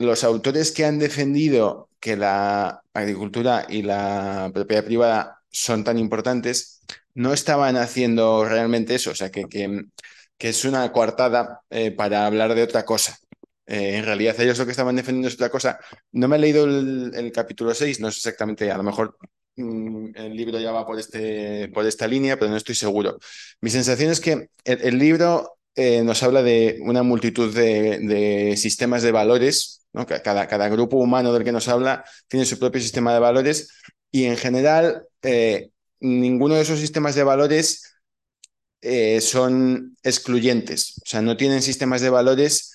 los autores que han defendido que la agricultura y la propiedad privada son tan importantes no estaban haciendo realmente eso, o sea, que, que, es una coartada eh, para hablar de otra cosa. Eh, en realidad ellos lo que estaban defendiendo es otra cosa. No me he leído el, capítulo 6, no sé exactamente, a lo mejor mm, el libro ya va por, este, por esta línea, pero no estoy seguro. Mi sensación es que el libro eh, nos habla de una multitud de, sistemas de valores, cada, grupo humano del que nos habla tiene su propio sistema de valores y en general eh, ninguno de esos sistemas de valores eh, son excluyentes, o sea, no tienen sistemas de valores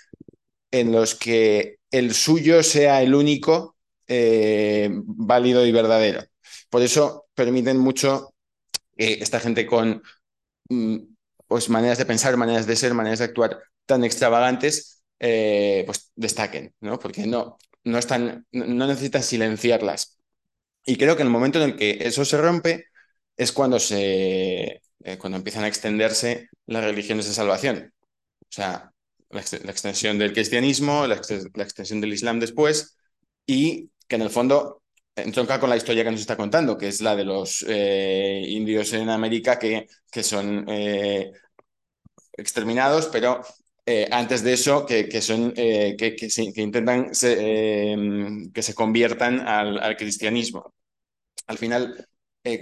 en los que el suyo sea el único válido y verdadero. Por eso permiten mucho esta gente con mm, pues, maneras de pensar, maneras de ser, maneras de actuar tan extravagantes, eh, pues destaquen, ¿no? Porque no, no, están, no necesitan silenciarlas. Y creo que en el momento en el que eso se rompe es cuando, se, eh, cuando empiezan a extenderse las religiones de salvación. O sea, la, extensión del cristianismo, la, extensión del islam después, y que en el fondo entronca con la historia que nos está contando, que es la de los eh, indios en América que, que son eh, exterminados, pero eh, antes de eso, que, que son, que, que, intentan que se conviertan al, al, cristianismo. Al final,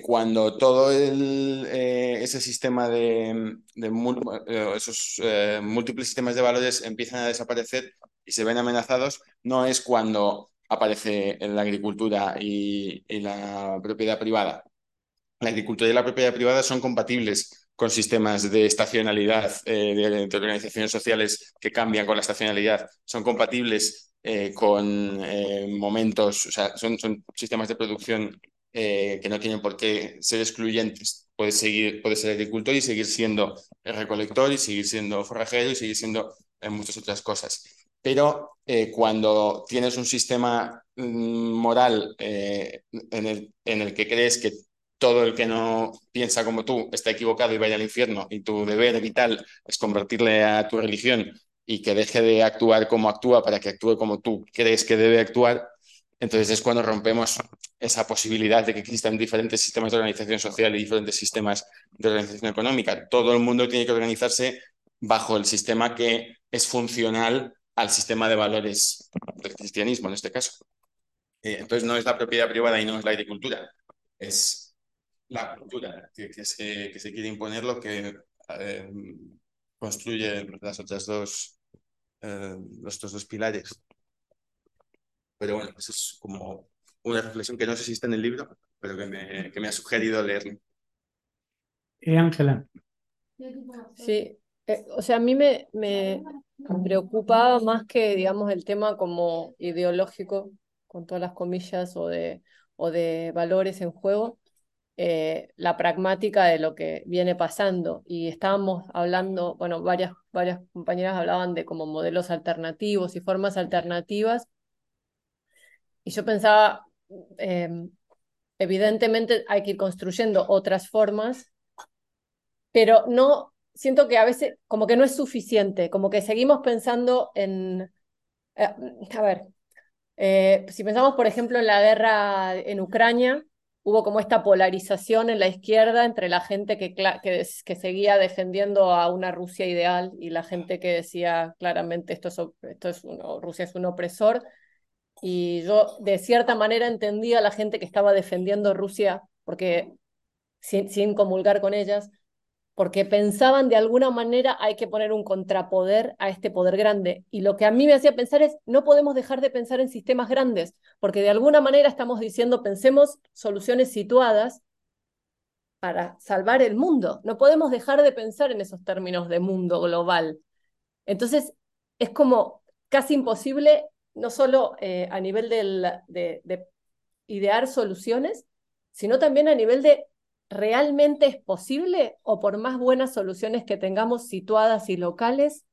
cuando todo el, ese sistema de, de esos múltiples sistemas de valores empiezan a desaparecer y se ven amenazados, no es cuando aparece en la agricultura y, y la propiedad privada. La agricultura y la propiedad privada son compatibles con sistemas de estacionalidad eh, de, de, organizaciones sociales que cambian con la estacionalidad, son compatibles eh, con eh, momentos, o sea, son, son, sistemas de producción que no tienen por qué ser excluyentes. Puedes, seguir, puedes ser agricultor y seguir siendo recolector y seguir siendo forrajero y seguir siendo muchas otras cosas. Pero cuando tienes un sistema mm, moral en el, en el que crees que todo el que no piensa como tú está equivocado y vaya al infierno y tu deber vital es convertirle a tu religión y que deje de actuar como actúa para que actúe como tú crees que debe actuar, entonces es cuando rompemos esa posibilidad de que existan diferentes sistemas de organización social y diferentes sistemas de organización económica. Todo el mundo tiene que organizarse bajo el sistema que es funcional al sistema de valores del cristianismo en este caso. Eh, entonces no es la propiedad privada y no es la agricultura, es la cultura que, que, se, que se quiere imponer lo que eh, construye las otras dos, eh, los otros dos pilares. Pero bueno, eso es como una reflexión que no sé si está en el libro, pero que me, que me ha sugerido leerlo. ¿Y Ángela? Sí, eh, o sea, a mí me, me preocupaba más que, digamos, el tema como ideológico, con todas las comillas, o de, o de valores en juego, eh, la pragmática de lo que viene pasando. Y estábamos hablando, bueno, varias, varias compañeras hablaban de como modelos alternativos y formas alternativas. Y yo pensaba, eh, evidentemente hay que ir construyendo otras formas, pero no, siento que a veces como que no es suficiente, como que seguimos pensando en, eh, a ver, eh, si pensamos por ejemplo en la guerra en Ucrania, hubo como esta polarización en la izquierda entre la gente que, que, que, seguía defendiendo a una Rusia ideal y la gente que decía claramente esto es, esto es Rusia es un opresor. Y yo de cierta manera entendía a la gente que estaba defendiendo Rusia, porque sin, sin comulgar con ellas, porque pensaban de alguna manera hay que poner un contrapoder a este poder grande. Y lo que a mí me hacía pensar es, no podemos dejar de pensar en sistemas grandes, porque de alguna manera estamos diciendo, pensemos soluciones situadas para salvar el mundo. No podemos dejar de pensar en esos términos de mundo global. Entonces, es como casi imposible, no solo eh, a nivel de, de idear soluciones, sino también a nivel de ¿realmente es posible o por más buenas soluciones que tengamos situadas y locales,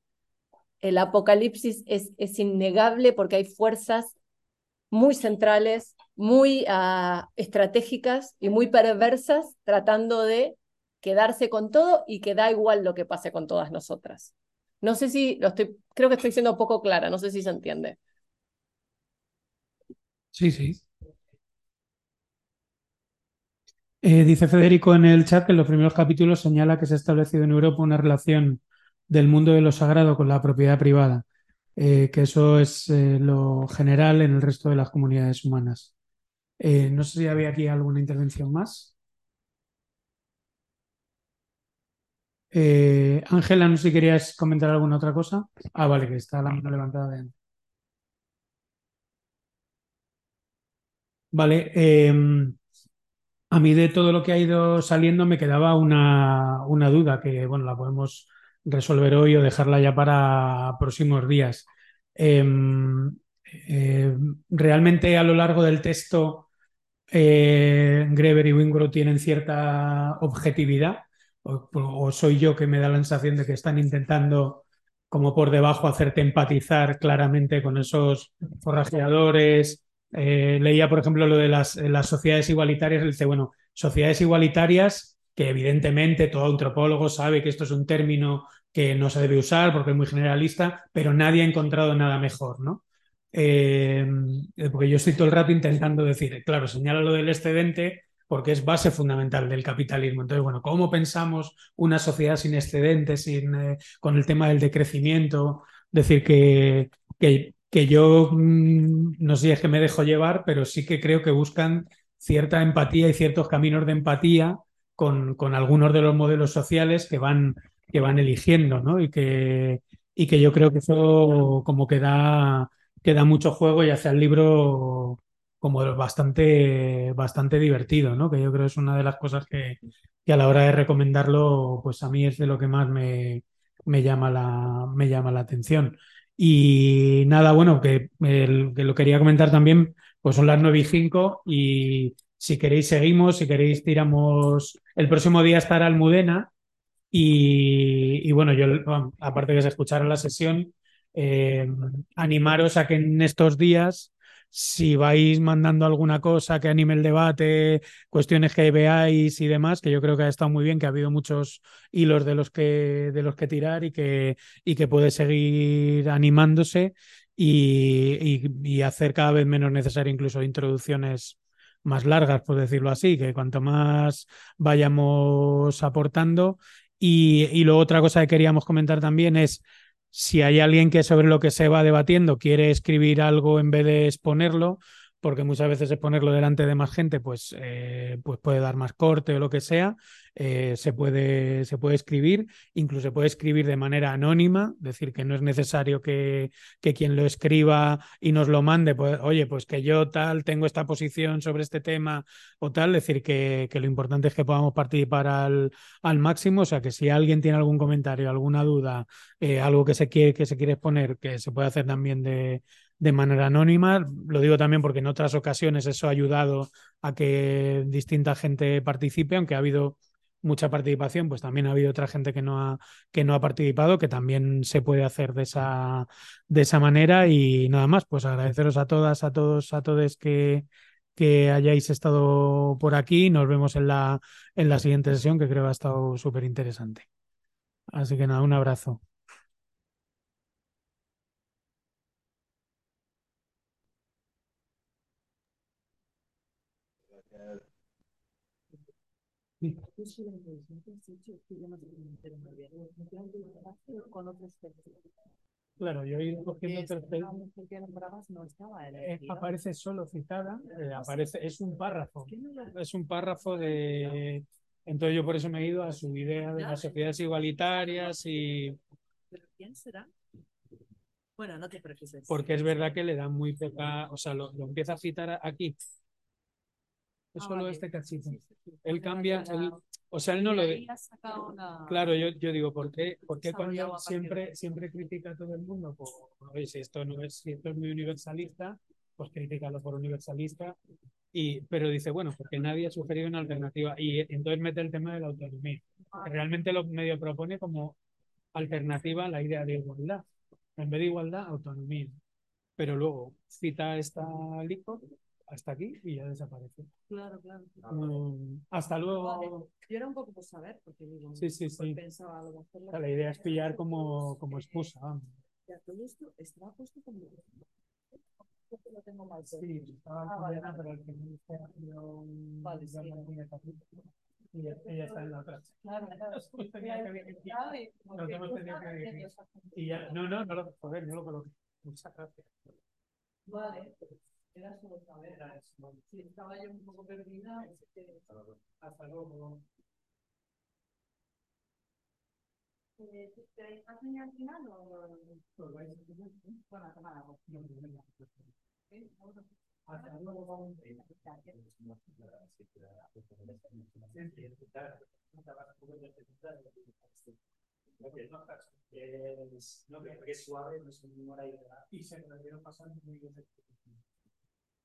el apocalipsis es, es innegable porque hay fuerzas muy centrales, muy uh, estratégicas y muy perversas tratando de quedarse con todo y que da igual lo que pase con todas nosotras. No sé si lo estoy, creo que estoy siendo poco clara, no sé si se entiende. Sí, sí. Eh, dice Federico en el chat que en los primeros capítulos señala que se ha establecido en Europa una relación del mundo de lo sagrado con la propiedad privada, eh, que eso es eh, lo general en el resto de las comunidades humanas. No sé si había aquí alguna intervención más. Ángela, no sé si querías comentar alguna otra cosa. Ah, vale, que está la mano levantada de. Vale, em, a mí de todo lo que ha ido saliendo me quedaba una, una duda que, bueno, la podemos resolver hoy o dejarla ya para próximos días. Em, eh, realmente a lo largo del texto eh, Greber y Wingrove tienen cierta objetividad o, o soy yo que me da la sensación de que están intentando como por debajo hacerte empatizar claramente con esos forrajeadores. Eh, leía, por ejemplo, lo de las, las sociedades igualitarias. Él dice, bueno, sociedades igualitarias que evidentemente todo antropólogo sabe que esto es un término que no se debe usar porque es muy generalista, pero nadie ha encontrado nada mejor, ¿no? Eh, porque yo estoy todo el rato intentando decir, claro, señala lo del excedente porque es base fundamental del capitalismo. Entonces, bueno, ¿cómo pensamos una sociedad sin excedentes, sin, eh, con el tema del decrecimiento? Decir que, que, que yo mm, no sé si es que me dejo llevar, pero sí que creo que buscan cierta empatía y ciertos caminos de empatía con, con algunos de los modelos sociales que van, que van eligiendo, ¿no? Y que, y que yo creo que eso como que da, mucho juego y hace al libro como bastante, bastante divertido, ¿no? Que yo creo que es una de las cosas que, que, a la hora de recomendarlo, pues a mí es de lo que más me, me, llama, la, me llama la atención. Y nada, bueno, que, que lo quería comentar también, pues son las 9 y 5 y si queréis seguimos, si queréis tiramos, el próximo día estará Almudena y, y bueno, yo aparte de escuchar la sesión, eh, animaros a que en estos días si vais mandando alguna cosa que anime el debate, cuestiones que veáis y demás, que yo creo que ha estado muy bien, que ha habido muchos hilos de los que, de los que tirar y que, y que puede seguir animándose y, y, hacer cada vez menos necesario incluso introducciones más largas, por decirlo así, que cuanto más vayamos aportando. Y, y luego otra cosa que queríamos comentar también es si hay alguien que sobre lo que se va debatiendo quiere escribir algo en vez de exponerlo, porque muchas veces exponerlo delante de más gente pues, eh, pues puede dar más corte o lo que sea, eh, se, puede, se puede escribir, incluso se puede escribir de manera anónima, decir que no es necesario que, que quien lo escriba y nos lo mande, pues oye, pues que yo tal tengo esta posición sobre este tema o tal, decir que, que lo importante es que podamos participar al, al, máximo, o sea que si alguien tiene algún comentario, alguna duda, eh, algo que se quiere, que se quiere exponer, que se puede hacer también de de manera anónima. Lo digo también porque en otras ocasiones eso ha ayudado a que distinta gente participe, aunque ha habido mucha participación, pues también ha habido otra gente que no ha, que no ha participado, que también se puede hacer de esa, de esa manera. Y nada más, pues agradeceros a todas, a todos, a todos que, que hayáis estado por aquí. Nos vemos en la, en la siguiente sesión, que creo que ha estado súper interesante. Así que nada, un abrazo. Claro, yo he ido cogiendo no eh, aparece solo citada, eh, aparece, es un párrafo, es un párrafo de... Entonces yo por eso me he ido a su idea de las sociedades igualitarias y... ¿Pero quién será? Bueno, no te preocupes. Porque es verdad que le da muy poca, o sea, lo, lo empieza a citar aquí, es Ah, solo vale. este cachito. Sí, sí, sí. Él cambia, él- o sea, él no lo ve. una- Claro, yo, yo digo, ¿por qué, por qué Desarrollado cuando de siempre, siempre critica a todo el mundo? Oye, si esto no es, si esto es muy universalista, pues critícalo por universalista. Y, pero dice, bueno, porque nadie ha sugerido una alternativa. Y entonces mete el tema de la autonomía. que Realmente lo medio propone como alternativa a la idea de igualdad. En vez de igualdad, autonomía. Pero luego cita esta LICO hasta aquí y ya desaparece. Claro, claro. Mm, hasta Vale. luego. Yo era un poco por saber, porque digo, Sí, sí, pues sí. pensaba a lo mejor O sea, la idea es pillar como, como excusa. Ya, todo esto estaba puesto como. Lo tengo mal Sí, estaba Ah, vale, vale. pero el que me haciendo un- Vale, ya sí. Y ella, está en la otra. Claro, claro. Nos que dirigir. Nos hemos tenido que dirigir. Y ya, no, no, no lo, joder, no lo coloqué. Muchas gracias. Vale, era solo saber. Si estaba yo un poco perdida. Hasta luego. Eh, ¿Te al final o...? Bueno, a tomar algo. Sí, vamos a-. Es, no, que es suave, no es un humor ahí. Y se me pasando muy bien. Ah, bueno, como una-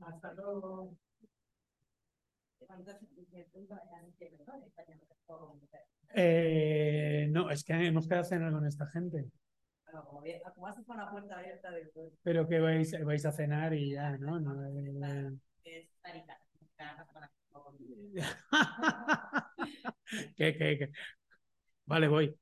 Hasta luego. Eh, no, es que hemos quedado a cenar con esta gente. Pero que vais, vais a cenar y ya, ¿no? No, eh. ¿Qué, qué, qué? Vale, voy.